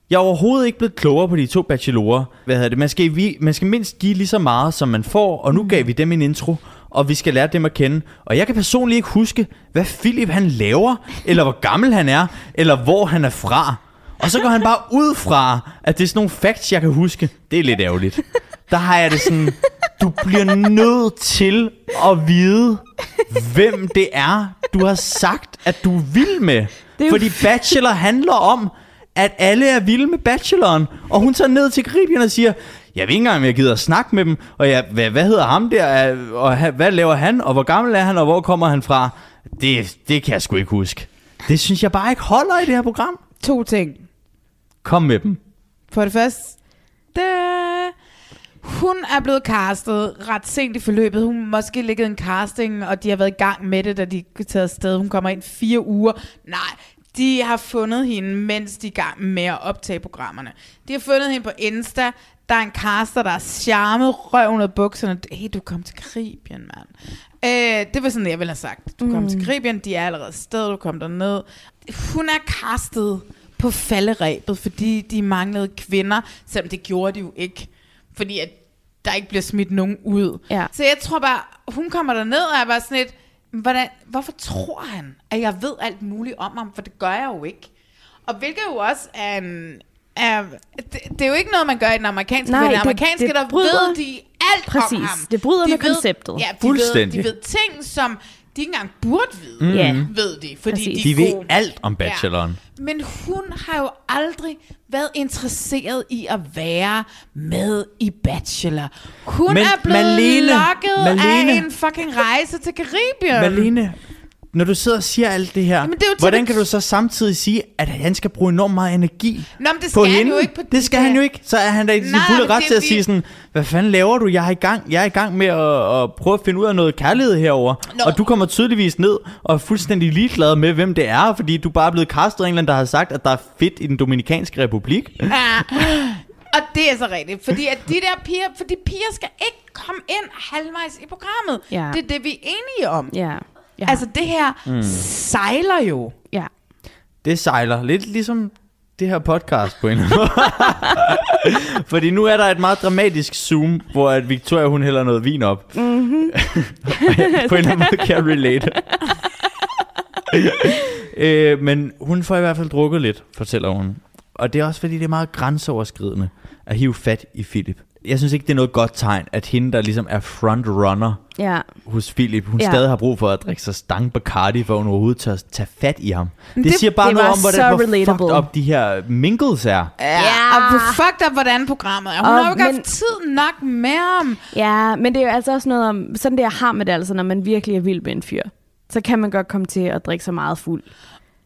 jeg er overhovedet ikke blevet klogere på de to bachelorer. Hvad hedder det? Man skal, vi, man skal mindst give lige så meget, som man får, og nu gav vi dem en intro, og vi skal lære dem at kende. Og jeg kan personligt ikke huske, hvad Philip han laver, eller hvor gammel han er, eller hvor han er fra. Og så går han bare ud fra, at det er sådan nogle facts, jeg kan huske. Det er lidt ærgerligt. Der har jeg det sådan, du bliver nødt til at vide, hvem det er, du har sagt, at du vil med. er jo Fordi Bachelor handler om, at alle er vilde med bacheloren. Og hun tager ned til Karibien og siger, jeg ved ikke engang, om jeg gider at snakke med dem. Og jeg, hvad, hvad hedder ham der? Og hvad laver han? Og hvor gammel er han? Og hvor kommer han fra? Det, det kan jeg sgu ikke huske. Det synes jeg bare ikke holder i det her program. To ting. Kom med dem. For det første, da hun er blevet castet ret sent i forløbet. Hun har måske ligget en casting, og de har været i gang med det, da de er taget afsted. Hun kommer ind fire uger. Nej, de har fundet hende, mens de er i gang med at optage programmerne. De har fundet hende på Insta. Der er en caster, der er charmet røven af bukserne. Hey, du kom til Karibien, mand. Øh, det var sådan, jeg ville have sagt. Du kom Mm. til Karibien, de er allerede sted, du kom derned. Hun er castet på falderæbet, fordi de manglede kvinder, selvom det gjorde de jo ikke. Fordi at der ikke bliver smidt nogen ud. Ja. Så jeg tror bare, hun kommer derned og er bare sådan lidt, hvordan, hvorfor tror han, at jeg ved alt muligt om ham? For det gør jeg jo ikke. Og hvilket jo også er en... Er, det, det er jo ikke noget, man gør i den amerikanske. Nej, Nej, den det- amerikanske, det der bryder- ved de alt Præcis. om ham. Det bryder de med ved, konceptet. Ja, de Fuldstændig. Ved, de ved ting, som de ikke engang burde vide. Ja. Ved de, fordi Præcis. de, De ved gode. alt om bacheloren. Ja. Men hun har jo aldrig været interesseret i at være med i Bachelor. Hun Men er blevet Malene, lokket Malene. af en fucking rejse til Karibien. Malene, når du sidder og siger alt det her, Jamen, det hvordan kan du så samtidig sige, at han skal bruge enormt meget energi Nå, men det på skal han hende? jo ikke på det skal han jo ikke. Så er han da i sin fulde ret til at sige sådan, hvad fanden laver du? Jeg er i gang, jeg er i gang med at, at prøve at finde ud af noget kærlighed herover. Og du kommer tydeligvis ned og er fuldstændig ligeglad med, hvem det er, fordi du bare er blevet castet af en eller anden, der har sagt, at der er fedt i den dominikanske republik. Ja. Og det er så rigtigt, fordi at de der piger, for de piger skal ikke komme ind halvvejs i programmet. Ja. Det er det, vi er enige om. Ja. Ja. Altså, det her mm. sejler jo. ja. Det sejler lidt ligesom det her podcast på en eller anden måde. Fordi nu er der et meget dramatisk zoom, hvor at Victoria hun hælder noget vin op. Mm-hmm. på en eller anden måde kan jeg relate. øh, men hun får i hvert fald drukket lidt, fortæller hun. Og det er også fordi, det er meget grænseoverskridende at hive fat i Philip. Jeg synes ikke, det er noget godt tegn, at hende, der ligesom er frontrunner Ja. hos Philip, hun Ja. ja. stadig har brug for at drikke sig stang Bacardi, for hun overhovedet tør tage fat i ham. Det, det- siger bare det noget om, hvordan hvor relatable. fucked up de her mingles er. Ja, og hvor fucked up, hvordan programmet er. Hun Og har jo ikke men- haft tid nok med ham. Ja, men det er jo altså også noget om, sådan det jeg har med det, altså når man virkelig er vild med en fyr, så kan man godt komme til at drikke sig meget fuld.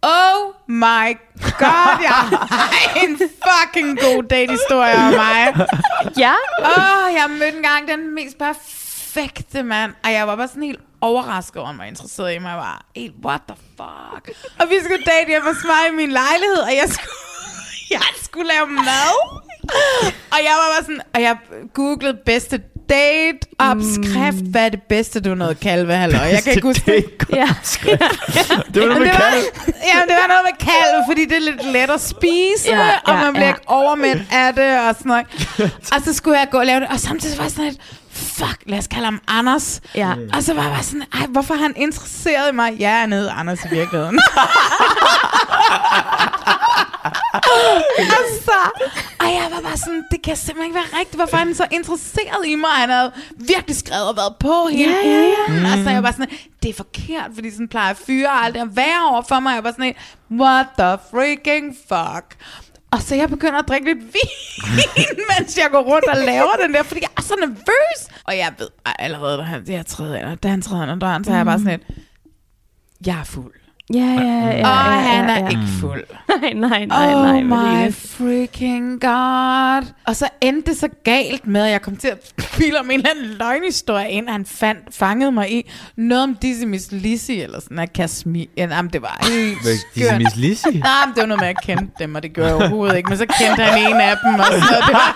Oh my god, jeg har en fucking god date-historie om mig. Ja? Åh, oh, jeg mødte engang den mest perfekte mand, og jeg var bare sådan helt overrasket over, at han var interesseret i mig. Jeg var helt, what the fuck? Og vi skulle date hjemme hos mig i min lejlighed, og jeg skulle, jeg skulle lave mad. Og jeg var bare sådan, og jeg googlede bedste date opskrift. Hvad er det bedste, du nåede kalve, halløj? Jeg kan ikke huske det. Ja. Det var noget med det, var, kalv. jamen, det var noget med kalv, fordi det er lidt let at spise, Ja, ja, og ja, man bliver ja. ikke overmæt af det og sådan noget. og så skulle jeg gå og lave det, og samtidig var jeg sådan lidt, fuck, lad os kalde ham Anders. Ja. Og så var jeg bare sådan, ej, hvorfor er han interesseret i mig? Ja, han hed Anders i virkeligheden. og så, og jeg var bare sådan, det kan simpelthen ikke være rigtigt. Hvorfor er han så interesseret i mig? Han havde virkelig skrevet og været på hele Ja, ja, ja. ugen. Og så er jeg bare sådan, det er forkert, fordi sådan plejer fyre aldrig at være over for mig. Jeg var sådan, what the freaking fuck? Og så jeg begynder at drikke lidt vin, mens jeg går rundt og laver den der, fordi jeg er så nervøs. Og jeg ved allerede, da han, jeg træder ind, da han træder ind ad døren, så er jeg bare sådan lidt, jeg er fuld. Ja, ja, ja. ja, og ja, han er ja. ikke fuld. Nej, nej, nej, oh nej. my Malene. freaking god. Og så endte det så galt med, at jeg kom til at spille om en eller anden løgnhistorie ind, han fandt, fangede mig i. Noget om Dizzy Miss Lizzy, eller sådan noget. Kasmi. Ja, jamen, det var helt Dizzy. Miss Lizzy? Nej, men det var noget med, at jeg kendte dem, og det gjorde jeg overhovedet ikke. Men så kendte han en af dem, og sådan noget. Det var,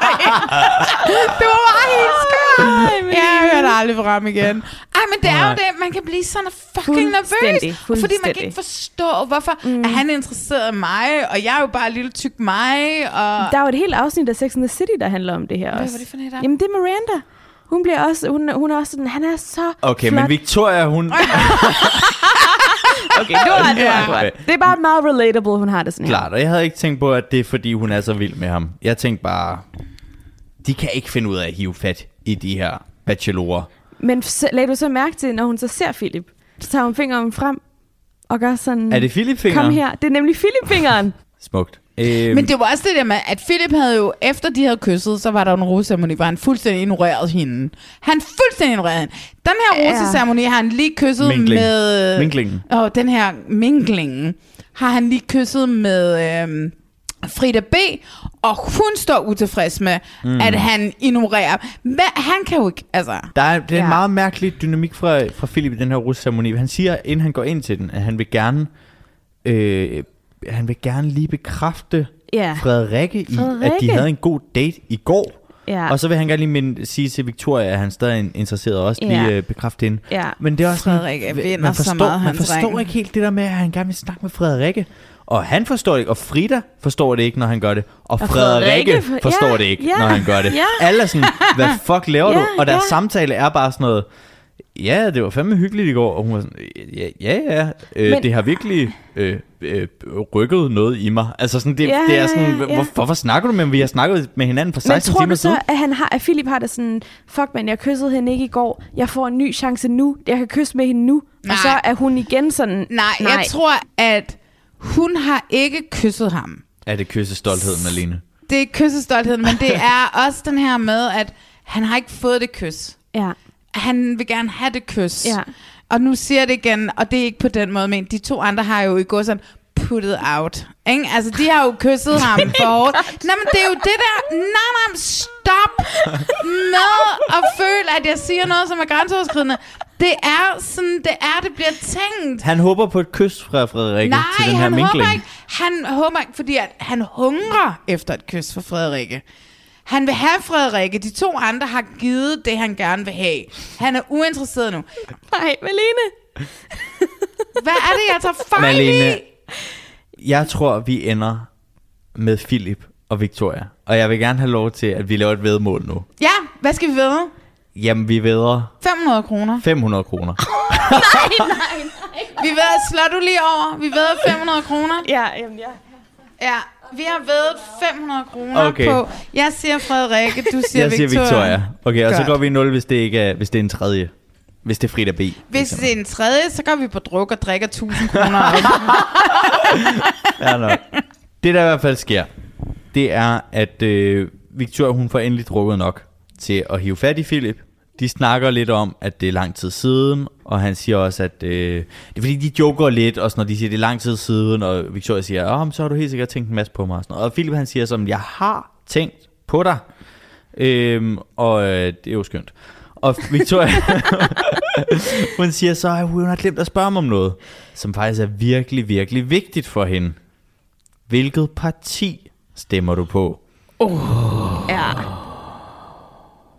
helt, det var bare helt skørt. Ja, jeg hørte aldrig fra ham igen. Ej, men det er jo det. Man kan blive sådan fucking nervøs. Fuldstændig, Fordi man kan ikke forstå, hvorfor mm. er han interesseret i mig, og jeg er jo bare en lille tyk mig. Og... Der er jo et helt afsnit af Sex and the City, der handler om det her Hvad også. var det for noget? Jamen, det er Miranda. Hun bliver også, hun, hun er også sådan, han er så Okay, flot. men Victoria, hun... Okay, det var, det var Ja. godt. Det er bare meget relatable, hun har det sådan her. Klart, og jeg havde ikke tænkt på, at det er fordi, hun er så vild med ham. Jeg tænkte bare, de kan ikke finde ud af at hive fat i de her bachelorer. Men lagde du så mærke til, når hun så ser Philip, så tager hun fingeren frem og gør sådan... Er det Philip? Kom her. Det er nemlig Philip-fingeren. Smukt. Øhm, Men det var også det der med, at Philip havde jo, efter de havde kysset, så var der en roseceremoni, hvor han fuldstændig ignorerede hende. Han fuldstændig ignorerede hende. Den her roseceremoni har han lige kysset Mingling. med... Minklingen. Og den her minglingen har han lige kysset med øhm, Frida B. Og hun står utilfreds med, mm. at han ignorerer. Men han kan jo ikke, altså... Der er, det er ja. En meget mærkelig dynamik fra, fra Philip i den her rusceremoni. Han siger, inden han går ind til den, at han vil gerne, øh, han vil gerne lige bekræfte Ja. Frederikke i, at de Frederikke. havde en god date i går. Ja. Og så vil han gerne lige minde, sige til Victoria, at han stadig er interesseret og også lige Ja. øh, bekræfte hende. Ja. Men det er også sådan, Frederikke vinder man så forstår, meget, man han forstår dreng. ikke helt det der med, at han gerne vil snakke med Frederikke. Og han forstår det ikke, og Frida forstår det ikke, når han gør det. Og, Og Frederikke, Frederikke for- forstår ja, det ikke, ja, når han gør det. ja. Alle er sådan, hvad fuck laver Ja, du? Og deres ja. samtale er bare sådan noget, ja, det var fandme hyggeligt i går. Og hun var sådan, ja, ja, ja øh, Men- det har virkelig øh, øh, rykket noget i mig. Altså sådan, det, Ja, det er sådan, ja, ja. hvor, hvorfor snakker du med ham? Vi har snakket med hinanden for 16 Men tror timer du så, siden. at, han har, at Philip har det sådan, fuck man, jeg kyssede hende ikke i går, jeg får en ny chance nu, jeg kan kysse med hende nu, Nej. og så er hun igen sådan, Nej, Nej, jeg tror, at hun har ikke kysset ham. Er det kyssestolthed, Malene? Det er kyssestoltheden, men det er også den her med, at han har ikke fået det kys. ja, Han vil gerne have det kys. Ja. Og nu siger jeg det igen, og det er ikke på den måde, men de to andre har jo i går sådan puttet out. Ikke? Altså, de har jo kysset ham for hårdt. Nej, men det er jo det der... Nej, nej, stop med at føle, at jeg siger noget, som er grænseoverskridende. Det er sådan, det er, det bliver tænkt. Han håber på et kys fra Frederikke Nej, til den her han minkling. håber ikke. Han håber ikke, fordi at han hungrer efter et kys fra Frederikke. Han vil have Frederikke. De to andre har givet det, han gerne vil have. Han er uinteresseret nu. nej, Malene, Hvad er det, jeg tager fejl Malene, i? jeg tror, vi ender med Philip og Victoria. Og jeg vil gerne have lov til, at vi laver et vedmål nu. Ja, hvad skal vi vide? Jamen, vi vedder 500 kroner. 500 kroner. Vi ved, slår du lige over. Vi ved 500 kroner. Ja, jamen, ja. Ja, vi har ved 500 kroner Okay. på. Jeg siger Frederikke, du siger Jeg siger Victoria. Victoria. Okay, og så Godt. går vi i 0, hvis det, ikke er, hvis det er en tredje. Hvis det er Frida B. Hvis det er en tredje, så går vi på druk og drikker 1000 kroner. Ja, nok. Det, der i hvert fald sker, det er, at øh, Victoria, hun får endelig drukket nok til at hive fat i Philip. De snakker lidt om, at det er lang tid siden, og han siger også, at øh, det er fordi, de joker lidt, og sådan, når de siger, at det er lang tid siden, og Victoria siger, åh, så har du helt sikkert tænkt en masse på mig. Og, sådan noget. og Philip han siger som, jeg har tænkt på dig. Øhm, og øh, det er jo skønt. Og Victoria, hun siger så, at hun har glemt at spørge mig om noget, som faktisk er virkelig, virkelig vigtigt for hende. Hvilket parti stemmer du på? ja.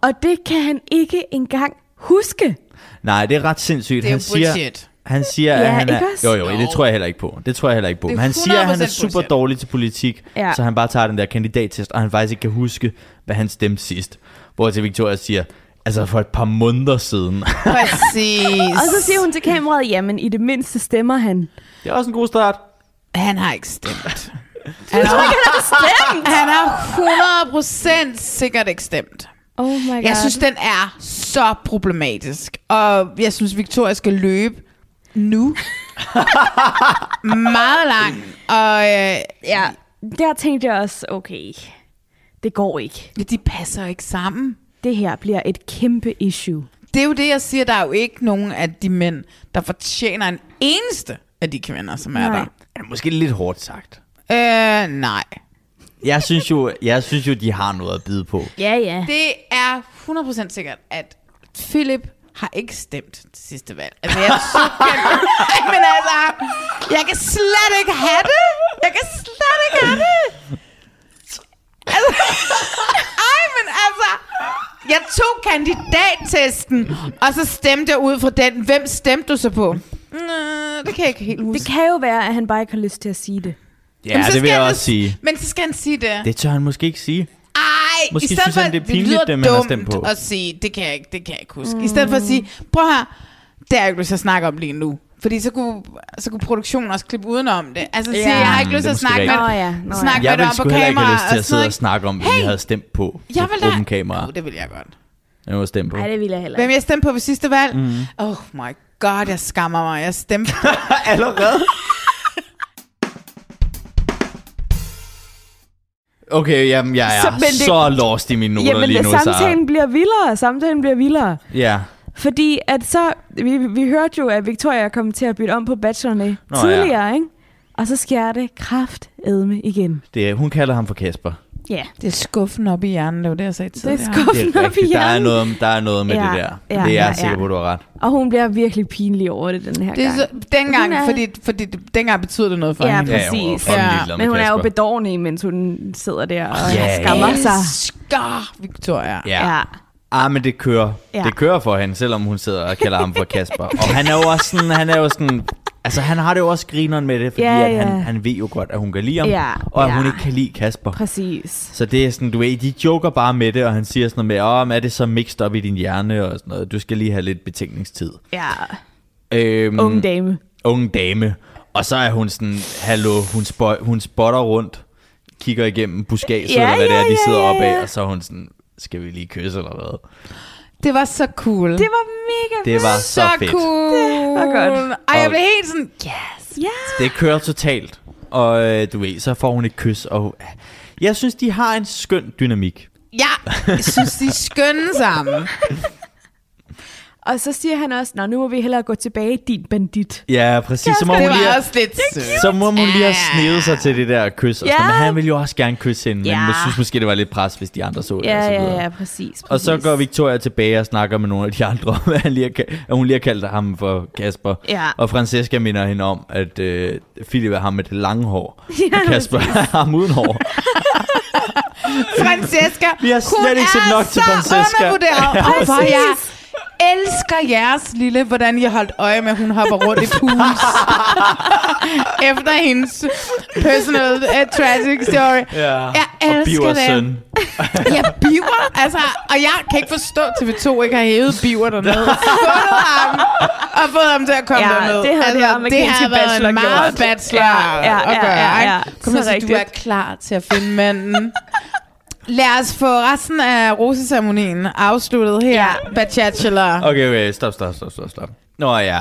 Og det kan han ikke engang huske. Nej, det er ret sindssygt. Det er jo han siger, bullshit. han siger, Ja, at han er... også? Jo, jo, det tror jeg heller ikke på. Det tror jeg heller ikke på. Men han siger, at han er 100% super bullshit. dårlig til politik, Ja. så han bare tager den der kandidattest, og han faktisk ikke kan huske, hvad han stemte sidst. Hvor til Victoria siger, altså for et par måneder siden. Præcis. Og så siger hun til kameraet, jamen i det mindste stemmer han. det er også en god start. Han har ikke stemt. Han har, han har 100% sikkert ikke stemt. Oh my god. Jeg synes, den er så problematisk. Og jeg synes, Victoria skal løbe nu. Meget langt. Og øh, Ja, der tænkte jeg også, okay, det går ikke. ja, de passer ikke sammen. Det her bliver et kæmpe issue. Det er jo det, jeg siger. Der er jo ikke nogen af de mænd, der fortjener en eneste af de kvinder, som er Nej. der. Det er måske lidt hårdt sagt. Øh, nej. Jeg synes jo, jeg synes jo de har noget at byde på. Ja, ja. Det er 100% sikkert, at Philip har ikke stemt til sidste valg. Altså, jeg er så kendt. Men altså, jeg kan slet ikke have det. Jeg kan slet ikke have det. Altså, ej, men altså, jeg tog kandidattesten, og så stemte jeg ud fra den. Hvem stemte du så på? Mm, det kan jeg ikke helt huske. Det kan jo være, at han bare ikke har lyst til at sige det. Ja, Jamen, så det vil skal jeg han- også sige. Men så skal han sige det. Det tør han måske ikke sige. Ej, Måske i stedet synes for, han, det er at pinligt, lyder dem, han har dumt stemt på. at sige, det kan jeg ikke, det kan jeg ikke huske. Mm. I stedet for at sige, prøv her, det jeg ikke lyst til at snakke om lige nu. Fordi så kunne, så kunne produktionen også klippe udenom det. Altså sige, Ja. jeg har ikke lyst det til er at snakke med. Nå ja, nå ja. snakke Jeg med dig ville på heller ikke kamera. have lyst til at sidde og snakke om, hvad vi Hey! havde stemt på Jeg på vil da- kamera. Oh, det vil jeg godt. Jeg var stemt på. Nej, det vil jeg heller Hvem ikke. jeg stemte på ved sidste valg? Mm. Oh my god, jeg skammer mig. Jeg stemte Allerede? Okay, jamen, jeg er Så- det- så lost i mine noter Jamen, lige nu, samtalen så... bliver vildere. Samtalen bliver vildere. Ja, Fordi at så, vi, vi hørte jo, at Victoria kom til at bytte om på bachelorne Nå, tidligere, ikke? Og så sker det kraft edme igen. det hun kalder ham for Kasper. Ja, Det er skuffen op i hjernen, det var det, jeg sagde det tidligere. er skuffen Det er op i rigtigt. Der er hjernen. noget, der er noget med Ja, det der. ja, det er jeg ja, sikker ja. på, du har ret. Og hun bliver virkelig pinlig over det den her Det er gang. så, dengang, er- fordi, fordi det, dengang betyder det noget for Ja, hende. Ja, præcis. Ja, ligeglad med Men hun er jo Kasper. bedårnig, mens hun sidder der og Ja, skammer sig. Elsker Victoria. Ja. Ja. Ah, men det kører. Ja. Det kører for hende, selvom hun sidder og kalder ham for Kasper. Og han er jo også sådan, han er jo sådan, altså han har det jo også grineren med det, fordi Ja, at ja. han, han ved jo godt, at hun kan lide ham, Ja, og at ja. hun ikke kan lide Kasper. Præcis. Så det er sådan, du ved, de joker bare med det, og han siger sådan noget med, åh, men er det så mixed op i din hjerne og sådan noget, du skal lige have lidt betænkningstid. Ja. Øhm, Unge dame. unge dame. Og så er hun sådan, hallo, hun, spo- hun spotter rundt, kigger igennem buskaget, Ja, eller hvad det ja, er, de ja, sidder ja, op af, ja. og så er hun sådan, skal vi lige kysse eller hvad? Det var så cool. Det var mega Det var så, så fedt. cool. Det var godt. Ej, jeg blev helt sådan, yes. Ja. Det kører totalt. Og øh, du ved, så får hun et kys. Og jeg synes, de har en skøn dynamik. Ja, jeg synes, de er skønne sammen. Og så siger han også, Nå, nu må vi hellere gå tilbage, din bandit. Ja, præcis. Så må, Det hun lige, var også lidt sødt. så må hun lige have snedet sig til det der kys. Og Ja. sådan, men han ville jo også gerne kysse hende. Men Ja. jeg synes måske, det var lidt pres, hvis de andre så det. Ja, og så ja, videre. ja, præcis. præcis. Og så går Victoria tilbage og snakker med nogle af de andre, om, at, han lige har, ka- at hun lige har kaldt ham for Kasper. Ja. Og Francesca minder hende om, at øh, Philip er ham med det lange hår. og Kasper er ham uden hår. Francesca, Vi har slet hun ikke set er nok til så Francesca. undervurderet. Og hvor jeg elsker jeres lille, hvordan I har holdt øje med, at hun hopper rundt i pools. Efter hendes personal uh, tragic story. Ja. Jeg elsker det. Ja, biver. Altså, og jeg kan ikke forstå, at TV2 ikke har hævet biver dernede. Fundet ham og fået ham til at komme Ja, derned. det havde det altså, det har været en meget gjort. bachelor Ja, ja, at ja, gøre. ja, ikke? ja. Kom Så så du er klar til at finde manden. Lad os få resten af roseceremonien afsluttet her. Ja. Bachelor. Okay, okay, stop, stop, stop, stop, stop. Nå ja.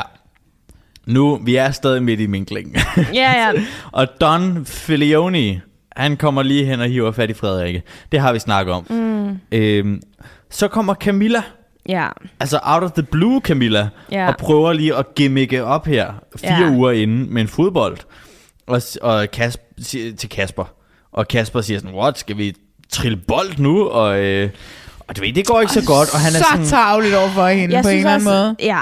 Nu, vi er stadig midt i minklingen. Ja, ja. og Don Filioni, han kommer lige hen og hiver fat i Frederikke. Det har vi snakket om. Mm. Øhm, så kommer Camilla, Ja. altså out of the blue Camilla, Ja. og prøver lige at gimmicke op her fire Ja. uger inden med en fodbold. Og, og Kasper, til Kasper. Og Kasper siger sådan, what, skal vi trille bold nu? Og, øh, og du ved, det går ikke så godt. Og han er så sådan, tavligt over for hende Jeg på en eller anden måde. Ja.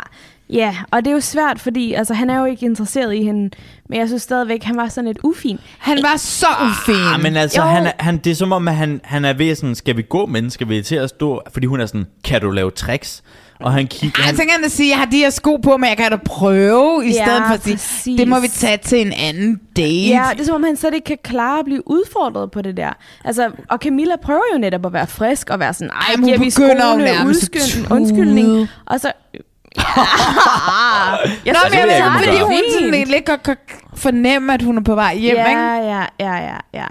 Ja, og det er jo svært, fordi altså, han er jo ikke interesseret i hende. Men jeg synes stadigvæk, han var sådan lidt ufin. Han var så ufin. Ah, men altså, Jo. han, er- han, det er som om, at han, han er ved sådan, skal vi gå, men skal vi til at stå? Fordi hun er sådan, kan du lave tricks? Og han kigger... Ej, Han, så kan han da sige, jeg har de her sko på, men jeg kan da prøve, i Ja, stedet for at sige, præcis. det må vi tage til en anden date. Ja, det er som om, han slet ikke kan klare at blive udfordret på det der. Altså, og Camilla prøver jo netop at være frisk og være sådan, ej, Ej, men hun giver vi skoene udskyld, undskyldning. Og så... jeg Nå, men jeg ved jeg fordi gør. hun sådan ikke godt kan fornemme, at hun er på vej hjem, ja, ikke? ja, ja, ja, ja.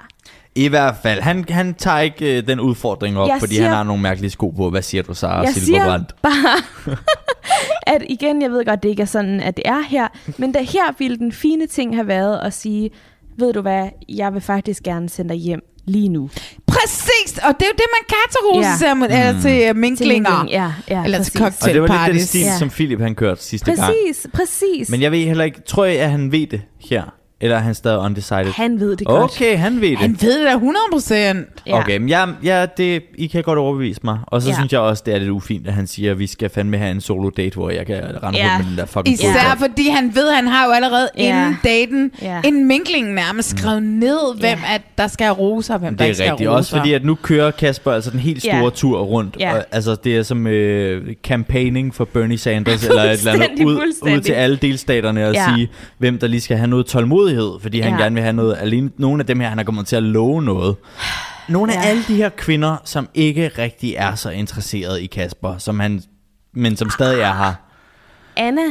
I hvert fald, han, han tager ikke øh, den udfordring op, Jeg fordi siger- han har nogle mærkelige sko på. Hvad siger du, Sara Jeg Silberbrandt? siger bare, at igen, jeg ved godt, det ikke er sådan, at det er her, men der her ville den fine ting have været at sige, ved du hvad, jeg vil faktisk gerne sende dig hjem lige nu. Præcis, og det er jo det, man kan til roseceremoni, Ja. ja. eller til minklinger. Til Ja, ja, Eller til præcis. Og det var lidt den Cocktailparties. stil, Ja. som Philip han kørte sidste gang. Præcis, præcis. Men jeg ved heller ikke, tror jeg, at han ved det her? Eller er han stadig undecided? Han ved det godt. Okay, han ved det. Han ved det da 100 procent. Ja. Okay, men ja, ja det, I kan godt overbevise mig. Og så Ja. ja. synes jeg også, det er lidt ufint, at han siger, at vi skal fandme have en solo date, hvor jeg kan rende Ja. rundt med den der fucking Især fodbold. fordi han ved, han har jo allerede Ja. inden daten, Ja. inden minklingen nærmest skrevet ned, hvem at der skal have roser, og hvem der Det ikke skal er rigtigt. have Også roser. fordi, at nu kører Kasper altså den helt store Ja. tur rundt. Ja. Og, altså, det er som øh, campaigning for Bernie Sanders, eller et eller andet, ud, ud til alle delstaterne og Ja. sige, hvem der lige skal have noget tålmodighed, fordi han Ja. gerne vil have noget. Alene nogle af dem her, han er kommet til at love noget. Nogle af Ja. alle de her kvinder, som ikke rigtig er så interesseret i Kasper, som han, men som stadig er her. Anna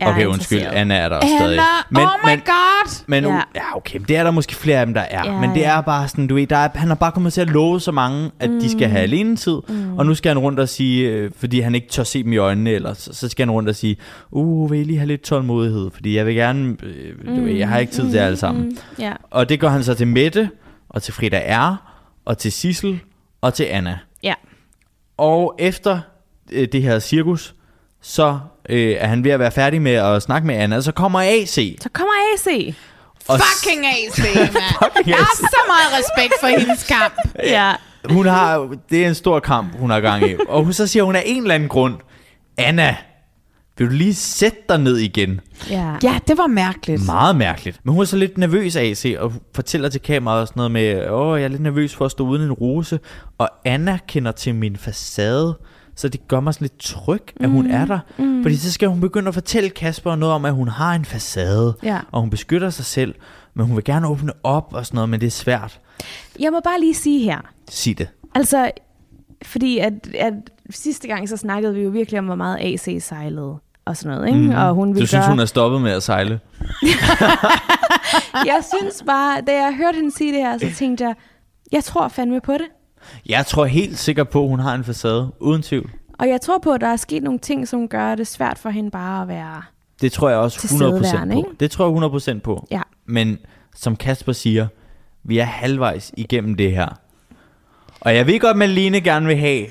er Okay, undskyld. Anna er der også stadig. Anna, oh my men, god! men Ja. ja. okay, men det er der måske flere af dem, der er. Ja, men det er bare sådan, du ved, der er, han har bare kommet til at love så mange, at mm. de skal have alene tid. Mm. Og nu skal han rundt og sige, øh, fordi han ikke tør se dem i øjnene, eller så, så skal han rundt og sige, uh, vil I lige have lidt tålmodighed? Fordi jeg vil gerne, øh, du ved, jeg har ikke tid til jer alle sammen. Mm, ja. Og det gør han så til Mette, og til Frida R., og til Sissel, og til Anna. ja. Og efter øh, det her cirkus, så øh, er han ved at være færdig med at snakke med Anna, så kommer AC. Så kommer AC. Og Fucking AC, mand. Jeg har så meget respekt for hendes kamp. Ja. Hun har, det er en stor kamp, hun har gang i. Og hun så siger hun af en eller anden grund, Anna, vil du lige sætte dig ned igen? Ja. Ja, det var mærkeligt. Meget mærkeligt. Men hun er så lidt nervøs af AC, og fortæller til kameraet og sådan noget med, åh, jeg er lidt nervøs for at stå uden en rose. Og Anna kender til min facade, så det gør mig sådan lidt tryg, at hun er der. Mm. Fordi så skal hun begynde at fortælle Kasper noget om, at hun har en facade, Ja. og hun beskytter sig selv, men hun vil gerne åbne op og sådan noget, men det er svært. Jeg må bare lige sige her. Sig det. Altså, fordi at, at sidste gang så snakkede vi jo virkelig om, hvor meget AC sejlede og sådan noget, ikke? Mm. Og hun Du ville synes, gøre... hun er stoppet med at sejle? Jeg synes bare, da jeg hørte hende sige det her, så tænkte jeg, jeg tror fandme på det. Jeg tror helt sikkert på, at hun har en facade, uden tvivl. Og jeg tror på, at der er sket nogle ting, som gør det svært for hende bare at være... Det tror jeg også 100% Tilstedeværende, på. Det tror jeg 100% på. Ja. Men som Kasper siger, vi er halvvejs igennem det her. Og jeg ved godt, at Malene gerne vil have...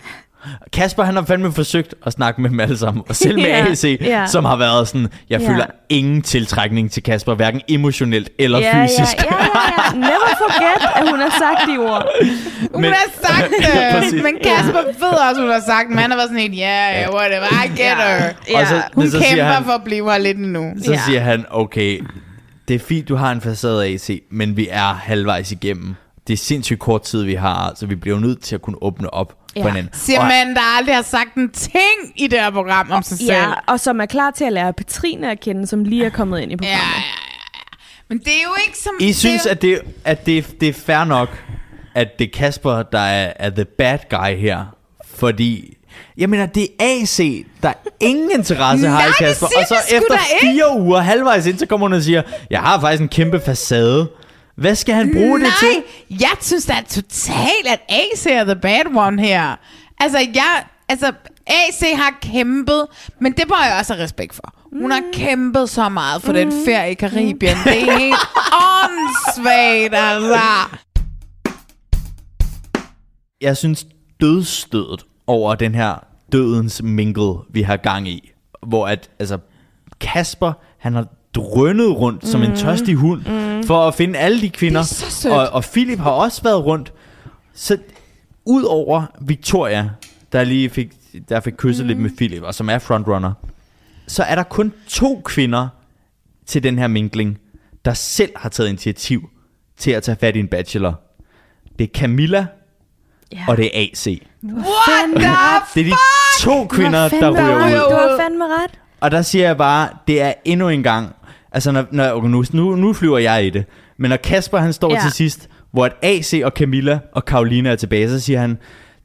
Kasper han har fandme forsøgt at snakke med dem alle sammen. Og selv med Ja, AC, ja. som har været sådan... Jeg Ja. føler ingen tiltrækning til Kasper, hverken emotionelt eller ja, fysisk. Ja, ja, ja, ja. Never forget, at hun har sagt de ord. Hun Men- har sagt Ja, det, men Kasper ved også, hun har sagt men han har været sådan helt, yeah, yeah, whatever, I get her. Og så, Hun så kæmper han, for at blive her lidt endnu. Så Ja. siger han, okay, det er fint, du har en facade AC, men vi er halvvejs igennem. det er sindssygt kort tid, vi har, så vi bliver nødt til at kunne åbne op ja. Ja. for hinanden. Siger Og- man, der aldrig har sagt en ting i det her program om sig selv. Ja, og som er klar til at lære Petrine at kende, som lige er kommet ind i ja, programmet. ja, ja. Men det er jo ikke som... I det synes, er, at, det, at det, det er fair nok, at det er Kasper, der er, er the bad guy her. Fordi, jeg mener, det er AC, der ingen interesse har i Nej, det Kasper. Og så efter da ikke. fire uger, halvvejs ind, så kommer hun og siger, jeg har faktisk en kæmpe facade. Hvad skal han bruge det til? Nej, jeg synes da totalt, at AC er the bad one her. Altså, jeg... Altså, AC har kæmpet, men det bør jeg også have respekt for. Hun har kæmpet så meget for den ferie i Karibien. Det er helt åndssvagt, altså. Jeg synes dødstødet over den her dødens mingle, vi har gang i. Hvor at, altså, Kasper, han har drønnet rundt mm. som en tørstig hund, mm. for at finde alle de kvinder. Er. Og, og Philip har også været rundt. Så ud over Victoria, der lige fik, der fik kysset mm. lidt med Philip, og som er frontrunner, så er der kun to kvinder til den her mingling, der selv har taget initiativ til at tage fat i en bachelor. Det er Camilla, Ja. og det er AC. What the Det er de to kvinder, der ryger ud. Du har fandme ret. Og der siger jeg bare, det er endnu en gang, altså når, når, okay, nu, nu, nu flyver jeg i det, men når Kasper han står Ja. til sidst, hvor at AC og Camilla og Karoline er tilbage, så siger han,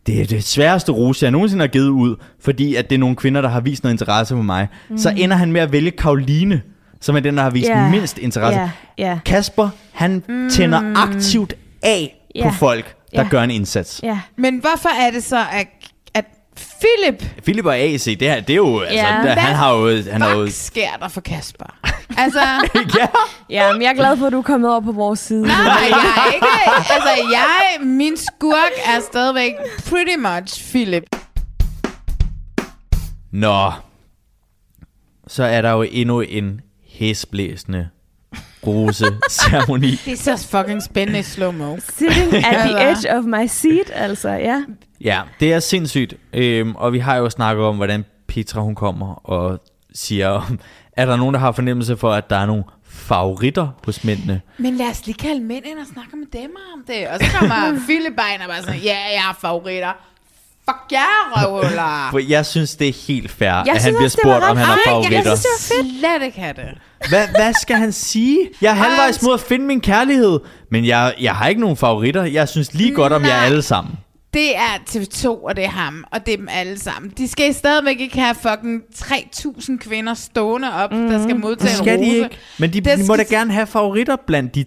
det er det sværeste rose, jeg nogensinde har givet ud, fordi at det er nogle kvinder, der har vist noget interesse for mig. Mm. Så ender han med at vælge Karoline, som er den, der har vist Ja. mindst interesse. Ja, ja. Kasper, han mm. tænder aktivt af på Ja. folk, der Ja. gør en indsats. Ja. Men hvorfor er det så, at Philip Philip og AC, det, her, det er jo, altså, Ja. der, han har jo, han har jo, sker der for Kasper? Altså, ja. ja, men jeg er glad for, at du er kommet over på vores side. nej, jeg er ikke... Altså, jeg, min skurk er stadigvæk pretty much Philip. Nå, så er der jo endnu en hæsblæsende rose-ceremoni. Det er så fucking spændende i slow-mo. Sitting at the Altså. edge of my seat, altså, ja. ja, det er sindssygt. Øhm, og vi har jo snakket om, hvordan Petra hun kommer og siger, er der nogen, der har fornemmelse for, at der er nogle favoritter hos mændene? Men lad os lige kalde mænd ind og snakke med dem om det. Og så kommer Philip bare ind og bare sådan, ja, jeg har favoritter. Fuck ja, røvhuller. For jeg synes, det er helt fair, at synes han bliver spurgt, om han har fint. Jeg favoritter. synes, det var fedt. Slet ikke have det. Hvad, hvad skal han sige? Jeg er halvvejs mod at finde min kærlighed, men jeg, jeg har ikke nogen favoritter. Jeg synes lige godt om jer Nej. alle sammen. Det er TV2, og det er ham, og det er dem alle sammen. De skal stadigvæk ikke have fucking 3.000 kvinder stående op, mm. der skal modtage Det en skal rose. de ikke. Men de, Det de må da gerne have favoritter blandt de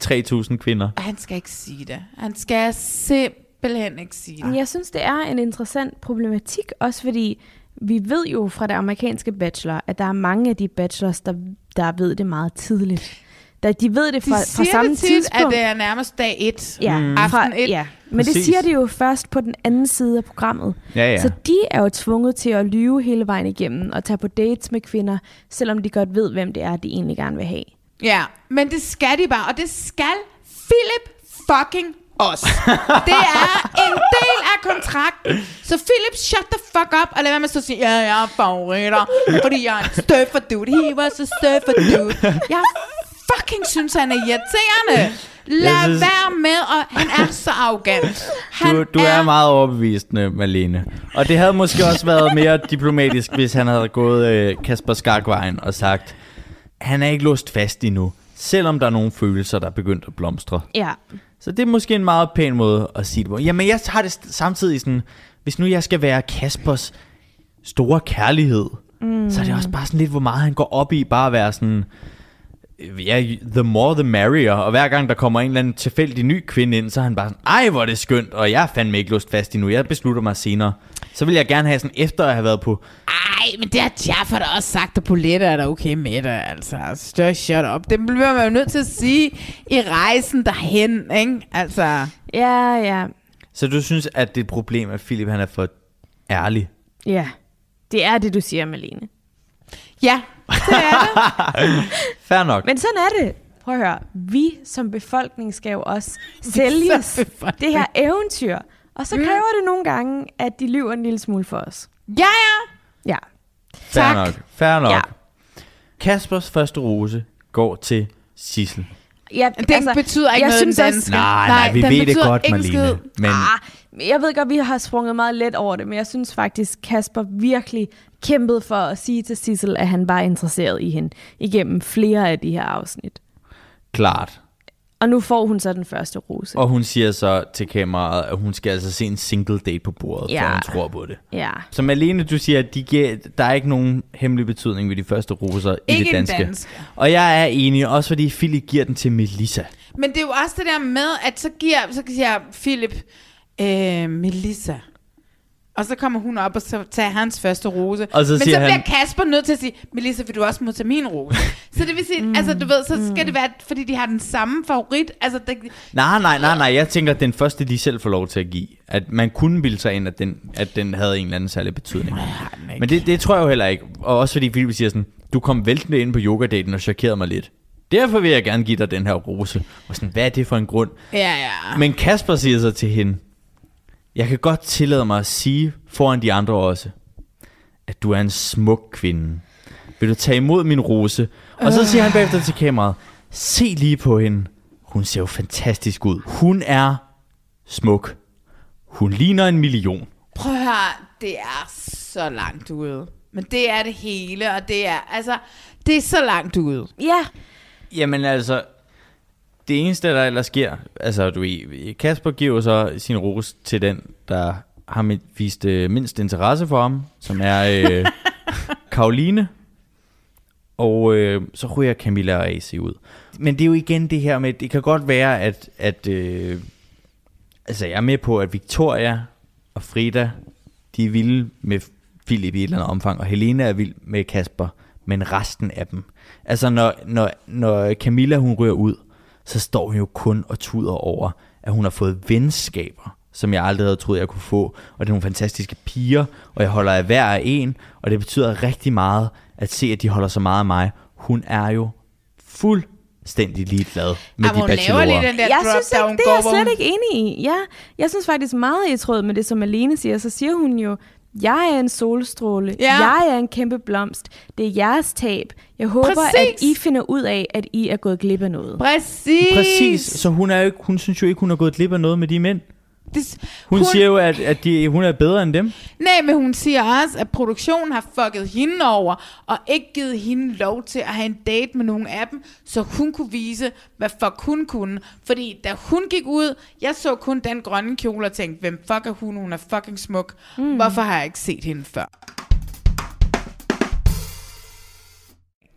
3.000 kvinder. Han skal ikke sige det. Han skal simpelthen ikke sige Men det. Jeg synes, det er en interessant problematik, også fordi vi ved jo fra det amerikanske bachelor, at der er mange af de bachelors, der, der ved det meget tidligt. Da de ved det fra, De fra samme det tit, tidspunkt. at det er nærmest dag 1. Ja, Mm. fra, Aften et. ja. Men det Præcis. siger de jo først på den anden side af programmet. Ja, ja. Så de er jo tvunget til at lyve hele vejen igennem og tage på dates med kvinder, selvom de godt ved, hvem det er, de egentlig gerne vil have. Ja, men det skal de bare, og det skal Philip fucking os. det er en del af kontrakten. Så Philip, shut the fuck up, og lad være med at sige, ja, jeg har favoritter, fordi jeg er en støffer dude. He was a støffer dude. Jeg fucking synes, han er irriterende. Lad synes- være med, og han er så arrogant. Han Du, du er meget overbevisende, Malene. Og det havde måske også været mere diplomatisk, hvis han havde gået øh, Kasper Skarkvejen og sagt, han er ikke låst fast endnu, selvom der er nogle følelser, der er begyndt at blomstre. Ja, Så det er måske en meget pæn måde at sige det på. Jamen, jeg har det samtidig sådan, hvis nu jeg skal være Kaspers store kærlighed, mm. så er det også bare sådan lidt, hvor meget han går op i, bare at være sådan, ja, the more the merrier, og hver gang der kommer en eller anden tilfældig ny kvinde ind, så er han bare sådan, ej, hvor er det skønt, og jeg er fandme ikke låst fast endnu, jeg beslutter mig senere. Så vil jeg gerne have sådan, efter at have været på, Ej, men det har Jaffa da også sagt, at Paulette er da okay med det, altså. Stør shut up. Det bliver man jo nødt til at sige i rejsen derhen, ikke? Altså, ja, ja, så du synes, at det er et problem, at Philip han er for ærlig? ja. Det er det, du siger, Malene. ja, det er det. Fair nok. Men sådan er det. Prøv at høre. Vi som befolkning skal jo også sælges det her eventyr. Og så kræver det nogle gange, at de lyver en lille smule for os. Ja, ja. Ja. Fair tak. nok. Fair nok. Ja. Kaspers første rose går til Sissel. Ja, Den altså, betyder ikke jeg noget, synes den danske. Nej, nej, vi den ved det godt, Marlene. skid. Men Ah, jeg ved godt, vi har sprunget meget let over det, men jeg synes faktisk, Kasper virkelig kæmpede for at sige til Sissel, at han var interesseret i hende igennem flere af de her afsnit. klart. Og nu får hun så den første rose. Og hun siger så til kameraet, at hun skal altså se en single date på bordet, ja. For hun tror på det. Ja. Så Malene, du siger, at de giver, der er ikke nogen hemmelig betydning ved de første roser i Ikke det den danske. danske. Og jeg er enig, også fordi Philip giver den til Melissa. Men det er jo også det der med, at så giver så siger Philip, øh, Melissa. Og så kommer hun op og så tager hans første rose. Og så Men så bliver han- Kasper nødt til at sige, Melissa, vil du også modtage min rose? så det vil sige, mm, altså du ved, så skal det være, fordi de har den samme favorit. Altså, det, Nej, nej, nej, nej. Jeg tænker, at den første, de selv får lov til at give. At man kunne bilde sig ind, at den, at den havde en eller anden særlig betydning. Men det, det tror jeg jo heller ikke. Og også fordi Philip siger sådan, du kom væltende ind på yogadaten og chokerede mig lidt. Derfor vil jeg gerne give dig den her rose. Og sådan, hvad er det for en grund? ja, ja. Men Kasper siger så til hende, jeg kan godt tillade mig at sige foran de andre også, at du er en smuk kvinde. Vil du tage imod min rose? Og så siger han bagefter til kameraet, se lige på hende. Hun ser jo fantastisk ud. Hun er smuk. Hun ligner en million. Prøv at høre, det er så langt ude. Men det er det hele, og det er, altså, det er så langt ude. Ja, Jamen altså, det eneste, der ellers sker, altså du Kasper giver så sin rose til den, der har vist øh, mindst interesse for ham, som er øh, Karoline. Og øh, så ryger Camilla og AC ud. Men det er jo igen det her med, det kan godt være, at, at øh, altså jeg er med på, at Victoria og Frida, de er vilde med Philip i et eller andet omfang, og Helena er vild med Kasper, men resten af dem. Altså når, når, når Camilla hun ryger ud, så står hun jo kun og tuder over, at hun har fået venskaber, som jeg aldrig havde troet, jeg kunne få. Og det er nogle fantastiske piger, og jeg holder af hver af en, og det betyder rigtig meget at se, at de holder så meget af mig. Hun er jo fuldstændig ligeglad med Jamen, de hun laver bachelorer. lige den der jeg drop, synes ikke, det er jeg slet ikke enig i. Ja, jeg synes faktisk meget i tråd med det, som Alene siger. Så siger hun jo, jeg er en solstråle. Ja. Jeg er en kæmpe blomst. Det er jeres tab. Jeg håber, Præcis. at I finder ud af, at I er gået glip af noget. Præcis. Præcis, så hun, er jo ikke, hun synes jo ikke, hun har gået glip af noget med de mænd. Det, Hun, hun siger jo, at, at de, hun er bedre end dem. Nej, men hun siger også, at produktionen har fucket hende over, og ikke givet hende lov til at have en date med nogen af dem, så hun kunne vise, hvad fuck hun kunne. Fordi da hun gik ud, jeg så kun den grønne kjole og tænkte, hvem fuck er hun? Hun er fucking smuk. Mm. Hvorfor har jeg ikke set hende før?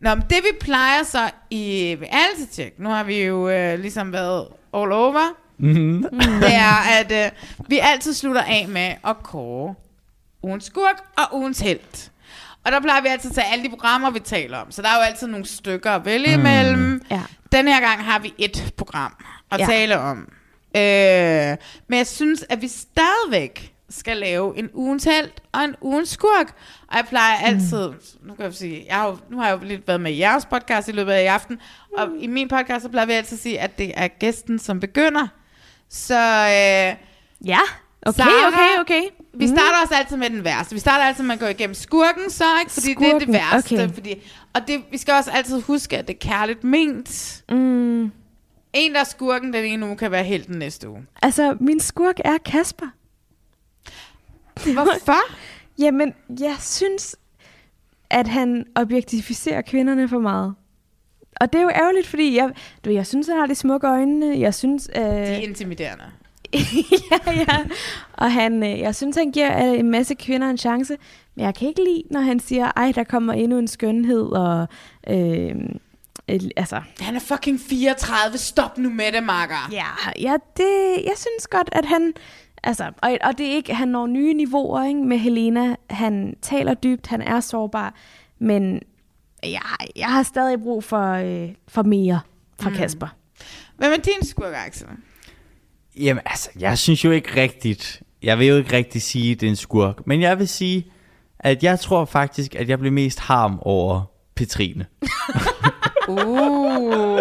Nå, men det vi plejer så i reality check, nu har vi jo øh, ligesom været all over, Mm-hmm. det er, at øh, vi altid slutter af med at kåre ugens skurk og ugens held. Og der plejer vi altid at tage alle de programmer, vi taler om. Så der er jo altid nogle stykker at vælge mm. imellem. Ja. Den her gang har vi et program at Ja. tale om. Øh, men jeg synes, at vi stadigvæk skal lave en ugens held og en ugens skurk. Og jeg plejer altid, nu kan jeg sige, jeg har jo, nu har jeg jo lidt været med i jeres podcast i løbet af i aften, og i min podcast, så plejer vi altid at sige, at det er gæsten, som begynder. Så øh, Ja, okay, Sarah, okay, okay. vi starter også altid med den værste. Vi starter altid med at gå igennem skurken, så ikke? Fordi det er det Skurken, værste. okay. Fordi, og det, vi skal også altid huske, at det er kærligt ment. Mm, En, der er skurken den ene uge, kan være helt den næste uge. altså, min skurk er Kasper. Hvorfor? Jamen, jeg synes, at han objektificerer kvinderne for meget. Og det er jo ærgerligt, fordi jeg, du, jeg synes, han har de smukke øjne. Jeg synes... Øh, Det er intimiderende. ja, ja. Og han, øh, jeg synes, han giver øh, en masse kvinder en chance. Men jeg kan ikke lide, når han siger, ej, der kommer endnu en skønhed. Og, øh, øh, altså, Han er fucking 34. Stop nu med det, makker. ja, ja det, jeg synes godt, at han... Altså, og, og det er ikke, han når nye niveauer ikke, med Helena. Han taler dybt, han er sårbar. Men jeg, jeg har stadig brug for, øh, for mere fra mm. Kasper. Hvem er din skurk, Axel? Jamen altså, jeg synes jo ikke rigtigt, jeg vil jo ikke rigtig sige, at det er en skurk, men jeg vil sige, at jeg tror faktisk, at jeg blev mest harm over Petrine. Uh.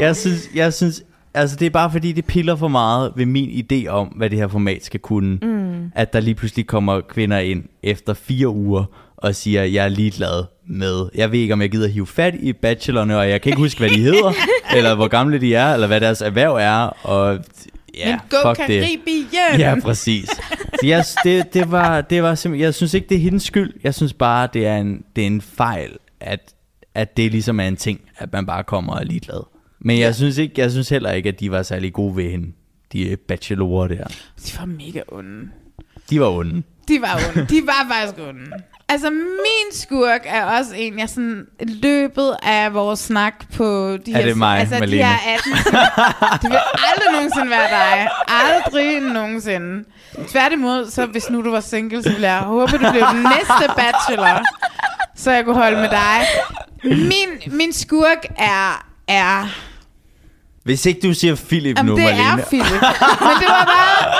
Jeg synes, jeg synes, altså det er bare fordi, det piller for meget ved min idé om, hvad det her format skal kunne. Mm. At der lige pludselig kommer kvinder ind efter fire uger og siger, jeg er ligeglad med. Jeg ved ikke, om jeg gider hive fat i bachelorne, og jeg kan ikke huske, hvad de hedder, eller hvor gamle de er, eller hvad deres erhverv er, og ja, Men go fuck det. Karibien! Ja, præcis. Så jeg, det, det, var, det var simpelthen, jeg synes ikke, det er hendes skyld. Jeg synes bare, det er en, det er en fejl, at, at det ligesom er en ting, at man bare kommer og er ligeglad. Men jeg synes, ikke, jeg synes heller ikke, at de var særlig gode ved hende, de bachelorer der. De var mega onde. De var onde. De var onde. De var faktisk onde. Altså, min skurk er også en, jeg sådan løbet af vores snak på de Er her... det mig, altså, Malene? de her 18... det vil aldrig nogensinde være dig. Aldrig nogensinde. Tværtimod, så hvis nu du var single, så ville jeg håbe, du blev den næste bachelor, så jeg kunne holde med dig. Min, min skurk er... er Hvis ikke du siger Philip Jamen, nu, det Malene. er Philip. Men det var bare...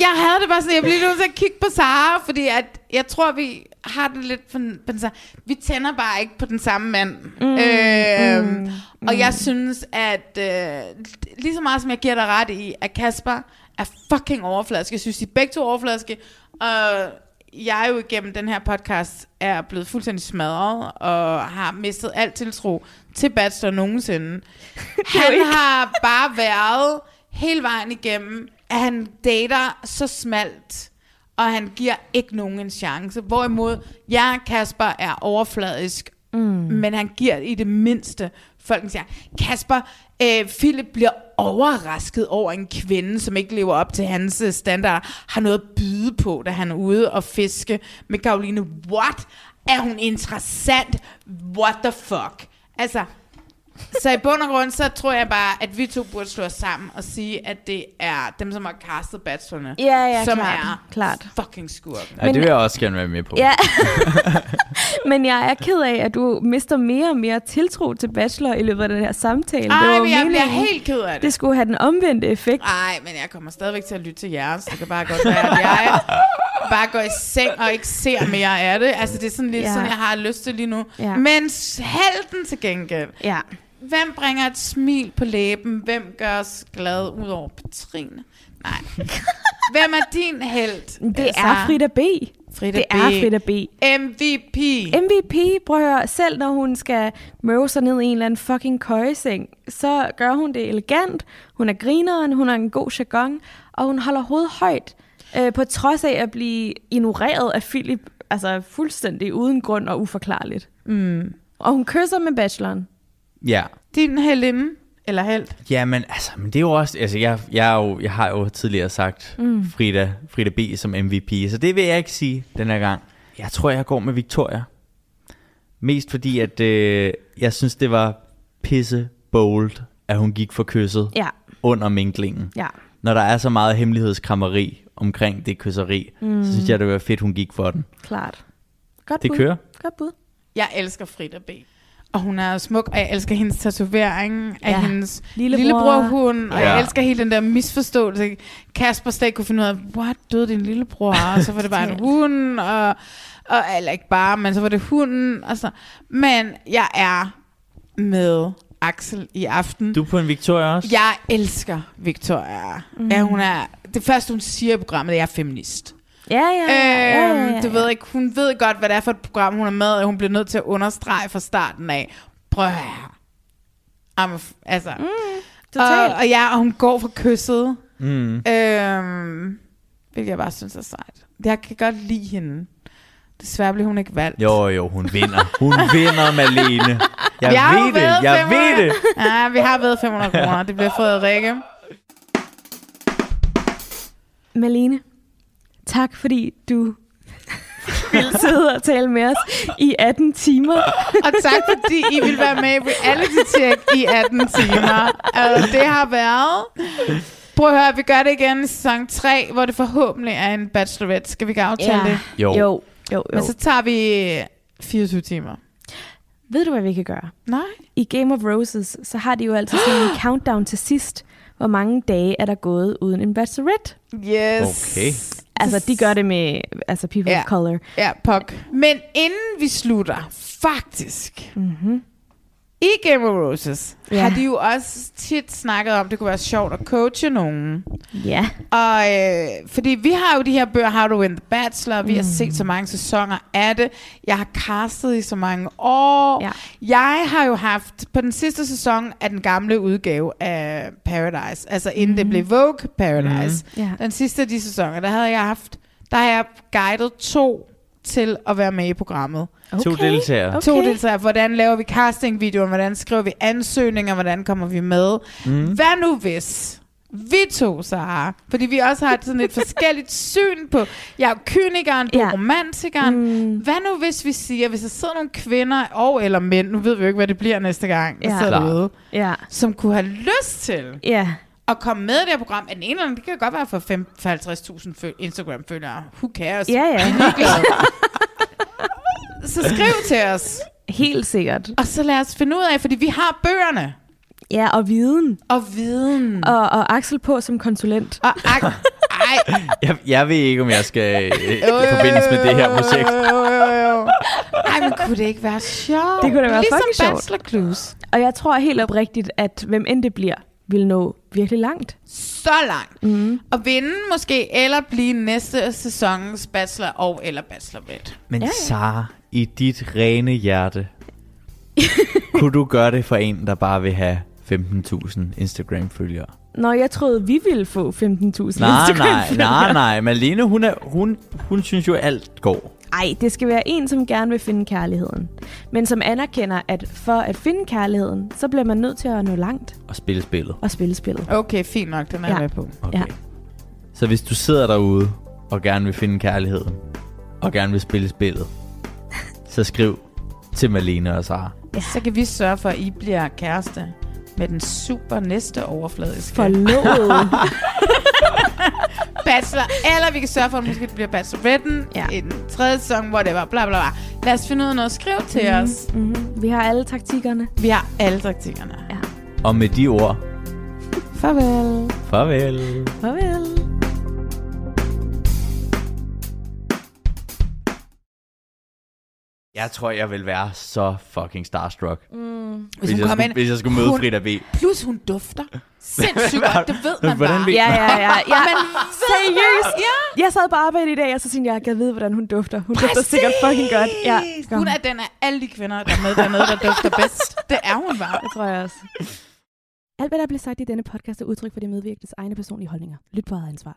Jeg havde det bare sådan, jeg blev nødt til at kigge på Sara, fordi at jeg tror, vi har det lidt på, den- på den samme... Vi tænder bare ikke på den samme mand. Mm, øhm, mm, og jeg synes, at øh, lige så meget som jeg giver dig ret i, at Kasper er fucking overfladisk. Jeg synes, de er begge to overfladiske. Og jeg jo igennem den her podcast er blevet fuldstændig smadret og har mistet alt tiltro til Bachelor nogensinde. Han har bare været hele vejen igennem, at han dater så smalt, og han giver ikke nogen en chance. Hvorimod jeg, Kasper, er overfladisk, mm. men han giver i det mindste folk siger, Kasper, øh, Philip bliver overrasket over en kvinde, som ikke lever op til hans øh, standard, har noget at byde på, da han er ude og fiske med Karoline. What? Er hun interessant? What the fuck? Altså, så i bund og grund, så tror jeg bare, at vi to burde slå os sammen og sige, at det er dem, som har castet bachelorne, Ja, ja, som klart, er klart. fucking skurken. Ja, det vil jeg også gerne være med på. Ja. Men jeg er ked af, at du mister mere og mere tiltro til Bachelor i løbet af den her samtale. det Ej, var men jeg bliver meningen, helt ked af det. Det skulle have den omvendte effekt. Nej, men jeg kommer stadigvæk til at lytte til jer, så det kan bare godt være, at jeg bare går i seng og ikke ser mere af det. Altså, det er sådan lidt Ja. sådan, jeg har lyst til lige nu. Ja. Men helten til gengæld. Ja. Hvem bringer et smil på læben? Hvem gør os glade ud over Petrine? Nej. Hvem er din held? Det er Frida B. Frida Det B. er Frida B. MVP. MVP, prøv at høre, selv når hun skal møve sig ned i en eller anden fucking køjeseng, så gør hun det elegant, hun er grineren, hun har en god jargon, og hun holder hovedet højt, øh, på trods af at blive ignoreret af Philip, altså fuldstændig uden grund og uforklarligt. Mm. Og hun kysser med bacheloren. Ja. Din heldinde. Eller held. Ja, men altså, men det er jo også, altså jeg, jeg, er jo, jeg har jo tidligere sagt mm. Frida, Frida B som MVP, så det vil jeg ikke sige den her gang. Jeg tror, jeg går med Victoria. Mest fordi, at øh, jeg synes, det var pisse bold, at hun gik for kysset Ja, under minklingen. ja. Når der er så meget hemmelighedskrammeri omkring det kysseri, mm. så synes jeg, det var fedt, hun gik for den. Klart. Godt Det bud. kører. Godt bud. Jeg elsker Frida B. Og hun er smuk, og jeg elsker hendes tatovering af Ja. hendes Lillebror. lillebror, hun, og Ja. jeg elsker hele den der misforståelse. Kasper slet ikke kunne finde ud af, what, døde din lillebror? Og så var det bare en hund, og, og eller ikke bare, men så var det hunden. Og så. Men jeg er med Axel i aften. Du er på en Victoria også? Jeg elsker Victoria. Mm. Ja, hun er, det første, hun siger i programmet, det er feminist. Ja, ja, ja. ja, ja, ja, Øhm, du ved ikke, hun ved godt, hvad det er for et program, hun er med, og hun bliver nødt til at understrege fra starten af. Prøv her. I'm altså. Mm, Totalt. Og, og, ja, og hun går for kysset. Mm. Øhm, hvilket jeg bare synes er sejt. Jeg kan godt lide hende. Desværre blev hun ikke valgt. Jo, jo, hun vinder. Hun vinder, Malene. Jeg Vi ved det, været jeg 500. ved det. Ja, vi har været 500 kroner. Det bliver Frederikke. Malene, tak fordi du ville sidde og tale med os i 18 timer. Og tak fordi I vil være med i reality check i 18 timer. Uh, det har været... Prøv at høre, vi gør det igen i sæson 3, hvor det forhåbentlig er en bachelorette. Skal vi ikke aftale det? Jo. jo, jo. jo. Men så tager vi 24 timer. Ved du, hvad vi kan gøre? Nej. I Game of Roses, så har de jo altid sådan en countdown til sidst. Hvor mange dage er der gået uden en bachelorette? Yes. Okay. Altså, de gør det med altså people Ja. of color. Ja, pok. Men inden vi slutter, faktisk, Mm-hmm. I Game of Roses Ja. har de jo også tit snakket om, at det kunne være sjovt at coache nogen. Ja. Og øh, fordi vi har jo de her bøger, How to Win the Bachelor, vi har set så mange sæsoner af det. Jeg har castet i så mange år. Ja. Jeg har jo haft, på den sidste sæson af den gamle udgave af Paradise, altså inden det blev Vogue Paradise, Ja. den sidste af de sæsoner, der havde jeg haft, der har jeg guidet to til at være med i programmet. To deltagere. Okay. To deltagere. Hvordan laver vi castingvideoen? Hvordan skriver vi ansøgninger? Hvordan kommer vi med? Mm. Hvad nu hvis vi to, Sara, fordi vi også har sådan et forskelligt syn på, jeg er kynikeren, du er Ja. romantikeren. Mm. Hvad nu hvis vi siger, hvis der sidder nogle kvinder og eller mænd, nu ved vi jo ikke, hvad det bliver næste gang, Ja. derude, Ja. som kunne have lyst til Ja. At komme med i det her program. At den ene eller anden, det kan godt være for, for 50.000 føl- Instagram-følgere. Who cares? Ja, ja. Så skriv til os. Helt sikkert. Og så lad os finde ud af, fordi vi har bøgerne Ja, og viden. og viden. Og, og Axel på som konsulent. Og ak- ej, Jeg, jeg ved ikke, om jeg skal øh, i forbindelse med det her projekt. Ej, men kunne det ikke være sjovt? Det kunne da være ligesom fucking sjovt. Bachelor Clues. Og jeg tror helt oprigtigt, at hvem end det bliver, vil nå virkelig langt. Så langt. Mm. Og vinde måske, eller blive næste sæsonens Bachelor og eller Bachelorette. Men Ja, ja. Sara, i dit rene hjerte, kunne du gøre det for en, der bare vil have 15.000 Instagram-følgere? Når jeg troede, vi ville få 15.000 Nej, nej, Instagram-følgere. nej, nej. Malene, hun, er, hun, hun synes jo, alt går. Ej, det skal være en, som gerne vil finde kærligheden. Men som anerkender, at for at finde kærligheden, så bliver man nødt til at nå langt Og spille spillet. og spille spillet. Okay, fint nok, den er jeg Ja. med på. Okay. Ja. Så hvis du sidder derude og gerne vil finde kærligheden, og gerne vil spille spillet, så skriv til Malene og Sara. Ja. Så kan vi sørge for, at I bliver kæreste med den super næste overfladiske Forlovet. bachelor. Eller vi kan sørge for, at måske det bliver bacheloretten Ja. den tredje sæson, whatever, bla bla bla. Lad os finde ud af noget. Skriv til mm. os. mm-hmm. Vi har alle taktikkerne. Vi har alle taktikkerne. Ja. Og med de ord, Farvel. farvel. Farvel. Jeg tror, jeg vil være så fucking starstruck, Hvis, hvis, hun jeg, kommer skulle, ind, hvis jeg skulle møde hun- Frida B. Plus hun dufter. Sindssygt godt. Det ved man Hvordan bare. ved- Ja, ja, ja. ja. Men Seriøst? Ja. Jeg sad på arbejde i dag, og så tænkte jeg, jeg kan vide, hvordan hun dufter. Hun dufter sikkert fucking godt. Ja, kom. Hun er den af alle de kvinder, der er med dernede, der dufter bedst. Det er hun bare. Det tror jeg også. Alt, hvad der bliver sagt i denne podcast, er udtryk for de medvirkendes egne personlige holdninger. Lyt på eget ansvar.